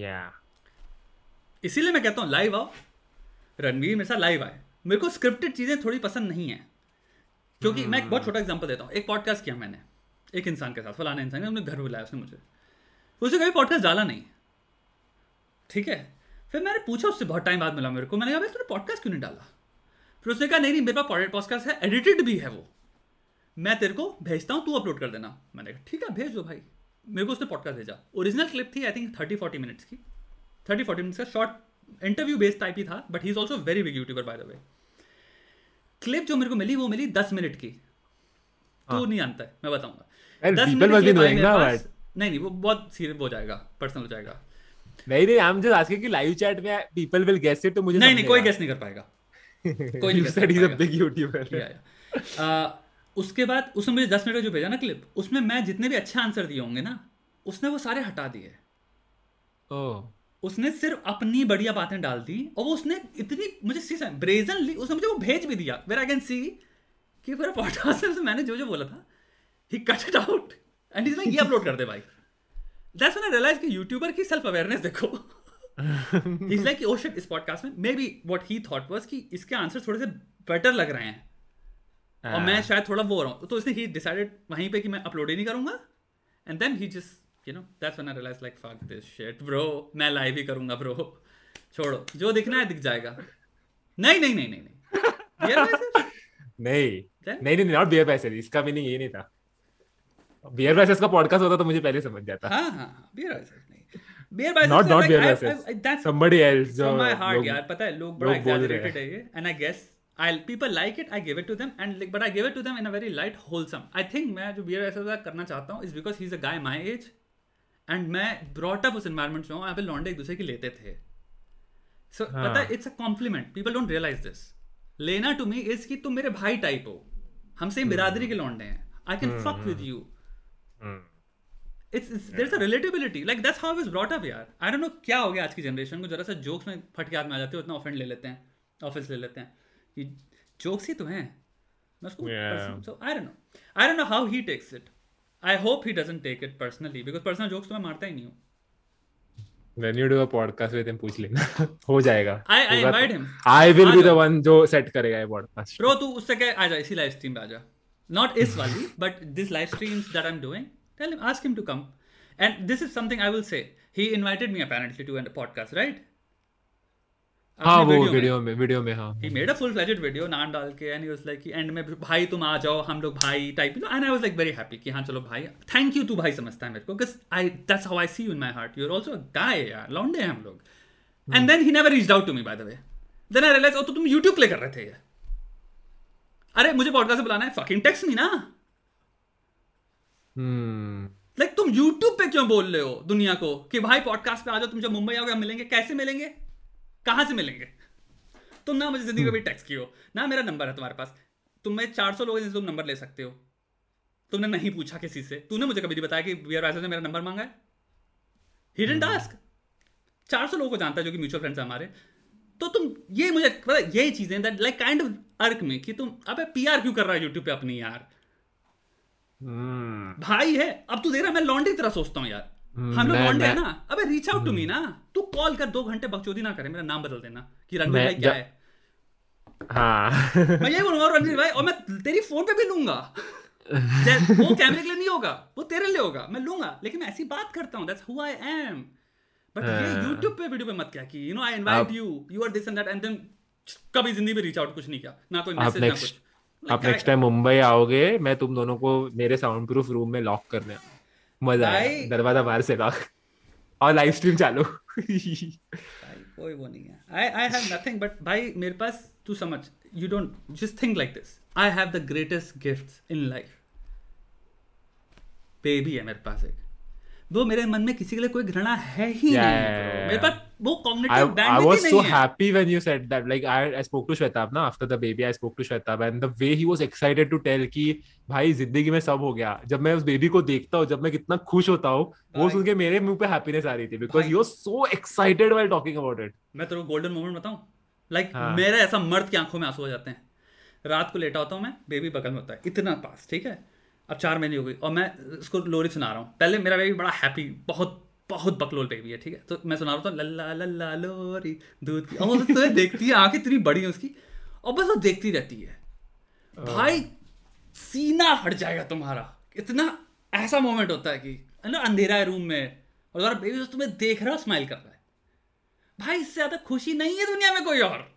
Yeah. इसीलिए मैं कहता हूँ लाइव आओ। रणवीर मेरे साथ लाइव आए। मेरे को स्क्रिप्टेड चीज़ें थोड़ी पसंद नहीं है। क्योंकि मैं एक बहुत छोटा एग्ज़ाम्पल देता हूँ। एक पॉडकास्ट किया मैंने एक इंसान के साथ फलाना इंसान ने घर बुलाया उसने मुझे। उसने कभी पॉडकास्ट डाला नहीं। ठीक है? फिर मैंने पूछा उससे बहुत टाइम बाद मिला मेरे को। मैंने कहा भाई तूने पॉडकास्ट क्यों नहीं डाला? फिर उसने कहा नहीं नहीं मेरे पास पॉडकास्ट है एडिटेड भी है वो। मैं तेरे को भेजता हूँ तू अपलोड कर देना। मैंने कहा ठीक है भेज दो भाई। मेरे को उसने पॉडकास्ट भेजा। ओरिजिनल क्लिप थी I think thirty forty minutes की। थर्टी फोर्टी मिनट्स का शॉर्ट इंटरव्यू बेस्ड टाइप ही था but he is also very big YouTuber by the way clip जो मेरे को मिली वो मिली दस मिनट की तो हाँ। नहीं जानता है मैं बताऊँगा And 10 people मिनट आई नहीं नहीं वो बहुत सीरियस हो जाएगा पर्सनल हो जाएगा नहीं नहीं I'm just asking कि live chat में people will guess it तो मुझे नहीं नहीं कोई गेस नहीं कर पाएगा कोई नहीं You guess said कर he's a पाएगा। big YouTuber. या, या। आ, उसके बाद उसने मुझे दस मिनट का जो भेजा ना क्लिप उसमें मैं जितने भी अच्छे आंसर दिए होंगे ना उसने वो सारे हटा दिए Oh. उसने सिर्फ़ अपनी बढ़िया बातें डाल दी और वो उसने इतनी मुझे सी ब्रेजनली उसने मुझे वो भेज भी दिया। वेर आई कैन सी कि पूरा पॉडकास्ट में मैंने जो जो बोला था he cut it out and is like ये अपलोड कर दे भाई. दैट्स व्हेन आई रियलाइज़ कि यूट्यूबर की सेल्फ अवेयरनेस देखो इज़ लाइक ओ शिट इस पॉडकास्ट में maybe what he thought was कि इसके आंसर थोड़े से बेटर लग रहे हैं। और मैं Ah. शायद थोड़ा वो हो रहा हूँ। तो इसने ही डिसाइडेड वहीं पे कि मैं अपलोड ही नहीं करूँगा। And then he just you know that's when I realize like fuck this shit bro मैं लाइव ही करूँगा ब्रो छोड़ो। जो दिखना है दिख जाएगा। नहीं नहीं नहीं नहीं नहीं। नहीं। नहीं नहीं नॉट बियर पैसे। इसका भी नहीं ये नहीं था। बियर पैसे का पॉडकास्ट होता तो मुझे पहले समझ जाता। हाँ हाँ बियर पैसे करना चाहता हूँ एंड मैं ब्रॉट अप उस एनवायरमेंट में हूँ लॉन्डे एक दूसरे के लेते थे। सो हाँ। पता it's a compliment people don't realize this लेना टू मी इज़ कि तुम मेरे भाई टाइप हो। हमसे ही हम्म। बिरादरी के लॉन्डे हैं। I can fuck with you it's a relatability like that's how is brought up यार. आई डोंट नो क्या हो गया आज की जनरेशन को जरा सा जोक्स में फट के याद में आ जाते हो इतना ऑफेंड ले लेते हैं ऑफ़िस ले लेते हैं। कि जोक्स ही तो हैं। मैं उसको so I don't know I don't know how he takes it I hope he doesn't take it personally because personal jokes तो मैं मारता ही नहीं हूँ। When you do a podcast with him पूछ लेना। हो जाएगा। I I invite him I will ah be the one जो सेट करेगा ये पॉडकास्ट ब्रो तू उससे कह आ जा इसी लाइव स्ट्रीम पे आ जा। नॉट इस वाली this live streams that I am doing tell him ask him to come and this is something I will say he invited me apparently to an podcast right हाँ वो वीडियो में। वीडियो में हाँ। He made a full fledged video नाम डाल के he was like एंड में भाई तुम आ जाओ हम लोग भाई type and I was like very happy कि हाँ चलो भाई थैंक यू तू भाई समझता है मेरे को because I that's how I see you in my heart you are also a guy यार लौंडे हैं हम लोग and then he never reached out to me by the way then I realize oh तो तुम YouTube प्ले कर रहे थे ये? अरे मुझे पॉडकास्ट से बुलाना है फकिंग टेक्स्ट मी ना. हम्म। लाइक तुम YouTube पे क्यों बोल रहे हो दुनिया को कि भाई पॉडकास्ट पे आ जाओ तुम जब मुंबई आओगे हम मिलेंगे कैसे मिलेंगे? कहाँ से मिलेंगे? तुम ना मुझे ज़िंदगी में भी टेक्स्ट की हो ना मेरा नंबर है तुम्हारे पास। तुम में 400 लोग हैं जिनसे तुम नंबर ले सकते हो। तुमने नहीं पूछा किसी से। तूने मुझे कभी नहीं बताया कि वी आर ने मेरा नंबर मांगा है। ही डिडंट आस्क 400 लोगों को जानता है जो कि म्यूचुअल फ्रेंड्स हमारे। तो तुम ये मुझे पता यही चीज़ें दैट लाइक काइंड ऑफ़ अर्क में कि तुम अबे पीआर क्यों कर रहा है यूट्यूब पे अपनी यार? हम्म भाई है अब तू देख रहा है मैं लॉन्डे की तरह सोचता हूँ यार। हम लोग लॉन्डे है ना। अबे रीच आउट टू मी ना। तू कॉल कर दो घंटे बकचोदी ना करे मेरा नाम बदल देना। कि रणवीर भाई क्या है? हाँ। मैं ये बोलूँगा रणवीर भाई और मैं तेरी फ़ोन पे भी लूँगा। वो कैमरे के लिए नहीं होगा वो तेरे लिए होगा। मैं लूँगा लेकिन मैं ऐसी बात करता हूँ that's who I am but ये हाँ। पे वीडियो पे मत क्या कि you know I invite you you are this and that and then कभी ज़िंदगी में रीच आउट कुछ नहीं किया। ना कोई मैसेज ना कुछ। आप नेक्स्ट टाइम मुंबई आओगे मैं तुम दोनों को मेरे साउंड प्रूफ रूम में लॉक करने मज़ा आया। दरवाज़ा बाहर से लॉक और लाइव स्ट्रीम चालू। भाई कोई वो नहीं है। I I have nothing but भाई मेरे पास तू समझ। You don't just think like this I have the greatest gifts in life baby है मेरे पास एक। वो मेरे मन में किसी के लिए कोई घृणा है ही Yeah, नहीं मेरे पास वो I, cognitive I bandwidth was ही so नहीं है happy when you said that. Like I, I spoke to Shwetab na after the baby. I spoke to Shwetab and the way he was excited to tell कि भाई ज़िंदगी में सब हो गया जब मैं उस बेबी को देखता हूँ जब मैं कितना खुश होता हूँ वो सुन के मेरे मुँह पे हैप्पीनेस आ रही थी बिकॉज़ भाई। You so excited while talking about it. मैं तेरे को गोल्डन मोमेंट बताऊँ लाइक हाँ। मेरा ऐसा मर्द की आँखों में आँसू आ जाते हैं रात को लेटा होता हूँ मैं बेबी बगल में होता है इतना पास ठीक है अब चार महीने हो गई और मैं उसको लोरी सुना रहा हूँ पहले मेरा बेबी बड़ा हैप्पी बहुत बहुत बकलोल बेबी है ठीक है? तो मैं सुना रहा था लल्ला लल्ला लोरी दूध की और तो देखती है आँखें इतनी बड़ी है उसकी और बस वो देखती रहती है। भाई सीना हट जाएगा तुम्हारा। इतना ऐसा मोमेंट होता है कि ना अंधेरा है रूम में और तुम्हारा बेबी बस तुम्हें देख रहा है स्माइल कर रहा है। भाई इससे ज़्यादा खुशी नहीं है दुनिया में कोई और।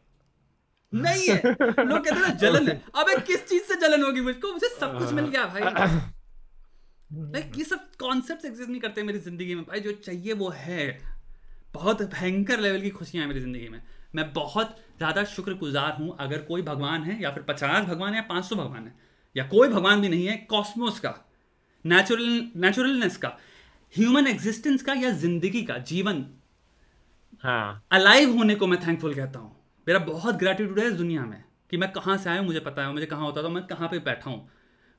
नहीं है। लोग कहते हैं जलन। है अबे किस चीज़ से जलन होगी मुझको? मुझे सब कुछ मिल गया भाई। लाइक ये सब कॉन्सेप्ट एग्जिस्ट नहीं करते मेरी ज़िंदगी में। भाई जो चाहिए वो है। बहुत भयंकर लेवल की खुशियाँ हैं मेरी ज़िंदगी में। मैं बहुत ज़्यादा शुक्रगुजार हूँ अगर कोई भगवान है या फिर पचास भगवान है या पाँच सौ भगवान है। या कोई भगवान भी नहीं है कॉस्मोस का नेचुरल नेचुरलनेस का ह्यूमन एग्जिस्टेंस का या ज़िंदगी का जीवन। हाँ। अलाइव होने को मैं थैंकफुल कहता हूँ। मेरा बहुत ग्रेटिट्यूड है इस दुनिया में कि मैं कहाँ से आया हूँ मुझे पता है। मुझे कहाँ होता था मैं कहाँ पे बैठा हूँ।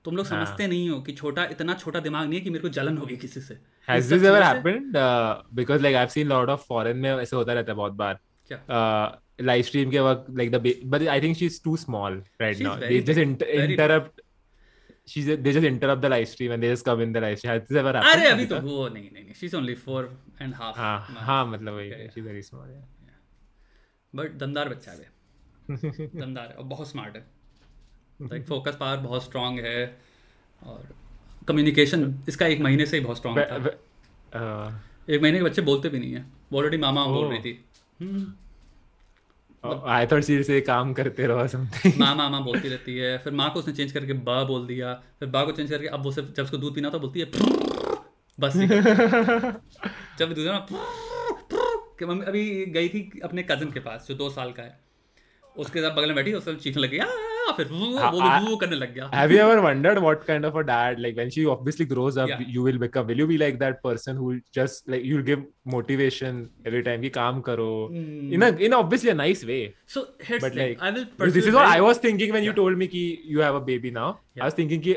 तुम लोग हाँ। समझते नहीं हो कि छोटा इतना छोटा दिमाग नहीं है कि मेरे को जलन होगी किसी से Has this ever happened? Uh, because like I've seen lot of foreign में ऐसे होता रहता है बहुत बार. क्या Uh, live stream के वक्त like the ba- but I think she's too small right She's now. very They just inter- very big. interrupt. She's they just interrupt the live stream and they just come in the live stream. Has this ever happened? अरे अभी तो? वो नहीं नहीं नहीं she is only four and half हाँ हाँ मतलब वही she's very small. Yeah. But दमदार बच्चा है दमदार है और बहुत स्मार्ट है लाइक फोकस पावर बहुत स्ट्रांग है और कम्युनिकेशन इसका एक महीने से ही बहुत स्ट्रांग था। ve- uh, एक महीने के बच्चे बोलते भी नहीं है। ऑलरेडी मामा बोल. रही थी। oh, I thought काम करते रहो something. माँ मामा बोलती रहती है। फिर माँ को उसने चेंज करके बा बोल दिया। फिर बा को चेंज करके अब वो सिर्फ़ जब उसको दूध पीना तो बोलती है बस। जब दूध ना कि मम्मी अभी गई थी अपने कज़न के पास जो दो साल का है। उसके साथ बगल में बैठी उससे चीखने लगी या फिर वो वो वो करने लग गया। Have you ever wondered what kind of a dad like when she obviously grows up you will become will you be like that person who just like you will give motivation every time कि काम करो? In in obviously a nice way so but like I will this is what I was thinking when you told me कि you have a baby now I was thinking कि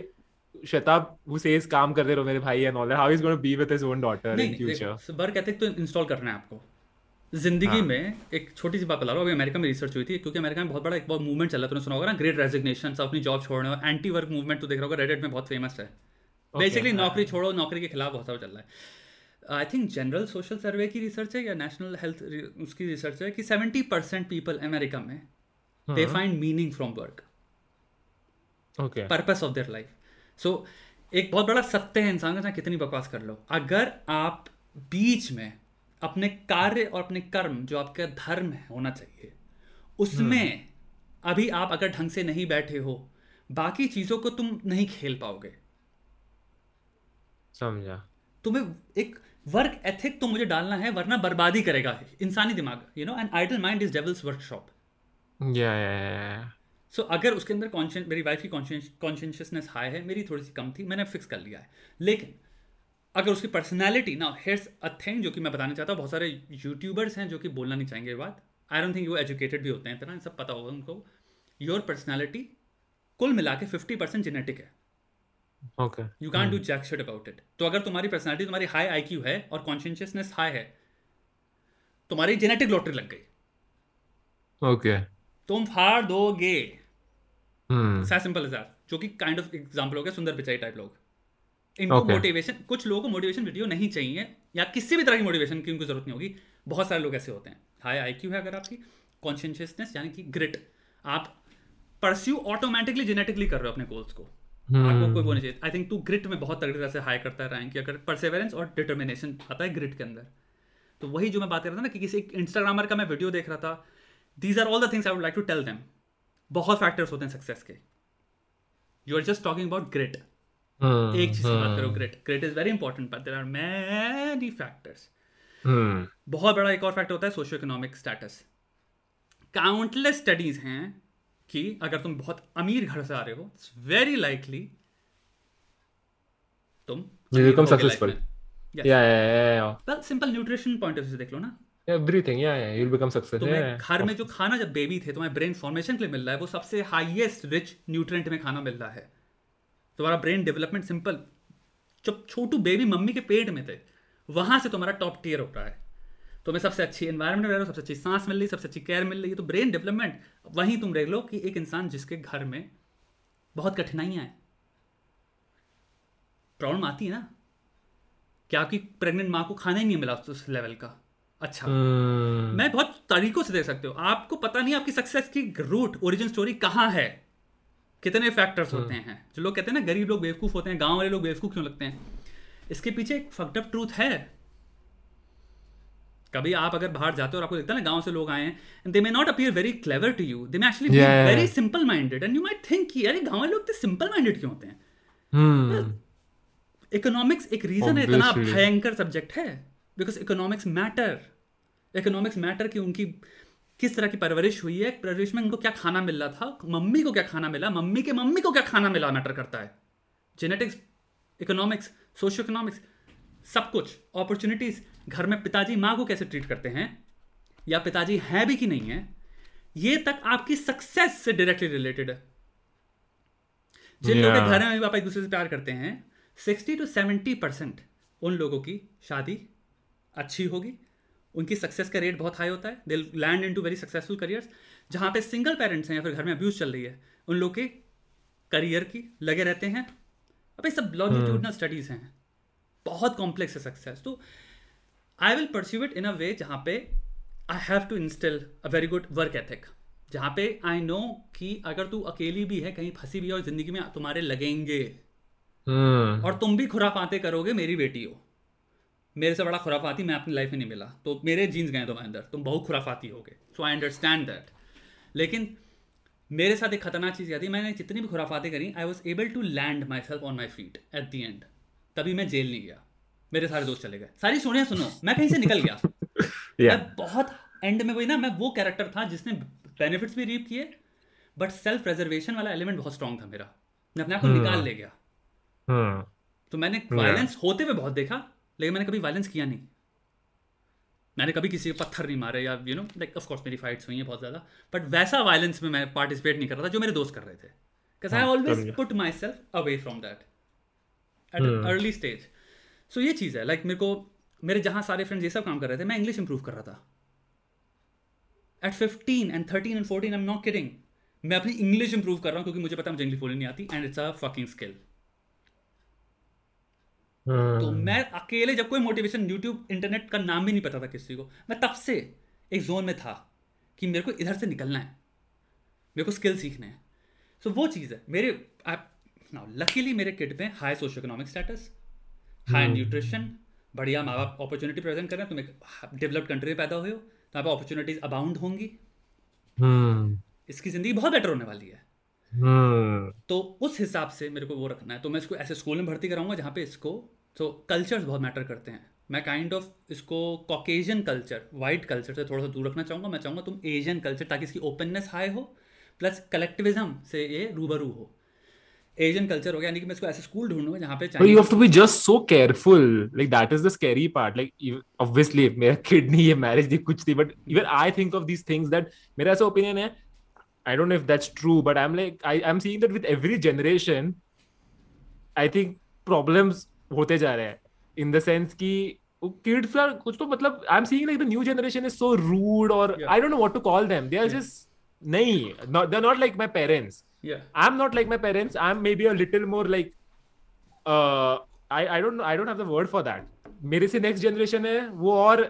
शताब वो सेज काम कर रहे हो मेरे भाई and all that how is gonna be with his own daughter in future so बर कहते तो इंस्टॉल करना है आपको. ज़िंदगी हाँ। में एक छोटी सी बात बता रहा हूँ अभी अमेरिका में रिसर्च हुई थी क्योंकि अमेरिका में बहुत बड़ा एक बहुत मूवमेंट चल रहा है तूने सुना होगा ना ग्रेट रेजिग्नेशन अपनी जॉब छोड़ने और एंटी वर्क मूवमेंट तो देख रहा होगा रेडिट में बहुत फ़ेमस है बेसिकली हाँ। नौकरी छोड़ो नौकरी के खिलाफ बहुत सारा चल रहा है I think general social survey की रिसर्च है या नेशनल हेल्थ उसकी रिसर्च है कि सेवेंटी परसेंट पीपल अमेरिका में they. Find meaning from work Okay. Purpose of their life so एक बहुत बड़ा सत्य है इंसान का चाहे कितनी बकवास कर लो अगर आप बीच में अपने कार्य और अपने कर्म जो आपका धर्म है होना चाहिए। उसमें अभी आप अगर ढंग से नहीं बैठे हो बाकी चीज़ों को तुम नहीं खेल पाओगे। समझा. तुम्हें एक वर्क एथिक तो मुझे डालना है वरना बर्बादी करेगा इंसानी दिमाग you know and idle mind is devil's workshop. So अगर उसके अंदर कॉन्शियस मेरी वाइफ की कॉन्शियसनेस हाई है मेरी थोड़ी सी कम थी मैंने फिक्स कर लिया है। लेकिन अगर उसकी पर्सनैलिटी ना हेयर्स अ थिंग जो कि मैं बताना चाहता हूँ बहुत सारे यूट्यूबर्स हैं जो कि बोलना नहीं चाहेंगे ये बात। आई डोंट थिंक वो एजुकेटेड भी होते हैं इतना सब पता होगा उनको। योर पर्सनैलिटी कुल मिला के फिफ्टी परसेंट जेनेटिक है। Okay you can do jack shit about it तो अगर तुम्हारी पर्सनैलिटी तुम्हारी हाई आईक्यू है और कॉन्शियसनेस हाई है तुम्हारी जेनेटिक लॉटरी लग गई। Okay. तुम फाड़ दोगे। Hmm. सिंपल जो कि काइंड ऑफ़ एग्जांपल हो गया सुंदर पिचाई टाइप लोग। इनको Okay. मोटिवेशन कुछ लोगों को मोटिवेशन वीडियो नहीं चाहिए या किसी भी तरह की मोटिवेशन की उनको ज़रूरत नहीं होगी। बहुत सारे लोग ऐसे होते हैं। हाई आईक्यू है अगर आपकी कॉन्शियसनेस यानी कि ग्रिट आप परस्यू ऑटोमेटिकली जेनेटिकली कर रहे हो अपने गोल्स को। आपको कोई वो नहीं चाहिए। आई थिंक तू ग्रिट में बहुत तगड़ी तरह से हाई करता है रैंक अगर परसेवरेंस और डिटर्मिनेशन आता है ग्रिट के अंदर। तो वही जो मैं बात कर रहा था ना कि किसी इंस्टाग्रामर का मैं वीडियो देख रहा था these are all the things I would like to tell them बहुत फैक्टर्स होते हैं सक्सेस के। You are just talking about grit Hmm. एक चीज़ से बात करो grit grit is very important but there are many factors. बहुत बड़ा एक और फैक्टर होता है socio economic status countless studies हैं कि अगर तुम बहुत अमीर घर से आ रहे हो इट्स वेरी लाइकली तुम become yeah, yeah, yeah. Well, simple nutrition point of view से देख लो ना Everything. Yeah, yeah. You'll become successful. तुम्हें घर में जो खाना जब बेबी थे तुम्हें ब्रेन फॉर्मेशन के लिए मिल रहा है वो सबसे हाईएस्ट रिच न्यूट्रिएंट में खाना मिल रहा है तुम्हारा ब्रेन डेवलपमेंट सिंपल जब छोटू बेबी मम्मी के पेट में थे वहाँ से तुम्हारा टॉप टीयर हो रहा है। तुम्हें सबसे अच्छी एनवायरमेंट मिल रहा है सबसे अच्छी सांस मिल रही सबसे अच्छी केयर मिल रही है तो ब्रेन डेवलपमेंट वहीं तुम देख लो कि एक इंसान जिसके घर में बहुत कठिनाइयाँ हैं। प्रॉब्लम आती है ना कि आपकी प्रेग्नेंट माँ को खाना ही नहीं मिला उस लेवल का। अच्छा। Hmm. मैं बहुत तरीकों से देख सकते हो। आपको पता नहीं आपकी सक्सेस की रूट ओरिजिन स्टोरी कहाँ है। कितने फैक्टर्स होते हैं? जो लोग कहते हैं ना गरीब लोग बेवकूफ़ होते हैं गाँव वाले लोग बेवकूफ़ क्यों लगते हैं? इसके पीछे एक फकडअप ट्रूथ है। कभी आप अगर बाहर जाते हो और आपको दिखता है ना गाँव से लोग आए हैं they may not appear very clever to you they may actually very simple minded and you might think कि अरे गाँव वाले लोग तो सिंपल माइंडेड क्यों होते हैं? Hmm. इकोनॉमिक्स एक रीजन है इतना भयंकर सब्जेक्ट है because economics matter economics matter कि उनकी किस तरह की परवरिश हुई है? परवरिश में उनको क्या खाना मिल रहा था? मम्मी को क्या खाना मिला? मम्मी के मम्मी को क्या खाना मिला मैटर करता है? जेनेटिक्स इकोनॉमिक्स सोशियो इकोनॉमिक्स सब कुछ अपॉर्चुनिटीज़ घर में पिताजी माँ को कैसे ट्रीट करते हैं? या पिताजी हैं भी कि नहीं है? ये तक आपकी सक्सेस से डायरेक्टली रिलेटेड है। जिन लोगों के घर में पापा एक दूसरे से प्यार करते हैं सिक्सटी टू सेवेंटी परसेंट उन लोगों की शादी अच्छी होगी। उनकी सक्सेस का रेट बहुत हाई होता है। They land into very successful careers जहाँ पे सिंगल पेरेंट्स हैं या फिर घर में अब्यूज चल रही है उन लोग के करियर की लगे रहते हैं। अब ये सब लॉन्जिट्यूडनल स्टडीज़ हैं। बहुत कॉम्प्लेक्स है सक्सेस तो I will pursue it in a way जहाँ पे I have to instil a very good work ethic जहाँ पे आई नो कि अगर तू अकेली भी है कहीं फंसी भी है और ज़िंदगी में तुम्हारे लगेंगे। Hmm. और तुम भी खुराफाते करोगे मेरी बेटी हो मेरे से बड़ा खुराफाती मैं अपनी लाइफ में नहीं मिला। तो मेरे जीन्स गए तुम्हारे अंदर तुम बहुत खुराफाती हो गए सो आई अंडरस्टैंड दैट लेकिन मेरे साथ एक खतरनाक चीज़ क्या थी? मैंने जितनी भी खुराफातें करी I was able to land myself on my feet at the end तभी मैं जेल नहीं गया। मेरे सारे दोस्त चले गए। सारी सुनिए सुनो। मैं कहीं से निकल गया। Yeah. मैं बहुत एंड में वही ना मैं वो कैरेक्टर था जिसने बेनिफिट्स भी रीप किए बट सेल्फ प्रेजर्वेशन वाला एलिमेंट बहुत स्ट्रांग था मेरा। मैं अपने आप को हम्म। निकाल ले गया। हम्म तो मैंने वायलेंस yeah. होते हुए बहुत देखा। लेकिन मैंने कभी वायलेंस किया नहीं। मैंने कभी किसी को पत्थर नहीं मारे या you know like of course मेरी फाइट्स हुई हैं बहुत ज़्यादा बट वैसा वायलेंस में मैं पार्टिसिपेट नहीं कर रहा था जो मेरे दोस्त कर रहे थे। Because I always put myself away from that at. Early stage so ये चीज़ है लाइक like, मेरे को मेरे जहाँ सारे फ्रेंड्स ये सब काम कर रहे थे मैं इंग्लिश इंप्रूव कर रहा था। At fifteen and thirteen and fourteen I am not kidding मैं अपनी इंग्लिश इंप्रूव कर रहा हूँ क्योंकि मुझे पता है मुझे इंग्लिश बोलनी नहीं आती and it's a fucking skill तो हम्म मैं अकेले जब कोई मोटिवेशन यूट्यूब इंटरनेट का नाम भी नहीं पता था किसी को मैं तब से एक जोन में था कि मेरे को इधर से निकलना है मेरे को स्किल सीखने हैं। सो so, वो चीज़ है। मेरे नाउ लकीली मेरे किड में high socio economic status high nutrition बढ़िया माँ बाप अपॉर्चुनिटी प्रेजेंट कर रहे हैं तुम एक डेवलप्ड कंट्री में पैदा हुए हो तो यहाँ पे अपॉर्चुनिटीज़ अबाउंड होंगी। हम्म इसकी ज़िंदगी बहुत बेटर होने वाली है। तो उस हिसाब से मेरे को वो रखना है तो मैं इसको ऐसे स्कूल में भर्ती कराऊँगा जहाँ पे इसको तो कल्चर्स बहुत मैटर करते हैं मैं काइंड ऑफ़ इसको कॉकेशियन कल्चर वाइट कल्चर से थोड़ा सा दूर रखना चाहूँगा मैं चाहूँगा तुम एशियन कल्चर ताकि इसकी ओपननेस हाई हो प्लस कलेक्टिविज्म से ये रूबरू हो एशियन कल्चर हो गया यानी कि मैं इसको ऐसे स्कूल ढूंढूँगा जहाँ पे you have to be just so careful. Like that is the scary part. Like even, obviously, मेरा kid नहीं है marriage नहीं कुछ थी but even I think of these things that मेरा ऐसा opinion है. I don't know if that's true, but I'm like I I'm seeing that with every generation. I think problems होते जा रहे हैं. In the sense कि kids are कुछ तो मतलब I'm seeing like the new generation is so rude or Yeah. I don't know what to call them. They are Yeah. just नहीं. Not they're not like my parents. या I'm not like my parents. I'm maybe a little more like uh I I don't I don't have the word for that. मेरे से नेक्स्ट जनरेशन है वो और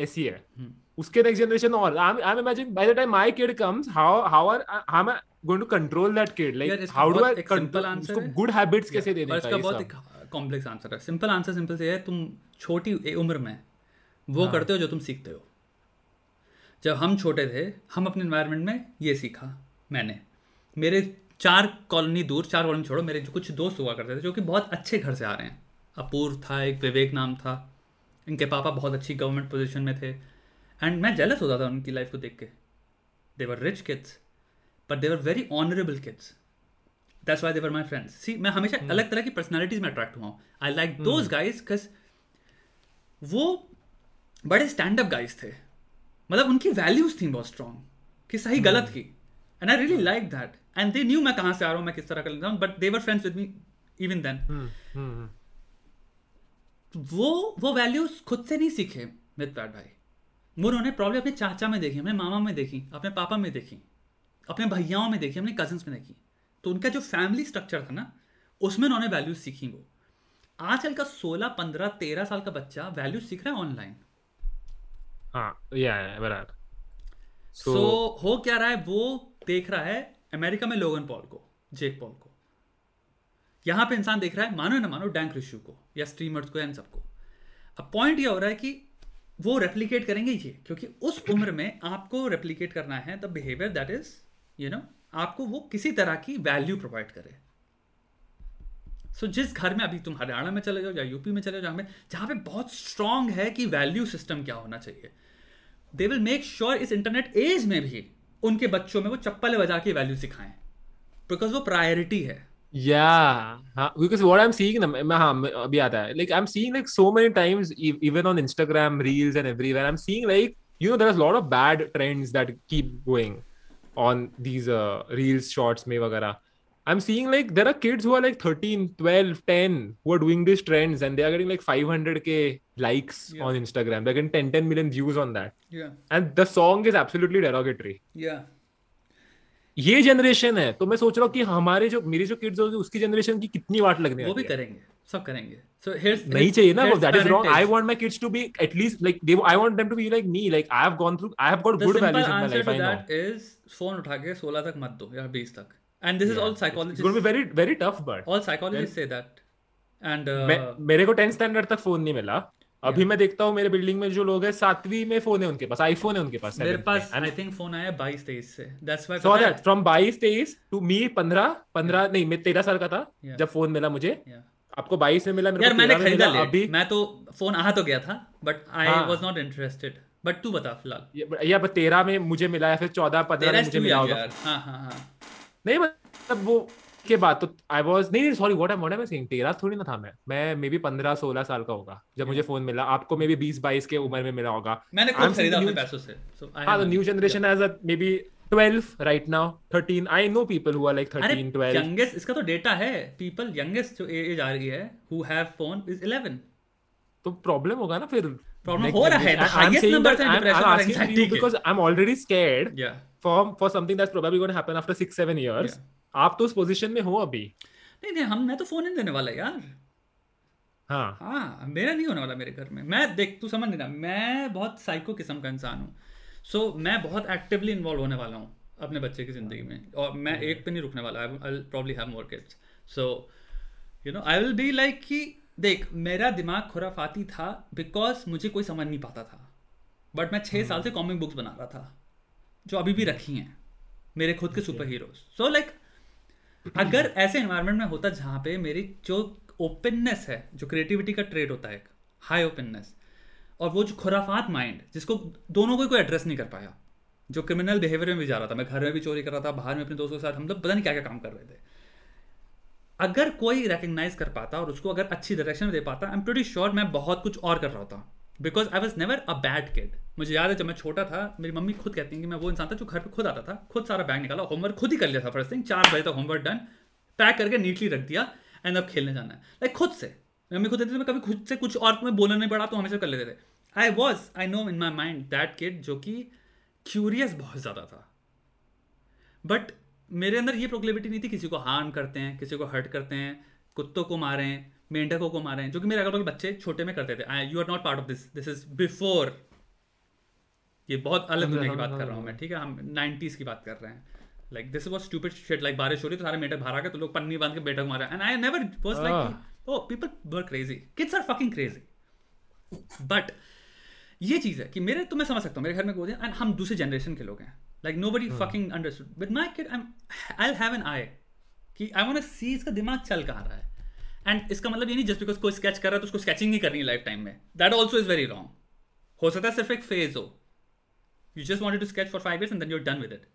ऐसी है हम्म। उसके नेक्स्ट जनरेशन और। I'm I'm imagining by the time my kid comes how how are how am I going to control that kid? Like इसका how do I control उसको है। good habits कैसे देने का इसका बहुत कॉम्प्लेक्स आंसर है। सिंपल आंसर सिंपल से है तुम छोटी उम्र में वो हाँ। करते हो जो तुम सीखते हो। जब हम छोटे थे हम अपने इन्वायरमेंट में ये सीखा मैंने। मेरे चार कॉलोनी दूर चार कॉलोनी छोड़ो मेरे जो कुछ दोस्त हुआ करते थे जो कि बहुत अच्छे घर से आ रहे हैं। अपूर्व था एक विवेक नाम था। इनके पापा बहुत अच्छी गवर्नमेंट पोजीशन में थे। एंड मैं जेलस होता था उनकी लाइफ को देख के. They were rich kids but they were very honourable kids that's why they were my friends see मैं हमेशा अलग तरह की पर्सनैलिटीज में अट्रैक्ट हुआ हूँ. I like those guys because वो बड़े स्टैंड अप गाइज़ थे. मतलब उनकी वैल्यूज़ थी बहुत स्ट्रॉन्ग कि सही गलत की and I really like that and they knew मैं कहाँ से आ रहा हूँ मैं किस तरह का लेता हूँ but they were friends with me even then वो वो वैल्यूज़ खुद से नहीं सीखे मित पैट भाई. वो उन्होंने प्रॉब्लम अपने चाचा में देखी अपने मामा में देखी अपने पापा में देखी अपने भैयाओं में देखी अपने कजन्स में देखी। तो उनका जो फैमिली स्ट्रक्चर था ना उसमें उन्होंने वैल्यूज़ सीखी वो। आजकल का सोलह पंद्रह तेरह साल का बच्चा वैल्यूज़ सीख रहा है ऑनलाइन हाँ बराबर। सो so हो क्या रहा है वो देख रहा है अमेरिका में लोगन पॉल को जेक पॉल को। यहाँ पे इंसान देख रहा है मानो ना मानो डैंक रिशू को या स्ट्रीमर्स को या इन सबको। अब पॉइंट ये हो रहा है कि वो रेप्लीकेट करेंगे ये क्योंकि उस उम्र में आपको रेप्लीकेट करना है the behaviour that is you know आपको वो किसी तरह की वैल्यू प्रोवाइड करे। सो so, जिस घर में अभी तुम हरियाणा में चले जाओ या यूपी में चले जाओ जहाँ जहाँ पे बहुत स्ट्रांग है कि वैल्यू सिस्टम क्या होना चाहिए दे विल मेक श्योर इस इंटरनेट एज में भी उनके बच्चों में वो चप्पल बजा के वैल्यू सिखाएँ। बिकॉज़ वो प्रायोरिटी है। yeah. Huh? because what i'm seeing uh, like i'm seeing like so many times even on instagram reels and everywhere i'm seeing like you know there's a lot of bad trends that keep going on these uh, reels shorts may i'm seeing like there are kids who are like 13 12 10 who are doing these trends and they are getting like 500k likes yeah. on instagram. They're getting 10 10 million views on that. Yeah. And the song is absolutely derogatory. Yeah. ये जनरेशन है तो मैं सोच रहा हूँ कि हमारे जो मेरी जो किड्स होगी उसकी जनरेशन की कितनी वाट लगने वो भी। करेंगे सब करेंगे। सो हियर्स नहीं चाहिए ना that is wrong I want my kids to be at least like they I want them to be like me like I have gone through I have got good values in my life I know that is phone उठा के 16 तक मत दो या 20 तक। And this is all it's gonna be very very tough but all psychologist से दैट एंड मेरे को 10th स्टैंडर्ड तक फ़ोन नहीं मिला। अभी मैं देखता हूँ मेरे बिल्डिंग में जो लोग हैं सातवीं में फ़ोन है उनके पास आईफोन है उनके पास मेरे पास आई थिंक फ़ोन आया 22 23 से। That's why so that from 22 23 to me 15 15 नहीं मैं 13 साल का था Yeah. जब फ़ोन मिला मुझे। Yeah. आपको 22 में मिला मेरे यार मैंने खरीदा लेट अभी मैं तो फ़ोन आ तो गया था but I. Was not interested but तू बता फ़िलहाल। या तेरह में मुझे मिला या फिर चौदह पंद्रह में मुझे मिला होगा। हाँ हाँ हाँ। नहीं मतलब वो उसके बाद तो आई वॉज़ नहीं नहीं सॉरी वोट एम सिंह तेरह थोड़ी ना था मैं। मैं मे बी पंद्रह सोलह साल का होगा जब मुझे फ़ोन मिला। आपको मे बी बीस बाईस के उम्र में मिला होगा। New generation age may be twelve right now thirteen I know people हुआ लाइक थर्टीन ट्वेल्वेस्ट इसका तो डेटा है। पीपल यंगेस्ट जो एज आ रही है तो प्रॉब्लम होगा ना फिर। प्रॉब्लम हो रहा है। I am already scared for for something that's probably gonna happen after 6 7 years आप तो उस पोजीशन में हो अभी। नहीं नहीं हम मैं तो फ़ोन नहीं देने वाला यार। हाँ। हाँ मेरा नहीं होने वाला मेरे घर में। मैं देख तू समझ नहीं रहा मैं बहुत साइको किस्म का इंसान हूँ। सो so, मैं बहुत एक्टिवली इन्वॉल्व होने वाला हूँ अपने बच्चे की ज़िंदगी में। और मैं hmm. एक पे नहीं रुकने वाला I probably have more kids so you know I will be like कि देख मेरा दिमाग खुराफाती था बिकॉज़ मुझे कोई समझ नहीं पाता था। बट मैं छः साल से कॉमिक. बुक्स बना रहा था जो अभी भी रखी हैं मेरे खुद के सुपर हीरोज सो लाइक अगर ऐसे इन्वायरमेंट में होता जहाँ पे मेरी जो ओपननेस है, जो क्रिएटिविटी का ट्रेड होता है एक हाई ओपननेस और वो जो खुराफात माइंड जिसको दोनों को कोई एड्रेस नहीं कर पाया, जो क्रिमिनल बिहेवियर में भी जा रहा था, मैं घर में भी चोरी कर रहा था, बाहर में अपने दोस्तों के साथ हम लोग पता नहीं क्या क्या काम कर रहे थे। अगर कोई रिकग्नाइज कर पाता और उसको अगर अच्छी डायरेक्शन में दे पाता आई एम प्रीटी श्योर मैं बहुत कुछ और कर रहा होता। Because I was never a bad kid मुझे याद है जब मैं छोटा था, मेरी मम्मी खुद कहती हैं कि मैं वो इंसान था जो घर पे खुद आता था, खुद सारा बैग निकाला होमवर्क खुद ही कर लिया था फ़र्स्ट थिंग चार बजे तक होमवर्क डन पैक करके नीटली रख दिया एंड अब खेलने जाना है। लाइक खुद से। मम्मी खुद देती थी, मैं कभी खुद से कुछ और मैं बोलना नहीं पड़ा तो हमेशा कर लेते थे। I was I know in my mind that kid जो कि क्यूरियस बहुत ज़्यादा था। बट मेरे अंदर ये प्रोक्लेविटी नहीं थी, किसी को हार्म करते हैं, किसी को हर्ट करते हैं, कुत्तों को मारें मेंढकों को मारें जो कि मेरे अगल बच्चे छोटे में करते थे। You are not part of this this is before ये बहुत अलग दुनिया की बात कर रहा हूँ मैं ठीक है? हम नाइन्टीज की बात कर रहे हैं। Like this was stupid shit like बारिश हो रही तो सारे मेढक बाहर आ गए तो लोग पन्नी बाँध के बेटक मारा। And I never was like oh people were crazy kids are fucking crazy but ये चीज़ है कि मेरे तो मैं समझ सकता हूँ मेरे घर में बोलते हैं हम दूसरे जनरेशन के लोग हैं। Like nobody fucking understood with my kid I I have an I कि आई वांट सी इसका दिमाग चल कहाँ रहा है। एंड इसका मतलब ये नहीं जस्ट बिकॉज़ कोई स्केच कर रहा है तो उसको स्केचिंग नहीं करनी है लाइफ टाइम में। That also is very wrong हो सकता है सिर्फ़ एक फ़ेज़ हो। You just wanted to sketch for five years and then you're done with it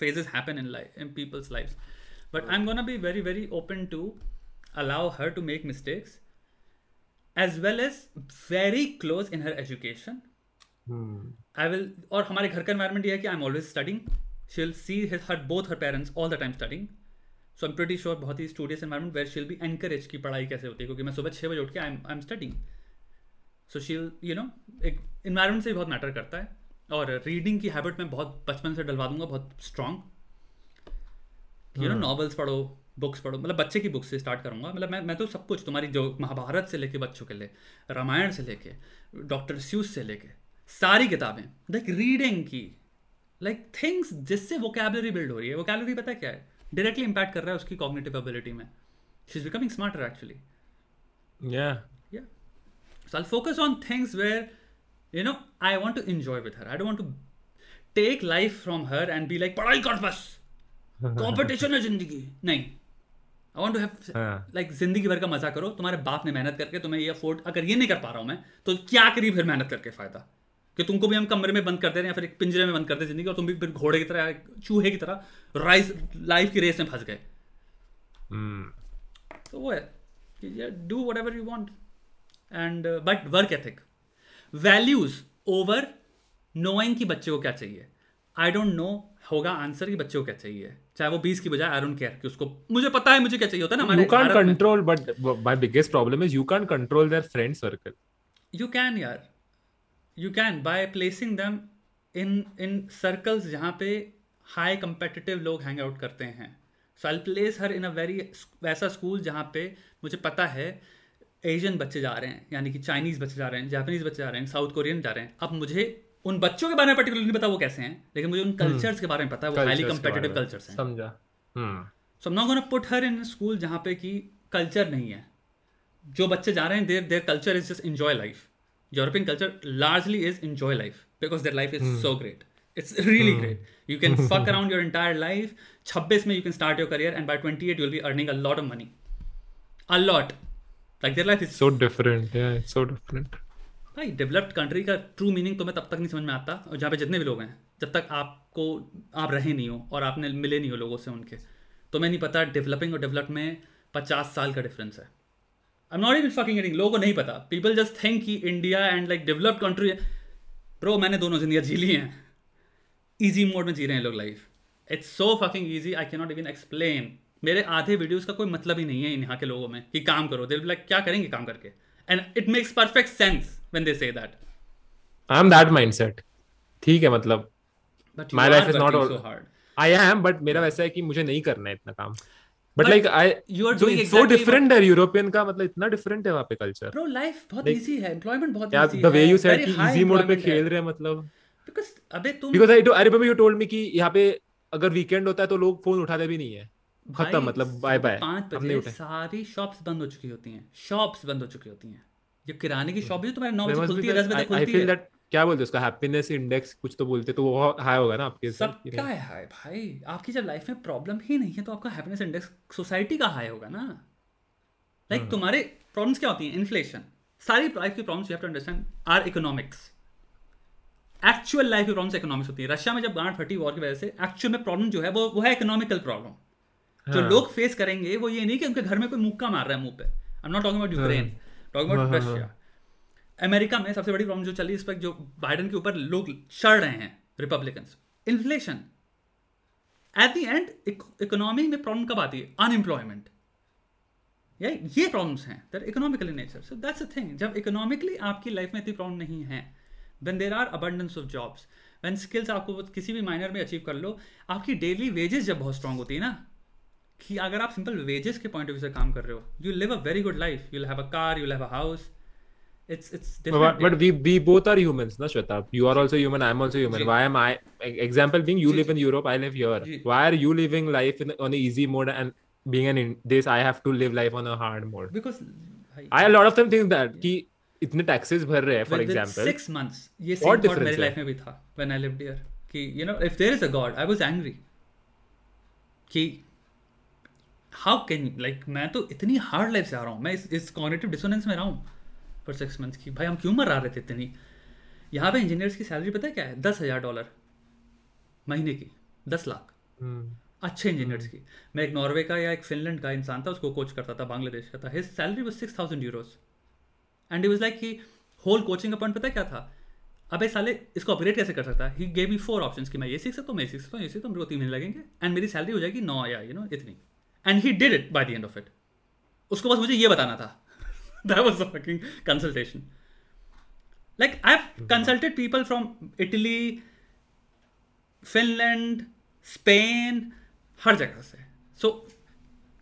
phases happen in life in people's lives. But i'm going to be very very open to allow her to make mistakes as well as very close in her education. I will और हमारे घर का एनवायरमेंट ये है कि आई am always studying she'll see her both her parents all the time studying so am pretty sure बहुत ही studious environment where she'll be encourage की पढ़ाई कैसे होती है क्योंकि मैं सुबह छः बजे उठ के I am studying so she'll you know एक इन्वायरमेंट से भी बहुत मैटर करता है। और रीडिंग की हैबिट मैं बहुत बचपन से डलवा दूँगा बहुत स्ट्रांग यू नो नॉवल्स पढ़ो बुक्स पढ़ो मतलब बच्चे की बुक्स से स्टार्ट करूँगा। मतलब मैं मैं तो सब कुछ तुम्हारी जो महाभारत से लेके बच्चों के लिए रामायण से लेके डॉक्टर स्यूस से लेके सारी किताबें लाइक रीडिंग की लाइक थिंग्स जिससे वोकेबलरी बिल्ड हो रही है। वोकेबलरी पता क्या है? डायरेक्टली इंपैक्ट कर रहा है उसकी कॉग्निटिव एबिलिटी में. She is becoming smarter actually yeah yeah so I focus on things where you know I want to enjoy with her I don't to take life from her and be like पढ़ाई कर बस. कंपटीशन है ज़िंदगी. नहीं. I want to have like ज़िंदगी भर का मज़ा करो. तुम्हारे बाप ने मेहनत करके तुम्हें ये अफोर्ड अगर ये नहीं कर पा रहा हूँ मैं तो क्या करी फिर मेहनत करके फ़ायदा? कि तुमको भी हम कमरे में बंद कर दे रहे हैं फिर एक पिंजरे में बंद कर दे ज़िंदगी और तुम भी फिर घोड़े की तरह चूहे की तरह राइस लाइफ की रेस में फंस गए। Hmm. तो वो है do whatever you want and but work ethic values over knowing कि बच्चे को क्या चाहिए। आई डोंट नो होगा आंसर कि बच्चे को क्या चाहिए। चाहे वो बीस की बजाय आई डोंट केयर कि उसको मुझे पता है मुझे क्या चाहिए होता है ना you can control but my biggest problem is you can control their friend circle you can यार। You can by placing them in in circles जहाँ पे हाई कंपेटिटिव लोग हैंग आउट करते हैं। So I place her in a very वैसा स्कूल जहाँ पे मुझे पता है एशियन बच्चे जा रहे हैं यानी कि चाइनीज़ बच्चे जा रहे हैं जापानीज़ बच्चे जा रहे हैं साउथ कोरियन जा रहे हैं। अब मुझे उन बच्चों के बारे में पर्टिकुलर नहीं पता वो कैसे हैं लेकिन मुझे उन कल्चर्स हम्म। के बारे में पता है वो हाईली कंपेटिटिव कल्चर्स हैं। समझा। So not gonna put her in school जहाँ पे कि कल्चर नहीं है। जो बच्चे जा रहे हैं there there culture is just enjoy life European culture largely is enjoy life because their life is mm. so great. It's really mm. great. You can fuck around your entire life. 26 mein you can start your career and by 28 you'll be earning a lot of money. A lot. Like their life is so different. Yeah, it's so different. भाई डेवलप्ड कंट्री का ट्रू मीनिंग तुम्हें तब तक नहीं समझ में आता और जहाँ पे जितने भी लोग हैं जब तक आपको आप रहे नहीं हो और आपने मिले नहीं हो लोगों से उनके तुम्हें नहीं पता डेवलपिंग और डेवलप में पचास साल का डिफरेंस है I am not even fucking getting लोगों को नहीं पता। पीपल जस्ट थिंक कि India and like developed country bro मैंने दोनों ज़िंदगी जी ली हैं। ईजी मोड में जी रहे हैं लोग life it's so fucking easy I can not even explain मेरे आधे वीडियोस का कोई मतलब ही नहीं है यहाँ के लोगों में कि काम करो। दिल लाइक क्या करेंगे काम करके? And it makes perfect sense when they say that I am that mindset ठीक है मतलब। My life is not so hard I am but मेरा वैसा है कि मुझे नहीं करना है इतना काम। But like I you are doing so different है यूरोपियन का मतलब इतना डिफरेंट है वहाँ पे कल्चर ब्रो लाइफ बहुत इजी है एम्प्लॉयमेंट बहुत इजी है द वे यू सेड कि इजी मोड पे खेल रहे हैं मतलब बिकॉज़ अबे तुम because I I remember you told me कि यहाँ पे अगर वीकेंड होता है तो लोग फ़ोन उठाते भी नहीं है खत्म मतलब बाय बाय पाँच बजे सारी शॉप्स बंद हो चुकी होती हैं शॉप्स बंद हो चुकी होती हैं। ये किराने की शॉप भी तुम्हारे नौ बजे खुलती है दस बजे खुलती है। क्या बोलते उसका? हैप्पीनेस इंडेक्स कुछ तो बोलते तो वो हाई होगा ना आपके सब क्या है हाई भाई? आपकी जब लाइफ में प्रॉब्लम ही नहीं है तो आपका हैप्पीनेस इंडेक्स सोसाइटी का हाई होगा ना। लाइक like, तुम्हारे प्रॉब्लम्स क्या होती हैं? इन्फ्लेशन सारी लाइफ की problems you have to understand are economics actual life की प्रॉब्लम्स इकोनॉमिक्स होती है। रशिया में जब गांठ फटी वॉर की वजह से एक्चुअल में प्रॉब्लम जो है वो वो है इकोनॉमिकल प्रॉब्लम जो हाँ। लोग फेस करेंगे वो ये नहीं कि उनके घर में कोई मुक्का मार रहा है मुँह पे। I am not talking about Ukraine talking about Russia America में सबसे बड़ी प्रॉब्लम जो चली इस पर जो बाइडन के ऊपर लोग चढ़ रहे हैं Republican inflation at the end economy में प्रॉब्लम कब आती है? अनएम्प्लॉयमेंट या ये प्रॉब्लम्स हैं। दर economically nature so that's a thing जब इकोनॉमिकली आपकी लाइफ में इतनी प्रॉब्लम नहीं है then there are abundance of jobs when skills आपको किसी भी माइनर में अचीव कर लो, आपकी डेली वेजेस जब बहुत स्ट्रांग होती है ना, कि अगर आप सिंपल वेजेस के पॉइंट ऑफ़ व्यू से काम कर रहे हो you live a very good life you have a car you have a house it's it's different but, but we we both are humans na shweta you are also human i'm also human why am i example being you live in europe i live here why are you living life in, on an easy mode and being an in this i have to live life on a hard mode because i a lot of them think that कि इतने टैक्सेस भर रहे हैं फॉर एग्जांपल सिक्स मंथ्स ये सेम थॉट मेरी लाइफ में भी था व्हेन आई लिव्ड हियर कि you know if there is a God I was angry कि हाउ कैन लाइक मैं तो इतनी हार्ड लाइफ से आ रहा हूँ मैं इस इस कॉग्निटिव डिसोनेंस में रहा हूँ फॉर सिक्स मंथ्स की। भाई हम क्यों मर रहे थे इतनी? यहाँ पे इंजीनियर्स की सैलरी पता है क्या है? दस हज़ार डॉलर महीने की दस लाख। hmm. अच्छे इंजीनियर्स की। मैं एक नॉर्वे का या एक फिनलैंड का इंसान था उसको कोच करता था बांग्लादेश का था। His salary was six thousand euros and it was like कि होल कोचिंग अपॉइंट पता क्या था? अबे साले इसको अपग्रेड कैसे कर सकता है? He gave me four option कि मैं ये सीख सकता हूँ मैं सीख सकता हूँ ये सीखता हूँ मेरे को तीन महीने लगेंगे। एंड मेरी सैलरी हो जाएगी नौ या यू नो इतनी। And he did it by the end of it उसको बस मुझे ये बताना था। That was a fucking consultation. Like I've mm-hmm. consulted people from Italy, Finland, Spain, हर जगह से. So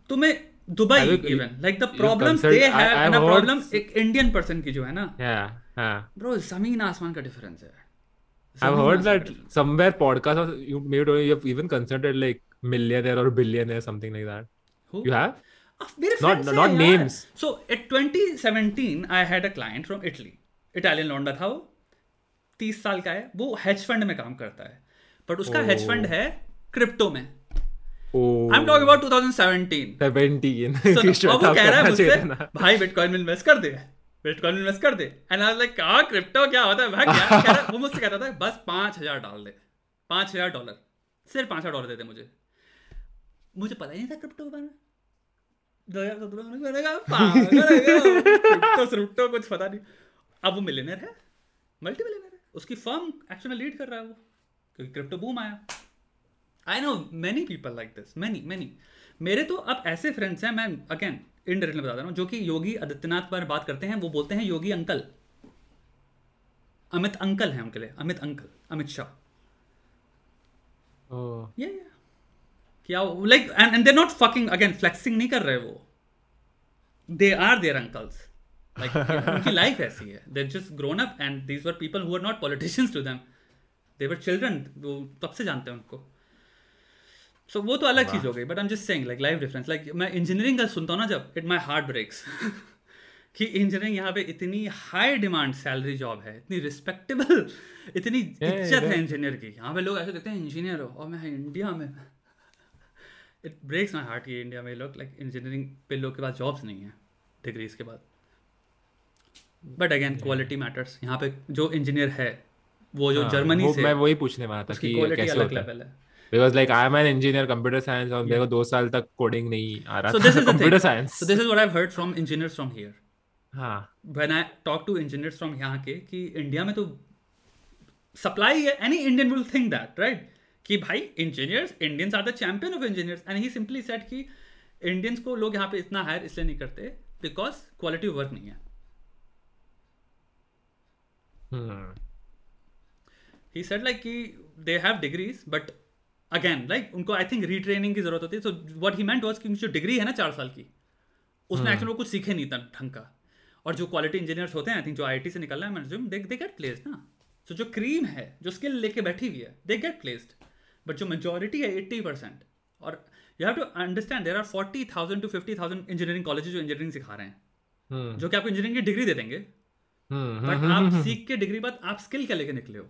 तुम्हें Dubai even like the problem they have and a problem एक इंडियन पर्सन की जो है ना yeah yeah bro ज़मीन आसमान का डिफरेंस है I've heard that somewhere podcast you maybe you have even consulted like millionaire or billionaire something like that. Who? You have? Not not names. So at 2017 i had a client from italy. Italian लौंडा था वो। तीस साल का है। वो हेज फंड में काम करता है। बट उसका हेज फंड है क्रिप्टो में। I am talking about 2017 17 so, अब वो कह रहा है मुझसे भाई बिटकॉइन में इन्वेस्ट कर दे। बिटकॉइन में इन्वेस्ट कर दे। एंड आई वाज लाइक कहा क्रिप्टो क्या होता है? भाई क्या कह रहा वो मुझसे कहता था बस पाँच हज़ार डाल दे। पाँच हज़ार डॉलर। सिर्फ़ पाँच हज़ार डॉलर दे दे मुझे। मुझे पता ही नहीं था क्रिप्टो के बारे में दो हज़ार सत्रह में मैंने कहा तो कुछ पता नहीं। अब वो मिलेनियर है मल्टी मिलेनियर है। उसकी फर्म एक्चुअली लीड कर रहा है वो क्योंकि क्रिप्टो बूम आया। I know many people like this many many मेरे तो अब ऐसे फ्रेंड्स हैं मैं अगेन इनडायरेक्टली बता रहा हूँ जो कि योगी आदित्यनाथ पर बात करते हैं वो बोलते हैं योगी अंकल। अमित अंकल हैं उनके लिए अमित अंकल अमित शाह। ये yeah, क्या like and and they're not fucking again flexing नहीं कर रहे वो. They are their uncles like उनकी लाइफ ऐसी है. They just grown up and these were people who are not politicians to them they were children वो तब से जानते हैं उनको? सो so, वो तो अलग चीज़ हो गई but I am just saying like life difference like मैं इंजीनियरिंग का सुनता हूँ ना जब इट माई हार्ट ब्रेक्स कि इंजीनियरिंग यहाँ पे इतनी हाई डिमांड सैलरी जॉब है इतनी रिस्पेक्टेबल इतनी इज़्ज़त है इंजीनियर की. यहाँ पे लोग ऐसे कहते हैं इंजीनियर हो और मैं इंडिया में. इट ब्रेक्स माई हार्ट ये इंडिया में लोग लाइक इंजीनियरिंग पे लोग के पास जॉब्स नहीं है डिग्रीज के बाद. बट अगेन क्वालिटी मैटर्स यहाँ पे जो इंजीनियर है वो जो हाँ, जर्मनी वो से मैं वही पूछने वाला था कि क्वालिटी कैसे अलग है। लेवल है। Because like I am an engineer computer science और मेरे को दो साल तक कोडिंग नहीं आ रहा So था। Computer. Science So this is what I've heard from engineers from here. हाँ। When I talk to engineers from यहाँ के कि इंडिया में तो सप्लाई है any Indian will think that right कि भाई engineers Indians are the champion of engineers and he simply said कि इंडियंस को लोग यहाँ पे इतना हायर इसलिए नहीं करते बिकॉज़ क्वालिटी वर्क नहीं है। हम्म ही सेड लाइक कि they have degrees but again like उनको आई थिंक रीट्रेनिंग की ज़रूरत होती है। So what he meant was कि जो डिग्री है ना चार साल की उसमें एक्चुअली वो कुछ सीखे नहीं था ढंग का। और जो क्वालिटी इंजीनियर्स होते हैं आई थिंक जो आई से निकल रहा है मैंने दे दे गेट प्लेस्ड ना। सो जो क्रीम है जो स्किल लेके बैठी हुई है दे गेट प्लेस्ड बट जो मेजोरिटी है एट्टी परसेंट और you have to understand there are forty thousand to fifty thousand engineering college जो इंजीनियरिंग सिखा रहे हैं। हम्म। जो कि आपको इंजीनियरिंग की डिग्री दे देंगे। हम्म बट आप सीख के डिग्री बाद आप स्किल क्या लेके निकले हो?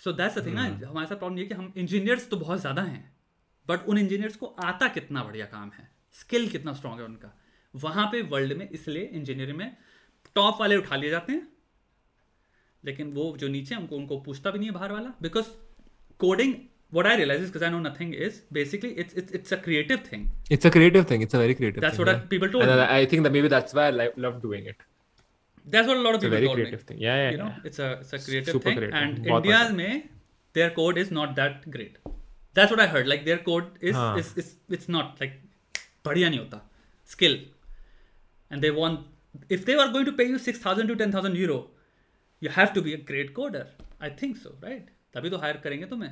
सो दैट्स द थिंग ना हमारे साथ प्रॉब्लम ये कि हम इंजीनियर्स तो बहुत ज़्यादा हैं बट उन इंजीनियर्स को आता कितना बढ़िया काम है? स्किल कितना स्ट्रांग है उनका? वहाँ पे वर्ल्ड में इसलिए इंजीनियरिंग में टॉप वाले उठा लिए जाते हैं। लेकिन वो जो नीचे हैं, उनको उनको पूछता भी नहीं है बाहर वाला because coding what I realize is because I know nothing is basically it's it's it's a creative thing. It's a creative thing. It's a very creative That's thing. what I, yeah. people told And me. I I think that maybe that's why I li- love doing it. That's what a lot of It's a people very told creative me. thing. Yeah, yeah. you know, yeah. it's a it's a creative Super thing, creative. and बहुत India पसंद। में their code is not that great. That's what I heard. Like their code is हाँ. is, is it's not like बढ़िया नहीं होता skill, and they want if they are going to pay you six thousand to ten thousand euro, you have to be a great coder. I think so, right? तभी तो हायर करेंगे तुम्हें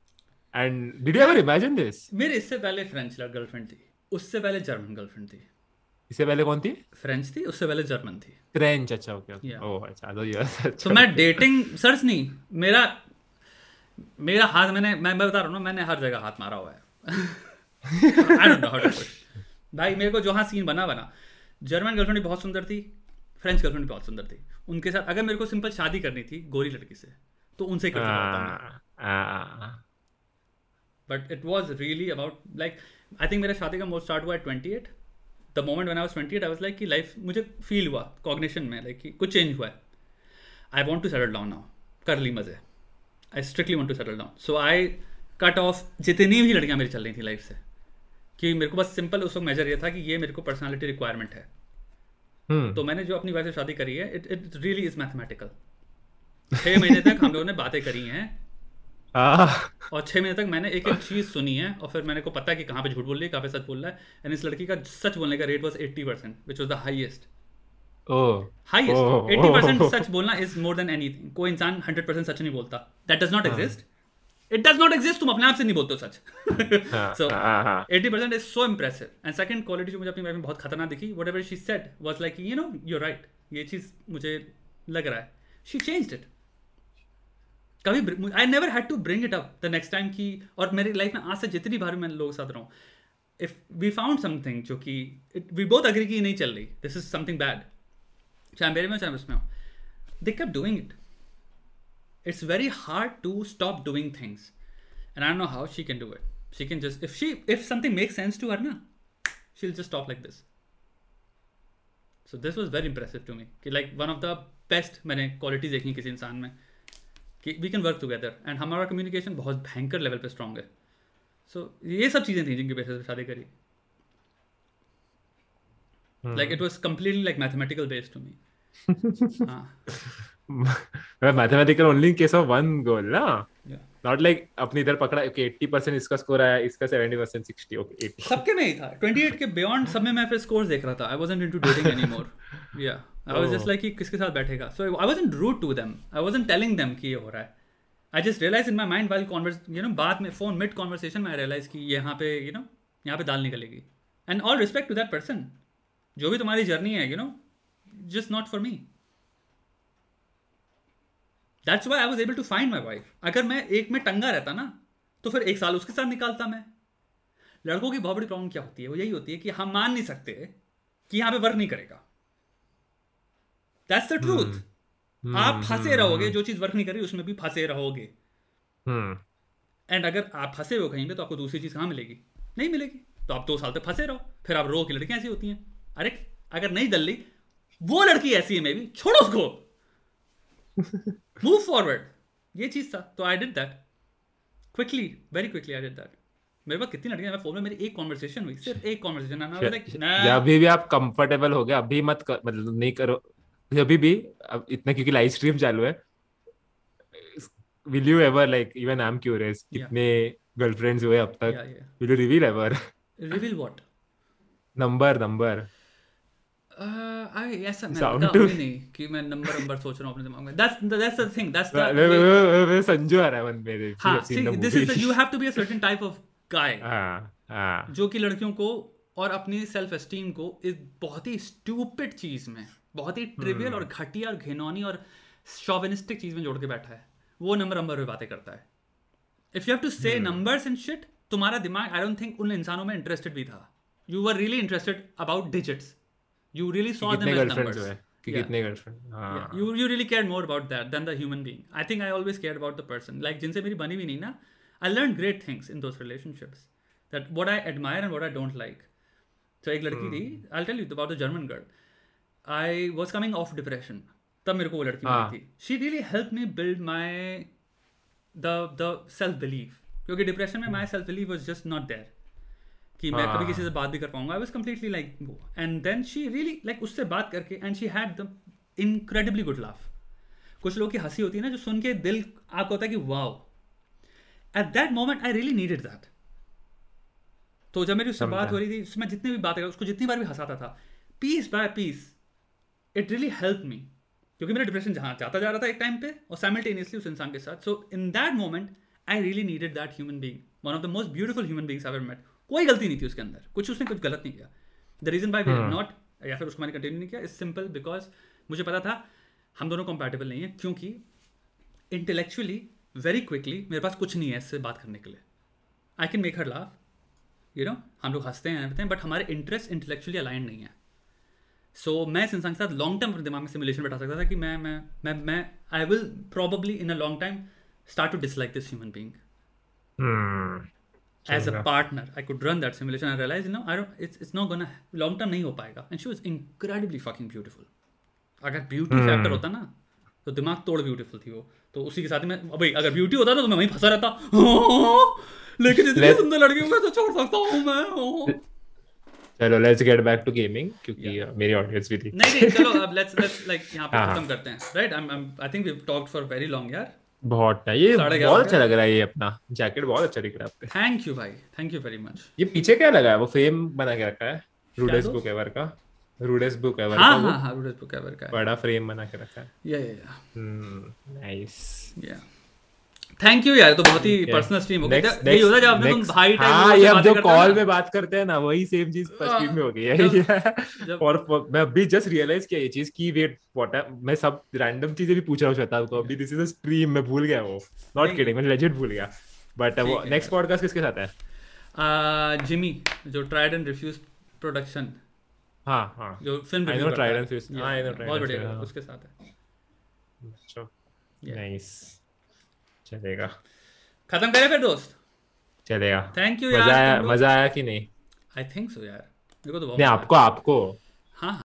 and did you ever imagine this? मेरे इससे पहले फ्रेंच गर्लफ्रेंड थी। उससे पहले जर्मन गर्लफ्रेंड थी। इससे पहले कौन थी? फ्रेंच थी उससे पहले जर्मन थी। फ्रेंच अच्छा ओके. ओह अच्छा तो यस तो मैं डेटिंग सर्च नहीं मेरा मेरा हाथ मैंने मैं मैं बता रहा हूँ ना मैंने हर जगह हाथ मारा हुआ है। I don't know how to put भाई मेरे को जहाँ सीन बना बना। जर्मन गर्लफ्रेंड भी बहुत सुंदर थी फ्रेंच गर्लफ्रेंड भी बहुत सुंदर थी। उनके साथ अगर मेरे को सिंपल शादी करनी थी गोरी लड़की से तो उनसे कर चुका होता मैं Ah, ah, but it was really about like I think मेरा शादी का मोड स्टार्ट हुआ twenty eight the moment one I was twenty eight I was like कि लाइफ मुझे फील हुआ कॉग्निशन में लाइक कि कुछ चेंज हुआ है. I want to settle down now कर ली मज़े. I strictly want to settle down so I cut off जितनी भी लड़कियाँ मेरी चल रही थी लाइफ से कि मेरे को बस सिंपल उस वक्त मेजर ये था कि ये मेरे को पर्सनालिटी रिक्वायरमेंट है. Hmm. तो मैंने जो अपनी वाइफ से शादी करी है it it really is mathematical छः महीने तक हम लोगों ने बातें करी हैं. और छः महीने तक मैंने एक एक चीज़ सुनी है और फिर मैंने को पता है कि कहाँ पे झूठ बोल रही है कहाँ पे सच बोल रहा है। एंड इस लड़की का सच बोलने का rate was eighty percent which was the highest oh highest. Eighty percent सच बोलना इज़ मोर देन एनी कोई इंसान हंड्रेड परसेंट सच नहीं बोलता। That does not exist it does not exist तुम अपने आप से नहीं बोलते हो सच। हाँ, सो हाँ, हाँ. Eighty percent is so impressive and second quality जो मुझे अपनी लाइफ में बहुत खतरनाक दिखी whatever she said was like you know you right ये चीज़ मुझे लग रहा है। शी चेंज इट कभी I never had to bring it up the next time की, और मेरी लाइफ में आज से जितनी बार मैं लोगों साथ रहा इफ़ वी फाउंड समथिंग जो कि इट वी बहुत अग्री की नहीं चल रही दिस इज़ समथिंग बैड चाहे मेरे में चाहे उसमें हो they keep doing it it's very hard to stop doing things and I know how she can do it she can just if she if something make sense to her ना she will just stop like this so this was very impressive to me कि like one of the best मैंने क्वालिटी देखी किसी इंसान में. कि we can work together and हमारा communication बहुत भयंकर level पे strong है so ये सब चीज़ें थी जिनकी बेसिस पे शादी करी like it was completely like mathematical based to me हाँ mathematical only in case of one goal ना not like अपनी इधर पकड़ा okay 80% इसका स्कोर आया इसका 70% 60 okay 80 सबके में ही था 28 के बियॉन्ड सब में मैं फिर स्कोर्स देख रहा था I wasn't into dating anymore या आई वाज जस्ट. लाइक कि किसके साथ बैठेगा? So I wasn't rude to them I wasn't telling them कि ये हो रहा है. I just realize in my mind while converse you know बाद में फ़ोन मिड कॉन्वर्सेशन में आई रियलाइज़ कि यहाँ पे यू नो यहाँ पे दाल निकलेगी. And all respect to that person जो भी तुम्हारी जर्नी है you know just not for me that's why I was able to find my wife अगर मैं एक में टंगा रहता ना तो फिर एक साल उसके साथ निकालता मैं. लड़कों की बहुत बड़ी प्रॉब्लम क्या होती है? वो यही होती है कि हम मान नहीं सकते कि यहाँ पे वर्क नहीं करेगा. दैट्स द ट्रूथ आप फंसे रहोगे जो चीज़ वर्क नहीं कर रही उसमें भी फंसे रहोगे। एंड अगर आप फंसे हो कहीं पे तो आपको दूसरी चीज़ कहाँ मिलेगी? नहीं मिलेगी। तो आप दो साल तक फंसे रहो। फिर आप रो की लड़कियाँ ऐसी होती हैं। अरे अगर नहीं दल वो लड़की ऐसी है मे भी छोड़ो उसको। मूव फॉरवर्ड ये चीज़ था। तो I did that quickly very quickly I did that मेरे पास कितनी लड़कियाँ फ़ोन में मेरी एक कॉन्वर्सेशन हुई। सिर्फ़ एक कॉन्वर्सेशन आई अभी भी आप कंफर्टेबल हो गए? अभी मत कर, मतलब नहीं करो। अभी भी अब इतना क्योंकि लाइव स्ट्रीम चालू है will you ever like even I am curious कितने गर्लफ्रेंड्स हुए अब तक? Will you reveal ever reveal what number number ऐसा मैं नहीं कि मैं नंबर नंबर सोच रहा हूँ अपने दिमाग में। That's that's the thing that's the Sanju आ रहा है मन मेरे हाँ this is you have to be a certain type of guy जो कि लड़कियों को और अपनी सेल्फ एस्टीम को इस बहुत ही स्टूपिड चीज़ में बहुत ही ट्रिवियल और हम्म। घटिया और घिनौनी और शॉविनिस्टिक चीज़ में जोड़ के बैठा है। वो नंबर नंबर पे बातें करता है। If you have to say numbers in shit तुम्हारा दिमाग आई डोंट थिंक उन इंसानों में इंटरेस्टेड भी था। You were really interested about digits you really saw them as numbers कितने girlfriend you you really care more about that than the human being I think I always care about the person like जिनसे मेरी बनी भी नहीं ना I learn great things in those relationships that what I admire and what I don't like तो एक लड़की थी I tell you about the German girl I was coming off depression तब मेरे को वो लड़की मिली थी। She really help me build my the the self believe क्योंकि डिप्रेशन में my self believe was just not there कि मैं कभी किसी से बात भी कर पाऊँगा। आई वॉज़ कम्प्लीटली लाइक वो। And then she really like उससे बात करके and she had the incredibly good laugh कुछ लोग की हँसी होती है ना जो सुन के दिल आपको होता है कि wow. At that moment I really needed that तो जब मेरी उससे बात हो रही थी उसमें जितनी भी बात कर उसको जितनी बार भी हंसाता था piece by piece it really help me क्योंकि मेरा डिप्रेशन जहाँ जाता जा रहा था एक टाइम पे और साइमल्टेनियसली उस इंसान के साथ। So in that moment I really needed that human being one of the most beautiful human beings ever met कोई गलती नहीं थी उसके अंदर। कुछ उसने कुछ गलत नहीं किया। द रीजन बाई नॉट या फिर उसको मैंने कंटिन्यू नहीं किया इज़ सिंपल बिकॉज़ मुझे पता था हम दोनों कंपेटेबल नहीं है क्योंकि इंटेलेक्चुअली वेरी क्विकली मेरे पास कुछ नहीं है इससे बात करने के लिए। I can make her laugh you know हम लोग हँसते हैं बट हमारे इंटरेस्ट इंटेलेक्चुअली अलाइन नहीं है। सो so, मैं इस इंसान के साथ लॉन्ग टर्म दिमाग में सिमुलेशन बैठा सकता था कि मैं मैं मैं मैं I will probably in a long time start to dislike this human being as a partner I could run that simulation I realize no I don't it's it's not gonna long term नहीं हो पाएगा. And she was incredibly fucking beautiful अगर ब्यूटी hmm. फैक्टर होता ना तो दिमाग तोड़ ब्यूटीफुल थी वो. तो उसी के साथ में भाई अगर ब्यूटी होता ना तो मैं वहीं फंसा रहता. लेकिन इतनी सुंदर लड़की को तो छोड़ सकता हूँ मैं चलो let's get back to gaming क्योंकि yeah. मेरी ऑडियंस भी थी। नहीं नहीं चलो अब लेट्स लेट्स लाइक यहाँ पे हाँ। खत्म करते हैं। Right I am I think we have talked for very long यार। बहुत है ये बहुत अच्छा लग रहा है ये अपना। जैकेट बहुत अच्छा दिख रहा है आपके। थैंक यू भाई। थैंक यू वेरी मच ये पीछे क्या लगा है? वो फ्रेम बना के रखा है? रूडेस बुक एवर का। रूडेस बुक एवर का हाँ हाँ रूडेस बुक एवर का बड़ा फ्रेम बना के रखा है। Yeah yeah yeah hmm nice yeah thank you यार तो बहुत ही पर्सनल स्ट्रीम हो गया यही होता जब आपने तुम भाई टाइप हाँ ये अब जो कॉल में बात करते हैं ना वही सेम चीज़ स्ट्रीम में हो गई है। और मैं अभी जस्ट रियलाइज़ किया ये चीज़ की वेट व्हाट मैं सब रैंडम चीज़ें भी पूछ रहा हूँ श्वेता को। अभी दिस इज़ अ स्ट्रीम मैं भूल गया वो। नॉट किडिंग मैं लेजिट भूल गया। बट वो नेक्स्ट पॉडकास्ट किसके साथ है? जिमी जो ट्राइड एंड रिफ्यूज प्रोडक्शन हाँ हाँ। जो film I know tried and refuse हाँ। आई नो ट्राइड बहुत बढ़िया उसके साथ है। अच्छा। नाइस चलेगा। खत्म करें फिर दोस्त। चलेगा। थैंक यू मज़ा आया मज़ा आया कि नहीं? आई थिंक सो यार। मेरे को तो बहुत नहीं आपको आपको। हाँ।